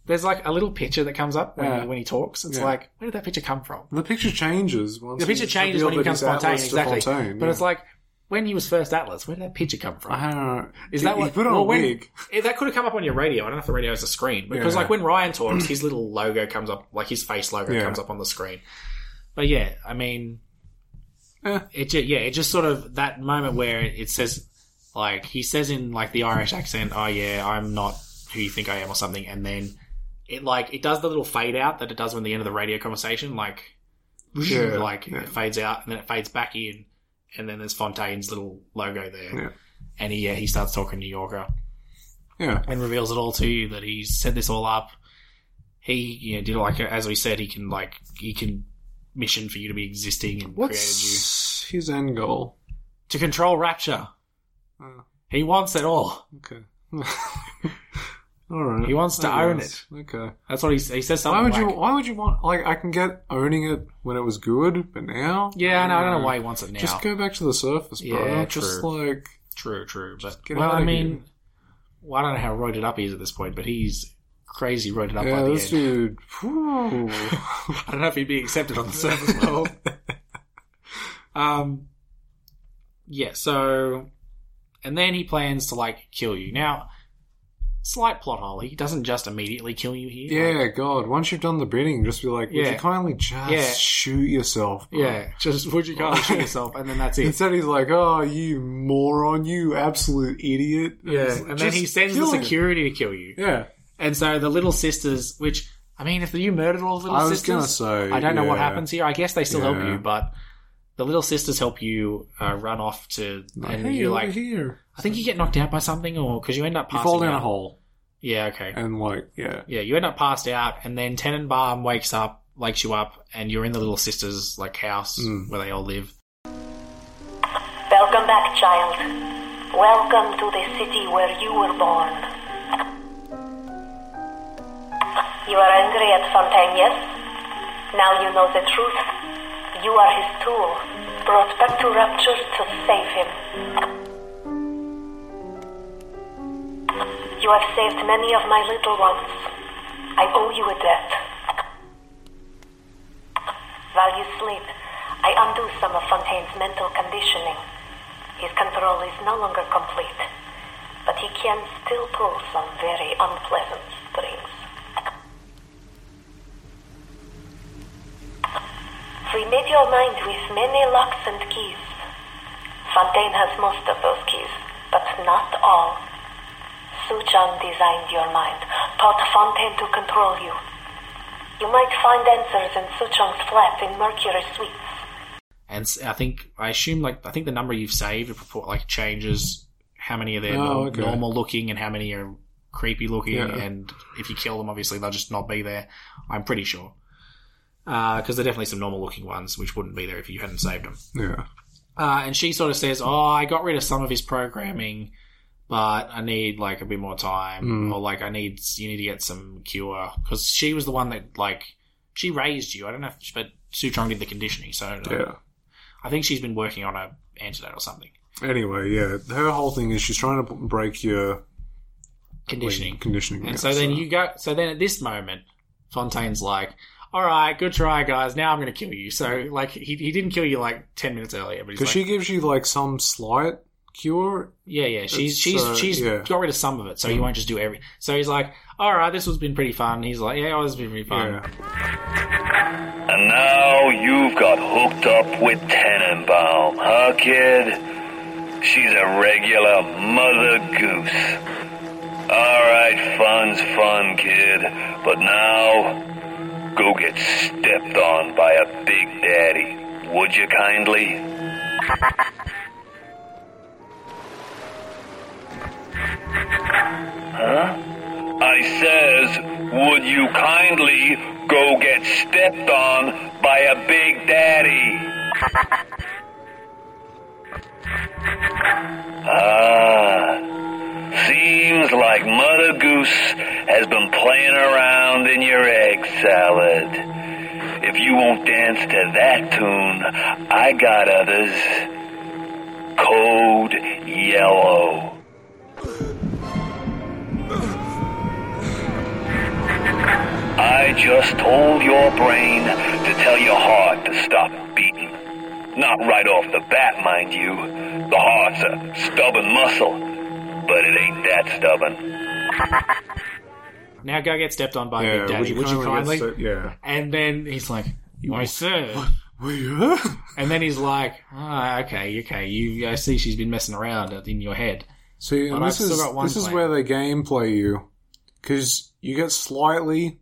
there's like a little picture that comes up when, Yeah. he, when he talks. It's Yeah. like, where did that picture come from? The picture changes. Once The picture changes when he becomes that he's Fontaine, Atlas exactly. Fontaine, but yeah. it's like when he was first Atlas. Where did that picture come from? I don't know. Is He- that what? put on well, a wig? eh, that could have come up on your radio. I don't know if the radio has a screen because, like, when Ryan talks, his little logo comes up, like his face logo comes up on the screen. But yeah, I mean, Eh. it yeah, it just sort of that moment where it says, like, he says in like the Irish accent, "Oh yeah, I'm not who you think I am" or something, and then it like it does the little fade out that it does when the end of the radio conversation, like, Yeah, like yeah. it fades out and then it fades back in, and then there's Fontaine's little logo there, Yeah. and he yeah, he starts talking New Yorker Yeah. and reveals it all to you that he's set this all up. He, you know, did like as we said, he can like he can mission for you to be existing and created What's his end goal? to control Rapture. Oh. He wants it all. Okay. All right. He wants to I own guess. Okay. That's what he he says. Something Why would you? Why would you want? Like, I can get owning it when it was good, but now. Yeah, I know. I don't know why he wants it now. Just go back to the surface, bro. Yeah, just true. like True, true. But get well, I mean, here. well, I don't know how roided up he is at this point, but he's crazy roided up by yeah, the this end. dude. I don't know if he'd be accepted on the surface level. um, yeah. So, and then he plans to like kill you. Now, slight plot hole. He doesn't just immediately kill you here. yeah, God. Once you've done the bidding, just be like, would Yeah. you kindly just Yeah. shoot yourself? bro? Yeah, just would you go and shoot yourself, and then that's it. Instead, he's like, "Oh, you moron! You absolute idiot!" Yeah, It's- and then just he sends the kill him. security to kill you. Yeah, And so the little sisters, which I mean, if you murdered all the little I was sisters, gonna say, I don't know what yeah. happens here. I guess they still help Yeah. you, but the little sisters help you uh, run off to, and hey, you're over like, here. I think you get knocked out by something, or because you end up You passing fall down out. a hole, Yeah, okay. and like, yeah, Yeah, you end up passed out, and then Tenenbaum wakes up, wakes you up, and you're in the little sisters' like house Mm. where they all live. Welcome back, child. Welcome to the city where you were born. You are angry at Fontaine, yes? Now you know the truth. You are his tool, brought back to Rapture to save him. You have saved many of my little ones. I owe you a debt. While you sleep, I undo some of Fontaine's mental conditioning. His control is no longer complete, but he can still pull some very unpleasant strings. We made your mind with many locks and keys. Fontaine has most of those keys, but not all. Suchong designed your mind, taught Fontaine to control you. You might find answers in Suchong's flat in Mercury Suites. And I think I assume like I think the number you've saved purport like changes how many oh, are there Oh, nor- okay. normal looking and how many are creepy looking. Yeah. And if you kill them, obviously they'll just not be there. I'm pretty sure because there are definitely some normal looking ones which wouldn't be there if you hadn't saved them. Yeah. Uh, and she sort of says, "Oh, I got rid of some of his programming, but I need like a bit more time, Mm. or like I need you need to get some cure because she was the one that like she raised you. I don't know, if, but Suchong did the conditioning, so uh, Yeah. I think she's been working on a antidote or something. Anyway, yeah, her whole thing is she's trying to break your Conditioning. like, conditioning. And yeah, so then you go. So then at this moment, Fontaine's like, "All right, good try, guys. Now I'm going to kill you." So like he he didn't kill you like ten minutes earlier, but because like, she gives you like some slight cure. Yeah, yeah. She's It's, she's uh, she's yeah. got rid of some of it, so he Mm. won't just do every. So he's like, "All right, this has been pretty fun." He's like, "Yeah, it's been pretty fun." And now you've got hooked up with Tenenbaum, huh, kid? She's a regular mother goose. Alright, fun's fun, kid. But now, go get stepped on by a big daddy. Would you kindly? Huh? I says, would you kindly go get stepped on by a big daddy? Ah, seems like Mother Goose has been playing around in your egg salad. If you won't dance to that tune, I got others. Code Yellow. I just told your brain to tell your heart to stop beating. Not right off the bat, mind you. The heart's a stubborn muscle, that stubborn. Now go get stepped on by Yeah, a big daddy. would you kindly get st- yeah. And then he's like, "I said." yeah? And then he's like, "Ah, okay, okay. You, I see. She's been messing around in your head." See, But and I've this still is got one this is plan. where they gameplay you because you get slightly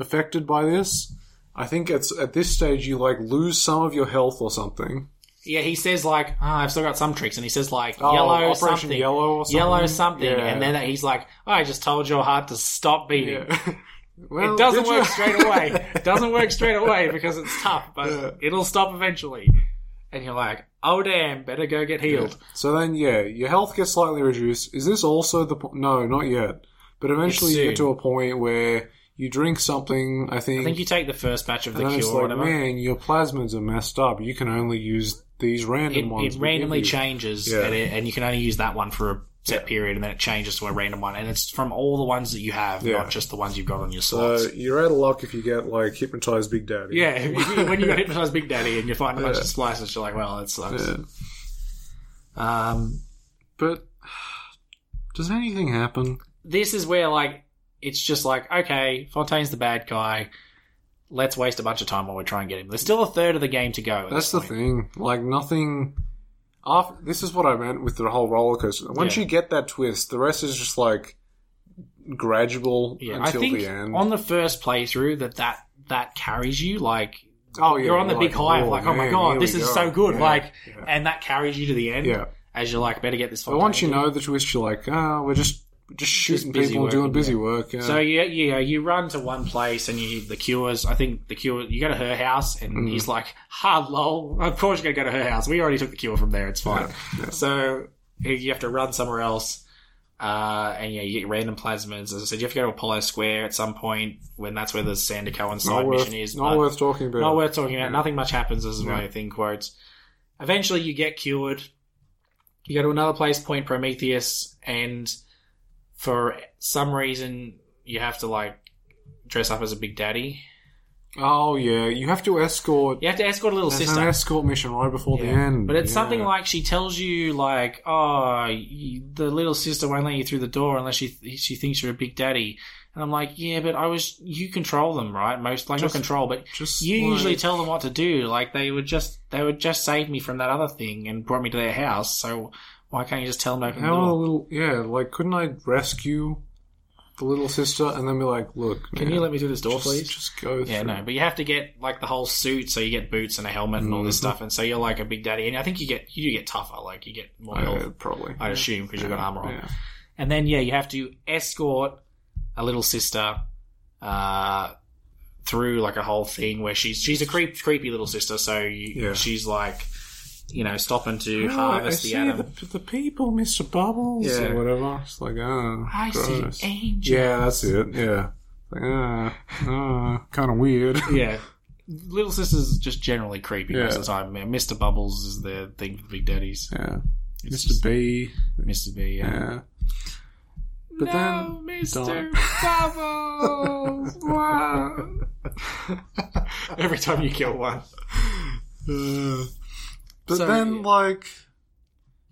affected by this. I think it's at this stage you like lose some of your health or something. Yeah, he says like, oh, I've still got some tricks, and he says like Oh, yellow Operation something, Yellow or something? yellow something, Yeah. and then he's like, oh, I just told your heart to stop beating. Well, it doesn't work you? straight away. It doesn't work straight away because it's tough, but it'll stop eventually. And you're like, oh damn, better go get healed. So then, yeah, your health gets slightly reduced. Is this also the po- no, not yet, but eventually you get to a point where you drink something. I think. I think you take the first batch of the cure it's like, man, your plasmids are messed up. You can only use these random it, ones. it randomly changes, Yeah. and, it, and you can only use that one for a set period, and then it changes to a random one, and it's from all the ones that you have, Yeah. not just the ones you've got on your slots. So you're out of luck if you get like hypnotized Big Daddy. yeah, when you got hypnotized Big Daddy and you find a bunch of splicers, you're like, well, it sucks. Yeah. Um, but does anything happen? this is where like it's just like okay, Fontaine's the bad guy. Let's waste a bunch of time while we try and get him. There's still a third of the game to go. That's the thing. Like nothing. After, this is what I meant with the whole roller coaster. Once Yeah. you get that twist, the rest is just like gradual Yeah, I until think the end. on the first playthrough that that that carries you like. Oh, yeah, you're on the big high of "Oh, like, oh my man, god, this we is go." so good, Yeah, like, yeah. and that carries you to the end. Yeah. as you're like, better get this. but once you know the twist, you're like, ah, we're just just shooting busy people and doing busy yeah. work. Yeah. So yeah, yeah, you run to one place and you the cures. I think the cure. You go to her house and Mm. he's like, "Ha, lol. Of course you're gonna go to her house. We already took the cure from there. It's fine." So you have to run somewhere else. Uh, and yeah, you get random plasmids. As I said, you have to go to Apollo Square at some point when that's where the Sander Cohen side worth, mission is. not worth talking about. not worth talking about. Yeah. Nothing much happens, as my Yeah. thing quotes. Eventually, you get cured. You go to another place, Point Prometheus, and for some reason, you have to like dress up as a big daddy. Oh yeah, you have to escort. You have to escort a little There's sister. an escort mission right before the end. But it's Yeah. something like she tells you, like, oh, you, the little sister won't let you through the door unless she she thinks you're a big daddy. And I'm like, yeah, but I was you control them, right? Most like Just- not control, but just you usually tell them what to do. Like they would just they would just save me from that other thing and brought me to their house. So why can't you just tell them open the How a door? little yeah, like couldn't I rescue the little sister and then be like, look, Can man, you let me through this door, just- please? Just go. Yeah, through. no, but you have to get like the whole suit, so you get boots and a helmet and all this Mhm. stuff, and so you're like a big daddy. And I think you get you do get tougher, like you get more Uh, health, probably. I'd assume because you've got armor on. yeah. And then yeah, you have to escort a little sister uh, through like a whole thing where she's she's a creep, creepy little sister, so you, Yeah. she's like you know stopping to Oh, harvest I the see atom. the, the people, Mr. Bubbles, Yeah. or whatever. It's like, oh, I see angels. Yeah, that's it. Yeah, like, ah, ah, kind of weird. yeah. Little Sister's just generally creepy most of the time. Yeah, Mr. Bubbles is the thing for the big daddies. Yeah. It's Mr. B. Mr. B, yeah. Yeah. But no, then, Mr. Don't- Bubbles! Every time you kill one. Uh, but So, then, like,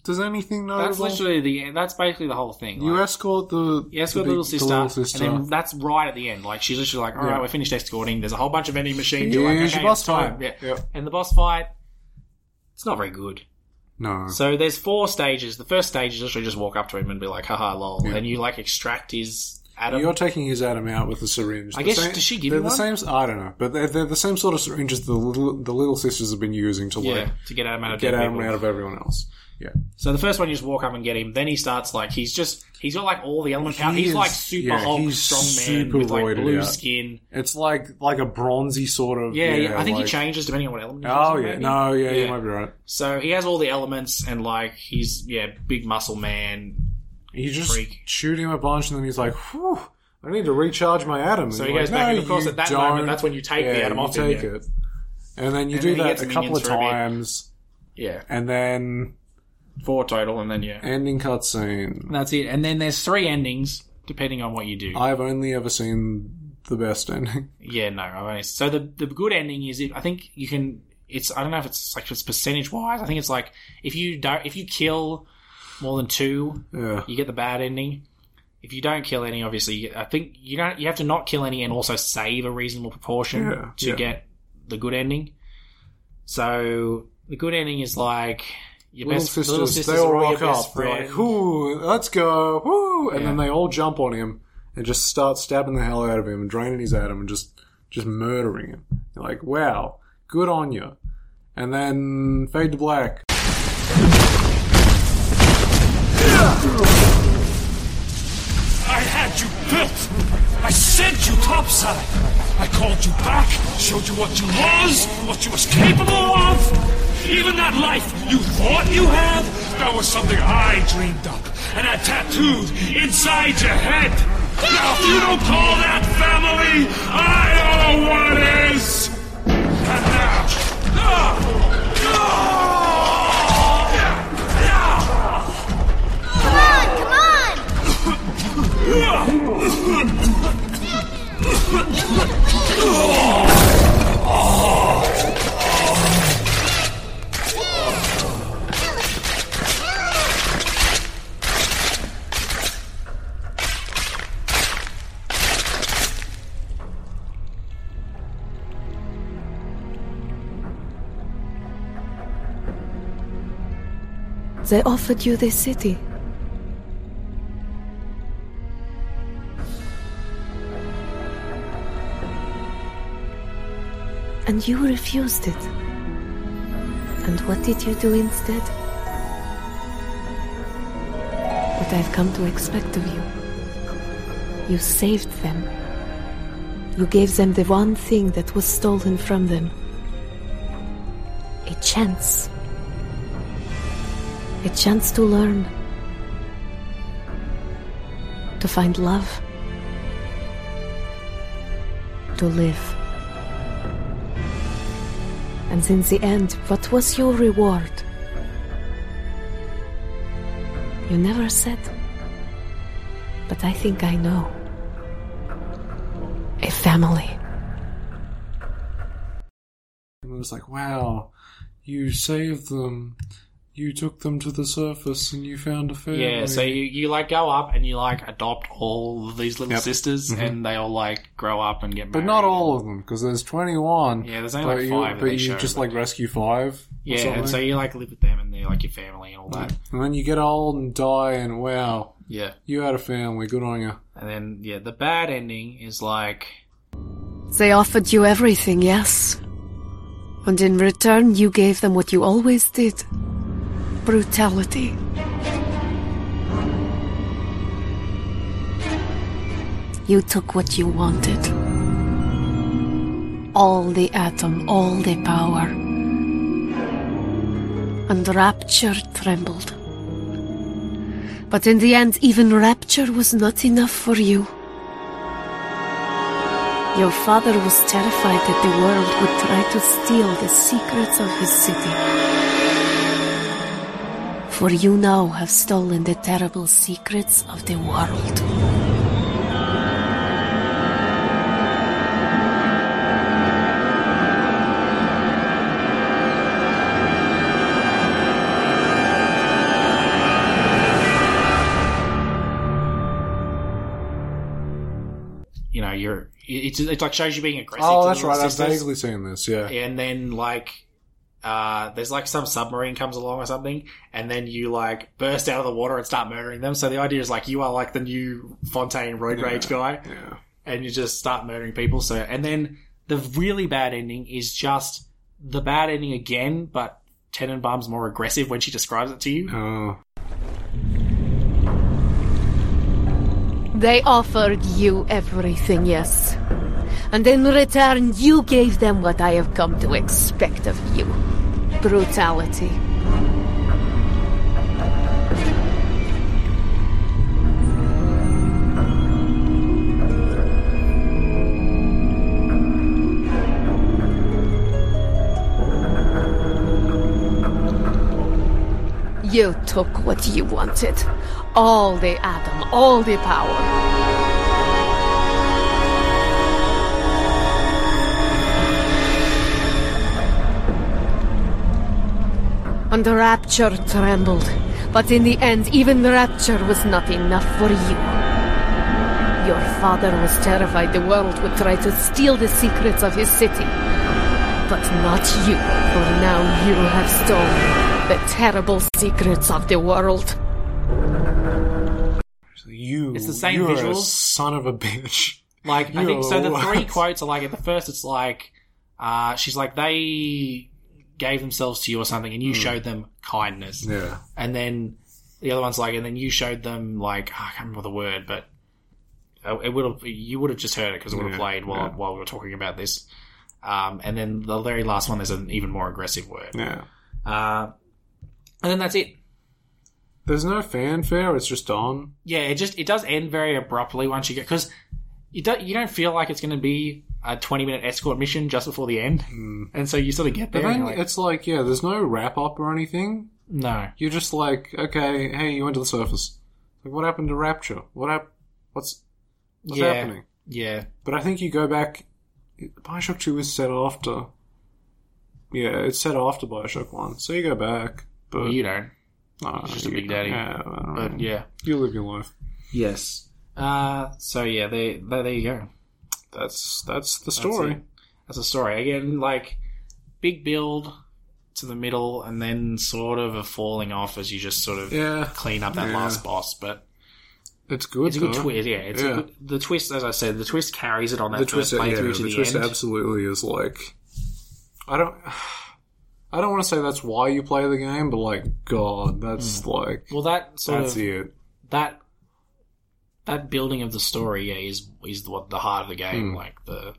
does anything notable? That's literally the. That's basically the whole thing. You like- escort the You escort the the little big- sister, little sister. and then that's right at the end. Like she's literally like, "All right, Yeah. we're finished escorting." There's a whole bunch of vending machines. You're like, okay, your boss time. fight. Yeah. Yep. And the boss fight, it's not very good. no. So there's four stages. The first stage is literally just walk up to him and be like, "Haha, lol," Yeah. and you like extract his atom. You're taking his atom out with a syringe. I The guess- does she give they're him the one? same? I don't know, but they're, they're the same sort of syringes the little, the little sisters have been using to yeah, like to get atom out of get dead atom people. out of everyone else. Yeah, So the first one, you just walk up and get him. Then he starts like he's just he's got like all the element power. He He's is- like super yeah, Hulk, he's strong man super with like roided blue out. skin. it's like like a bronzy sort of. Yeah, yeah, I think like- he changes depending on what element. he's Oh using, yeah, maybe. no, yeah, you might be right. So he has all the elements and like he's yeah big muscle man. You just Freak. shoot him a bunch, and then he's like, Whew, "I need to recharge my atom." So And he goes like, back, "No, and of course at that don't." moment, that's when you take the atom off him, take yeah. it, and then you And do then that a couple of minions for a bit. times, Yeah, and then four total, and then yeah, ending cutscene. that's it. And then there's three endings depending on what you do. I've only ever seen the best ending. Yeah, no, I've only so the the good ending is it, I think you can. It's I don't know if it's like it's percentage wise. I think it's like if you don't if you kill more than two, Yeah. you get the bad ending. If you don't kill any, obviously, you get, I think you don't. You have to not kill any and also save a reasonable proportion Yeah, to yeah. get the good ending. So the good ending is like your little best sisters, little sisters they all rock up. They're like, "Whoo, let's go, whoo!" And then they all jump on him and just start stabbing the hell out of him and draining his atom and just just murdering him. You're like, "Wow, good on you." And then fade to black. I had you built. I sent you topside. I called you back, showed you what you was, what you was capable of. Even that life you thought you had, that was something I dreamed up and I tattooed inside your head. Now, if you don't call that family, I know what is. And now, ah, They offered you this city. And you refused it. And what did you do instead? What I've come to expect of you. You saved them. You gave them the one thing that was stolen from them a chance. A chance to learn. To find love. To live. And in the end, what was your reward? You never said. But I think I know. A family. And it was like, wow, you saved them. You took them to the surface and you found a family. Yeah, so you, you like go up and you like adopt all of these little Yep. sisters, Mhm. and they all like grow up and get married. But not all of them, because there's 21. Yeah, there's only but like you, five that But they you show, just but- like rescue five. or Yeah, and so you like live with them and they're like your family and all that. And then you get old and die, and wow, Yeah. you had a family. Good on you. And then yeah, the bad ending is like They offered you everything, yes? And in return, you gave them what you always did brutality. You took what you wanted all the atom, all the power. And Rapture trembled. But in the end, even Rapture was not enough for you. Your father was terrified that the world would try to steal the secrets of his city. For you now have stolen the terrible secrets of the world. you know you're it's it's like shows you being aggressive. Oh, that's right. little I've sisters. vaguely seen this. Yeah. and then like uh there's like some submarine comes along or something and then you like burst out of the water and start murdering them so the idea is like you are like the new fontaine road Yeah. rage guy Yeah. and you just start murdering people so and then the really bad ending is just the bad ending again but tenenbaum's more aggressive when she describes it to you Oh. They offered you everything, yes. And in return, you gave them what I have come to expect of you brutality. You took what you wanted all the atom, all the power. And the rapture trembled. But in the end, even the rapture was not enough for you. Your father was terrified the world would try to steal the secrets of his city. But not you, for now you have stolen the terrible secrets of the world. You. It's the same you're a visuals. son of a bitch. Like I think so. The three quotes are like at the first, it's like uh, she's like they gave themselves to you or something, and you Hmm. showed them kindness. Yeah. and then the other one's like, and then you showed them like I can't remember the word, but uh, it would have you would have just heard it because it would have Yeah, played while yeah. while we were talking about this. Um, and then the very last one, there's an even more aggressive word. Yeah. Uh, and then that's it. There's no fanfare. It's just on. Yeah, it just it does end very abruptly once you get because you don't you don't feel like it's going to be a 20 minute escort mission just before the end, and so you sort of get But there. and then you're like, it's like, yeah, there's no wrap up or anything. no, You're just like, okay, hey, you went to the surface. Like, what happened to Rapture? What hap- What's what's yeah, happening? yeah, But I think you go back. Bioshock Two is set after. Yeah, it's set after Bioshock One, so you go back. But well, you don't. No, It's just a big daddy. Yeah, But know. yeah, you live your life. yes. Uh, so yeah, there, there, there you go. That's that's the story. That's the story. Again, like big build to the middle, and then sort of a falling off as you just sort of Yeah. clean up that Yeah. last boss. But It's good. it's a good though. twist. Yeah, it's Yeah. A good, the twist. As I said, the twist carries it on that the twist, yeah, playthrough to the the, twist end. absolutely is like. I don't. I don't want to say that's why you play the game, but like, God, that's like. Hmm. Well, that sort that's of it. that that building of the story yeah, is is what the heart of the game. Hmm. Like the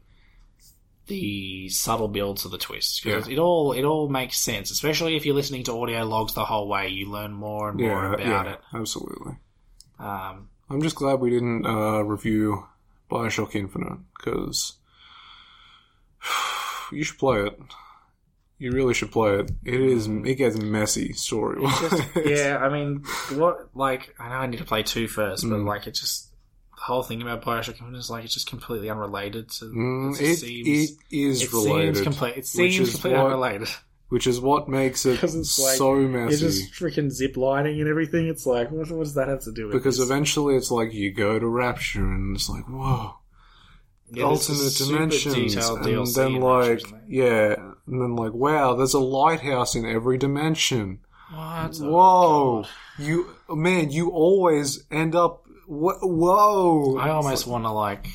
the subtle builds of the twists. because Yeah. it all it all makes sense. Especially if you're listening to audio logs the whole way, you learn more and more Yeah, about yeah, it. absolutely. Um, I'm just glad we didn't uh, review Bioshock Infinite because you should play it. You really should play it. It is. It gets messy story wise. yeah, I mean, what like I know I need to play two first, but Mm. like it just the whole thing about Bioshock Infinite is like it's just completely unrelated to. Mm, it, it, just seems, it is it related. Seems complete, it seems completely what- unrelated. Which is what makes it it's like, so messy. You're just freaking zip lining and everything. It's like, what, what does that have to do with because this? eventually it's like you go to Rapture and it's like, whoa. Yeah, alternate dimensions. And DLC then like yeah. And then like, wow, there's a lighthouse in every dimension. What? Whoa. You man, you always end up wh- whoa. I almost want to like.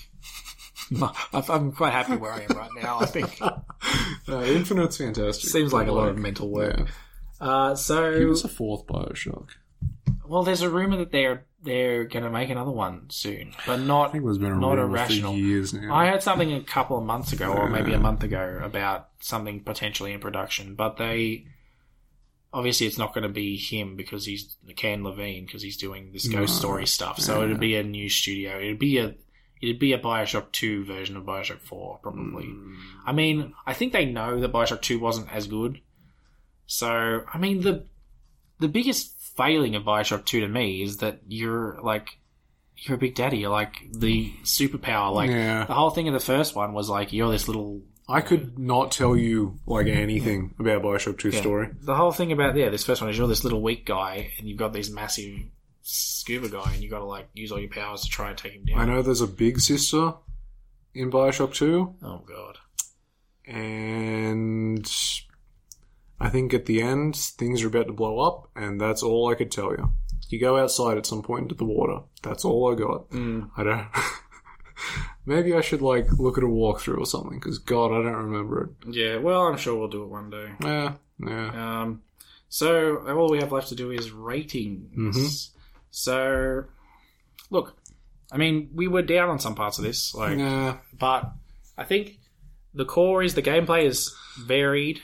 I'm I'm quite happy where I am right now. I think Uh, Infinite's fantastic. seems like a lot of mental work. Uh, so Give was a fourth Bioshock. Well, there's a rumor that they're they're going to make another one soon, but not been a not irrational. years now. I heard something a couple of months ago, or maybe a month ago, about something potentially in production. But they obviously it's not going to be him because he's Ken Levine because he's doing this Ghost No. Story stuff. So Yeah. it'd be a new studio. It'd be a it'd be a Bioshock Two version of Bioshock Four, probably. Hmm. I mean, I think they know that Bioshock Two wasn't as good. So I mean the the biggest failing of Bioshock 2 to me is that you're like you're a big daddy. You're like the superpower. Like Yeah. the whole thing of the first one was like you're this little. I could not tell you like anything about Bioshock 2 Yeah. story. The whole thing about yeah, this first one is you're this little weak guy, and you've got these massive scuba guy, and you got to like use all your powers to try and take him down. I know there's a big sister in Bioshock 2, Oh god. and I think at the end things are about to blow up, and that's all I could tell you. You go outside at some point into the water. That's all I got. Mm. I don't. Maybe I should like look at a walkthrough or something because God, I don't remember it. Yeah. Well, I'm sure we'll do it one day. Yeah, yeah. Um, so all we have left to do is ratings. Mhm. So, look, I mean, we were down on some parts of this, like, but I think the core is the gameplay is varied,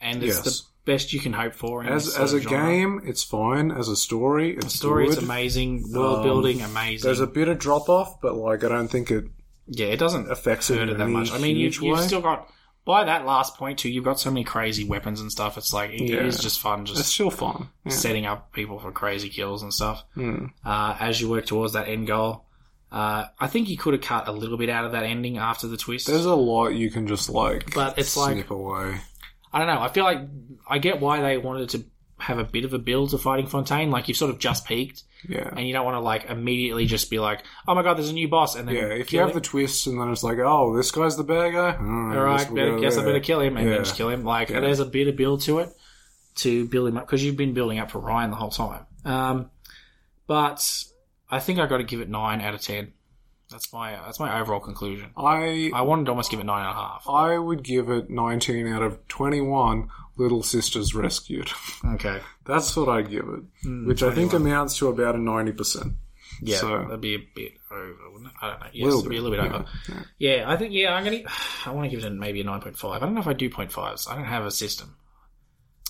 and it's Yes. the best you can hope for. In As as a genre. game, it's fine. As a story, it's the story is amazing, world building amazing. There's a bit of drop off, but like I don't think it yeah, it doesn't affect it it that much. I mean, you, you've still got by that last point too. You've got so many crazy weapons and stuff. It's like it Yeah. is just fun. Just It's still fun. Yeah. setting up people for crazy kills and stuff. Hmm. Uh, as you work towards that end goal, uh, I think you could have cut a little bit out of that ending after the twist. There's a lot you can just like, But it's like- away. I don't know. I feel like I get why they wanted to have a bit of a build to fighting Fontaine. Like you've sort of just peaked, Yeah, and you don't want to like immediately just be like, "Oh my god, there's a new boss," and then yeah. If you have him. the twists and then it's like, oh, this guy's the bad guy. Oh, All right, better, go guess I better kill him and Yeah. then just kill him. Like Yeah. there's a bit of build to it to build him up because you've been building up for Ryan the whole time. Um, but I think I got to give it nine out of ten. That's my that's my overall conclusion. I I wanted to almost give it nine and a half. I would give it 19 out of 21 little sisters rescued. Okay. That's what I'd give it, Mm, which I think amounts to about a 90%. Yeah, So- that'd be a bit over, wouldn't it? I don't know. Yes, it'd be a little bit yeah, over. Yeah, I think yeah, I'm gonna. I want to give it a, maybe a nine point five. I don't know if I do point fives. I don't have a system.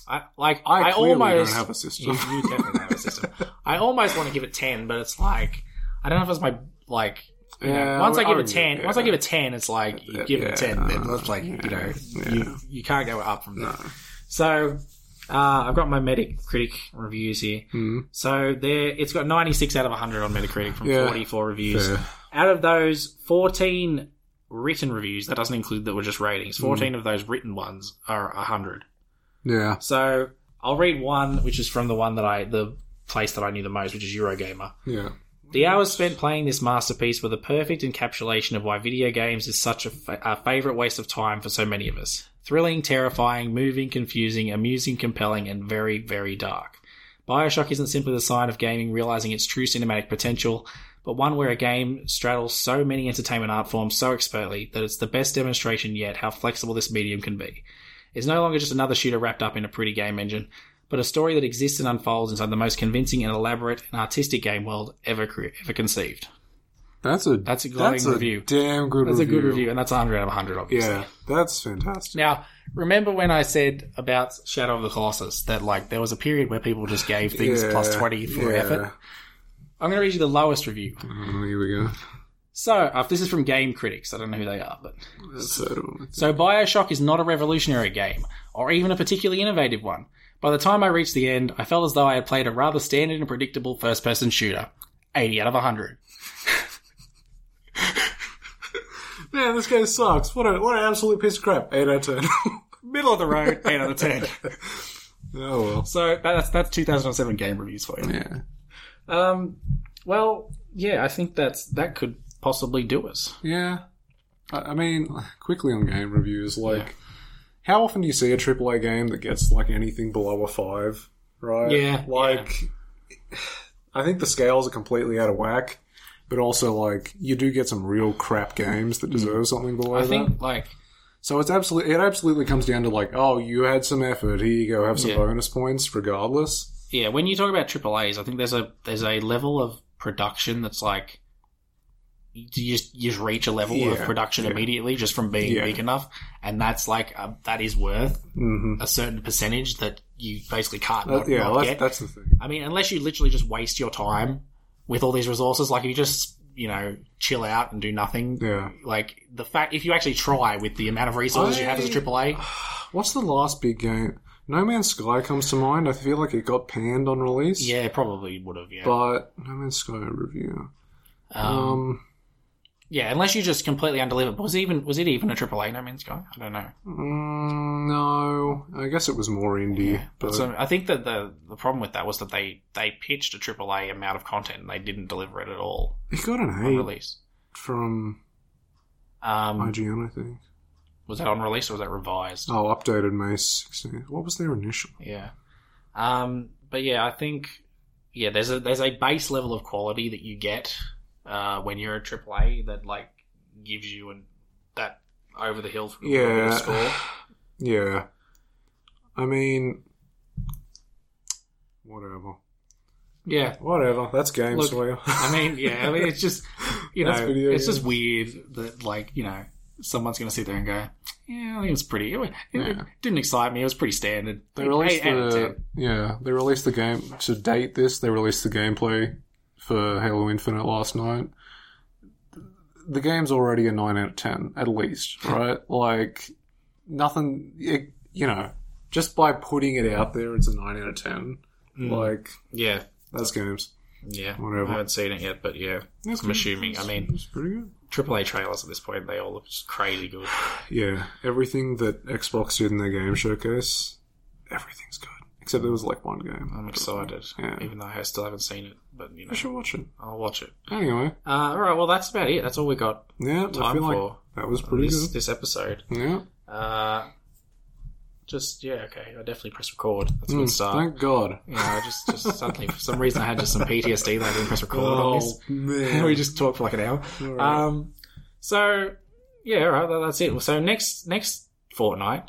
I like. I I, clearly don't almost have a system. You, you definitely have a system. I almost want to give it ten, but it's like I don't know if it's my like. Yeah, once I, give would- ten, once I give it ten, it's like you give it a ten. Then it's like you know you you can't go up from there. So uh, I've got my Metacritic reviews here. Hmm. So there, it's got 96 out of 100 on Metacritic from Yeah. 44 reviews. Fair. Out of those, 14 written reviews, that doesn't include that were just ratings. 14 of those written ones are 100. Yeah. So I'll read one, which is from the one that I, the place that I knew the most, which is Eurogamer. Yeah. The hours spent playing this masterpiece were the perfect encapsulation of why video games is such a, fa- a favorite waste of time for so many of us. Thrilling, terrifying, moving, confusing, amusing, compelling, and very, very dark. Bioshock isn't simply the sign of gaming realizing its true cinematic potential, but one where a game straddles so many entertainment art forms so expertly that it's the best demonstration yet how flexible this medium can be. It's no longer just another shooter wrapped up in a pretty game engine, but a story that exists and unfolds inside the most convincing and elaborate and artistic game world ever cre- ever conceived. That's a That's a glowing that's a review. damn good That's review. a good review, and that's 100 out of 100, obviously. Yeah, that's fantastic. Now, remember when I said about Shadow of the Colossus that like there was a period where people just gave things Yeah, plus 20 for yeah. effort? I'm going to read you the lowest review. Oh, here we go. So, uh, this is from Game Critics. I don't know who they are, but That's heard of them. So Bioshock is not a revolutionary game, or even a particularly innovative one. By the time I reached the end, I felt as though I had played a rather standard and predictable first person shooter. 80 out of 100. Man, this game sucks. What a what an absolute piece of crap. Eight out of ten. Middle of the road, eight out of ten. oh well. So that's that's 2007 game reviews for you. Yeah. Um. Well, yeah, I think that's that could possibly do us. Yeah. I, I mean, quickly on game reviews, like, how often do you see a AAA game that gets like anything below a five? Right? Yeah, Like, I think the scales are completely out of whack, but also like you do get some real crap games that deserve mm. something below I that. think like So it's absolutely it absolutely comes down to like, oh, you had some effort. Here you go, have some Yeah. bonus points, regardless. yeah, when you talk about AAA's, I think there's a there's a level of production that's like you just you just reach a level of production yeah. immediately just from being Yeah. big enough, and that's like um, that is worth Mhm. a certain percentage that you basically can't That- not, yeah, not that's, get. that's the thing. I mean, unless you literally just waste your time with all these resources, like if you just you know chill out and do nothing, Yeah. like the fact if you actually try with the amount of resources you have as a AAA. What's the last big game? No Man's Sky comes to mind. I feel like it got panned on release. yeah, it probably would have. Yeah, But No Man's Sky review. Um, Um, yeah, unless you just completely undelivered. Was it even was it even a triple A No Man's Sky? I don't know. mm, no, I guess it was more indie. but So I think that the the problem with that was that they they pitched a triple A amount of content and they didn't deliver it at all it got an eight release. from Um, IGN, I think. was that on release or was that revised? Oh, updated May 16th. What was their initial? Yeah. Um, but yeah, I think yeah, there's a there's a base level of quality that you get uh, when you're a AAA that like gives you an that over the hill Yeah. score. Yeah. I mean, whatever. Yeah. Whatever. That's games Look, for you. I mean, yeah, I mean, it's just you know, video it's just weird that like you know someone's going to sit there and go, yeah, I think it's pretty. It, it Yeah. didn't excite me. It was pretty standard. They released eight out of the yeah. They released the game to date. This they released the gameplay for Halo Infinite last night. The game's already a nine out of ten at least, right? like nothing. It, you know, just by putting it out there, it's a nine out of ten. Mm. Like Yeah, that's games. yeah. Whatever. I haven't seen it yet, but yeah, That's I'm good. assuming. I mean, It's pretty good. AAA trailers at this point, they all look just crazy good. Yeah, everything that Xbox did in their game showcase, everything's good. Except there was like one game. I'm excited, Yeah. even though I still haven't seen it. But you know, I should watch it. I'll watch it. Anyway, Uh, all right, well, that's about it. That's all we got yeah, I time feel like for that was pretty this, good. this episode. Yeah. Uh, just yeah, okay. I definitely press record. That's a Mm, good start. thank God. Yeah, I just just suddenly for some reason I had just some PTSD that I didn't press record on this. Oh, man. we just talked for like an hour. Right. Um, so yeah, all right, that- that's it. So next next fortnight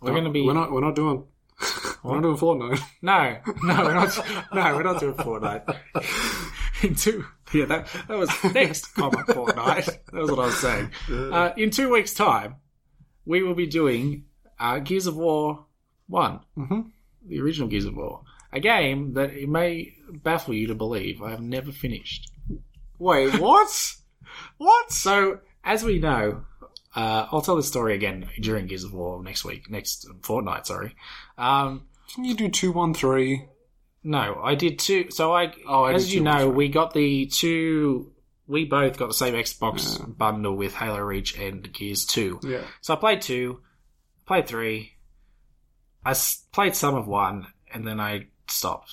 we're No, going to be We're not. We're not doing. we're not doing Fortnite. no, no, we're not. No, we're not doing Fortnite. In two, yeah, that that was next comma Fortnite. That was what I was saying. Uh, in two weeks' time, we will be doing uh, Gears of War One, mm-hmm. the original Gears of War, a game that it may baffle you to believe I have never finished. Wait, what? What? So, as we know, uh, I'll tell this story again during Gears of War next week, next fortnight. Sorry. Um, Can you do two one three? no, I did two. So I, Oh, I as you know, we got the two. We both got the same Xbox bundle with Halo Reach and Gears Two. Yeah. So I played two, played three. I s- played some of one, and then I stopped.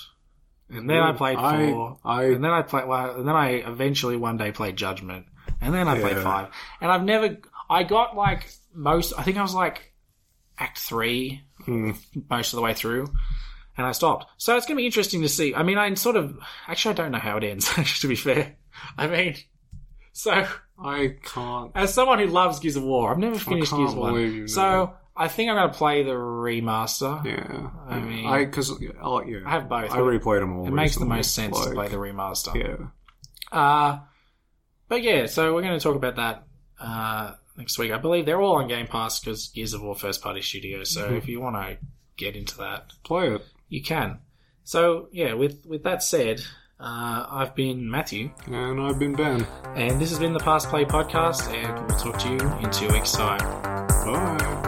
And then I played four, I- and then I played. Well, and then I eventually one day played Judgment, and then I played five. And I've never. I got like most. I think I was like Act three Hmm. most of the way through, and I stopped. So it's going to be interesting to see. I mean, I sort of actually I don't know how it ends. to be fair, I mean, so I can't. as someone who loves Gears of War, I've never finished Gears you know. So I think I'm going to play the remaster. Yeah. I mean, I because oh, yeah. I have both. I replayed them all. It makes the most sense to play the remaster. Yeah. Uh, but yeah, so we're going to talk about that uh, next week. I believe they're all on Game Pass because Gears of War first party studio. So Mhm. if you want to get into that, Play it. you can. So yeah, with with that said, uh, I've been Matthew, And I've been Ben. and this has been the Past Play podcast, and we'll talk to you in two weeks' time. Bye.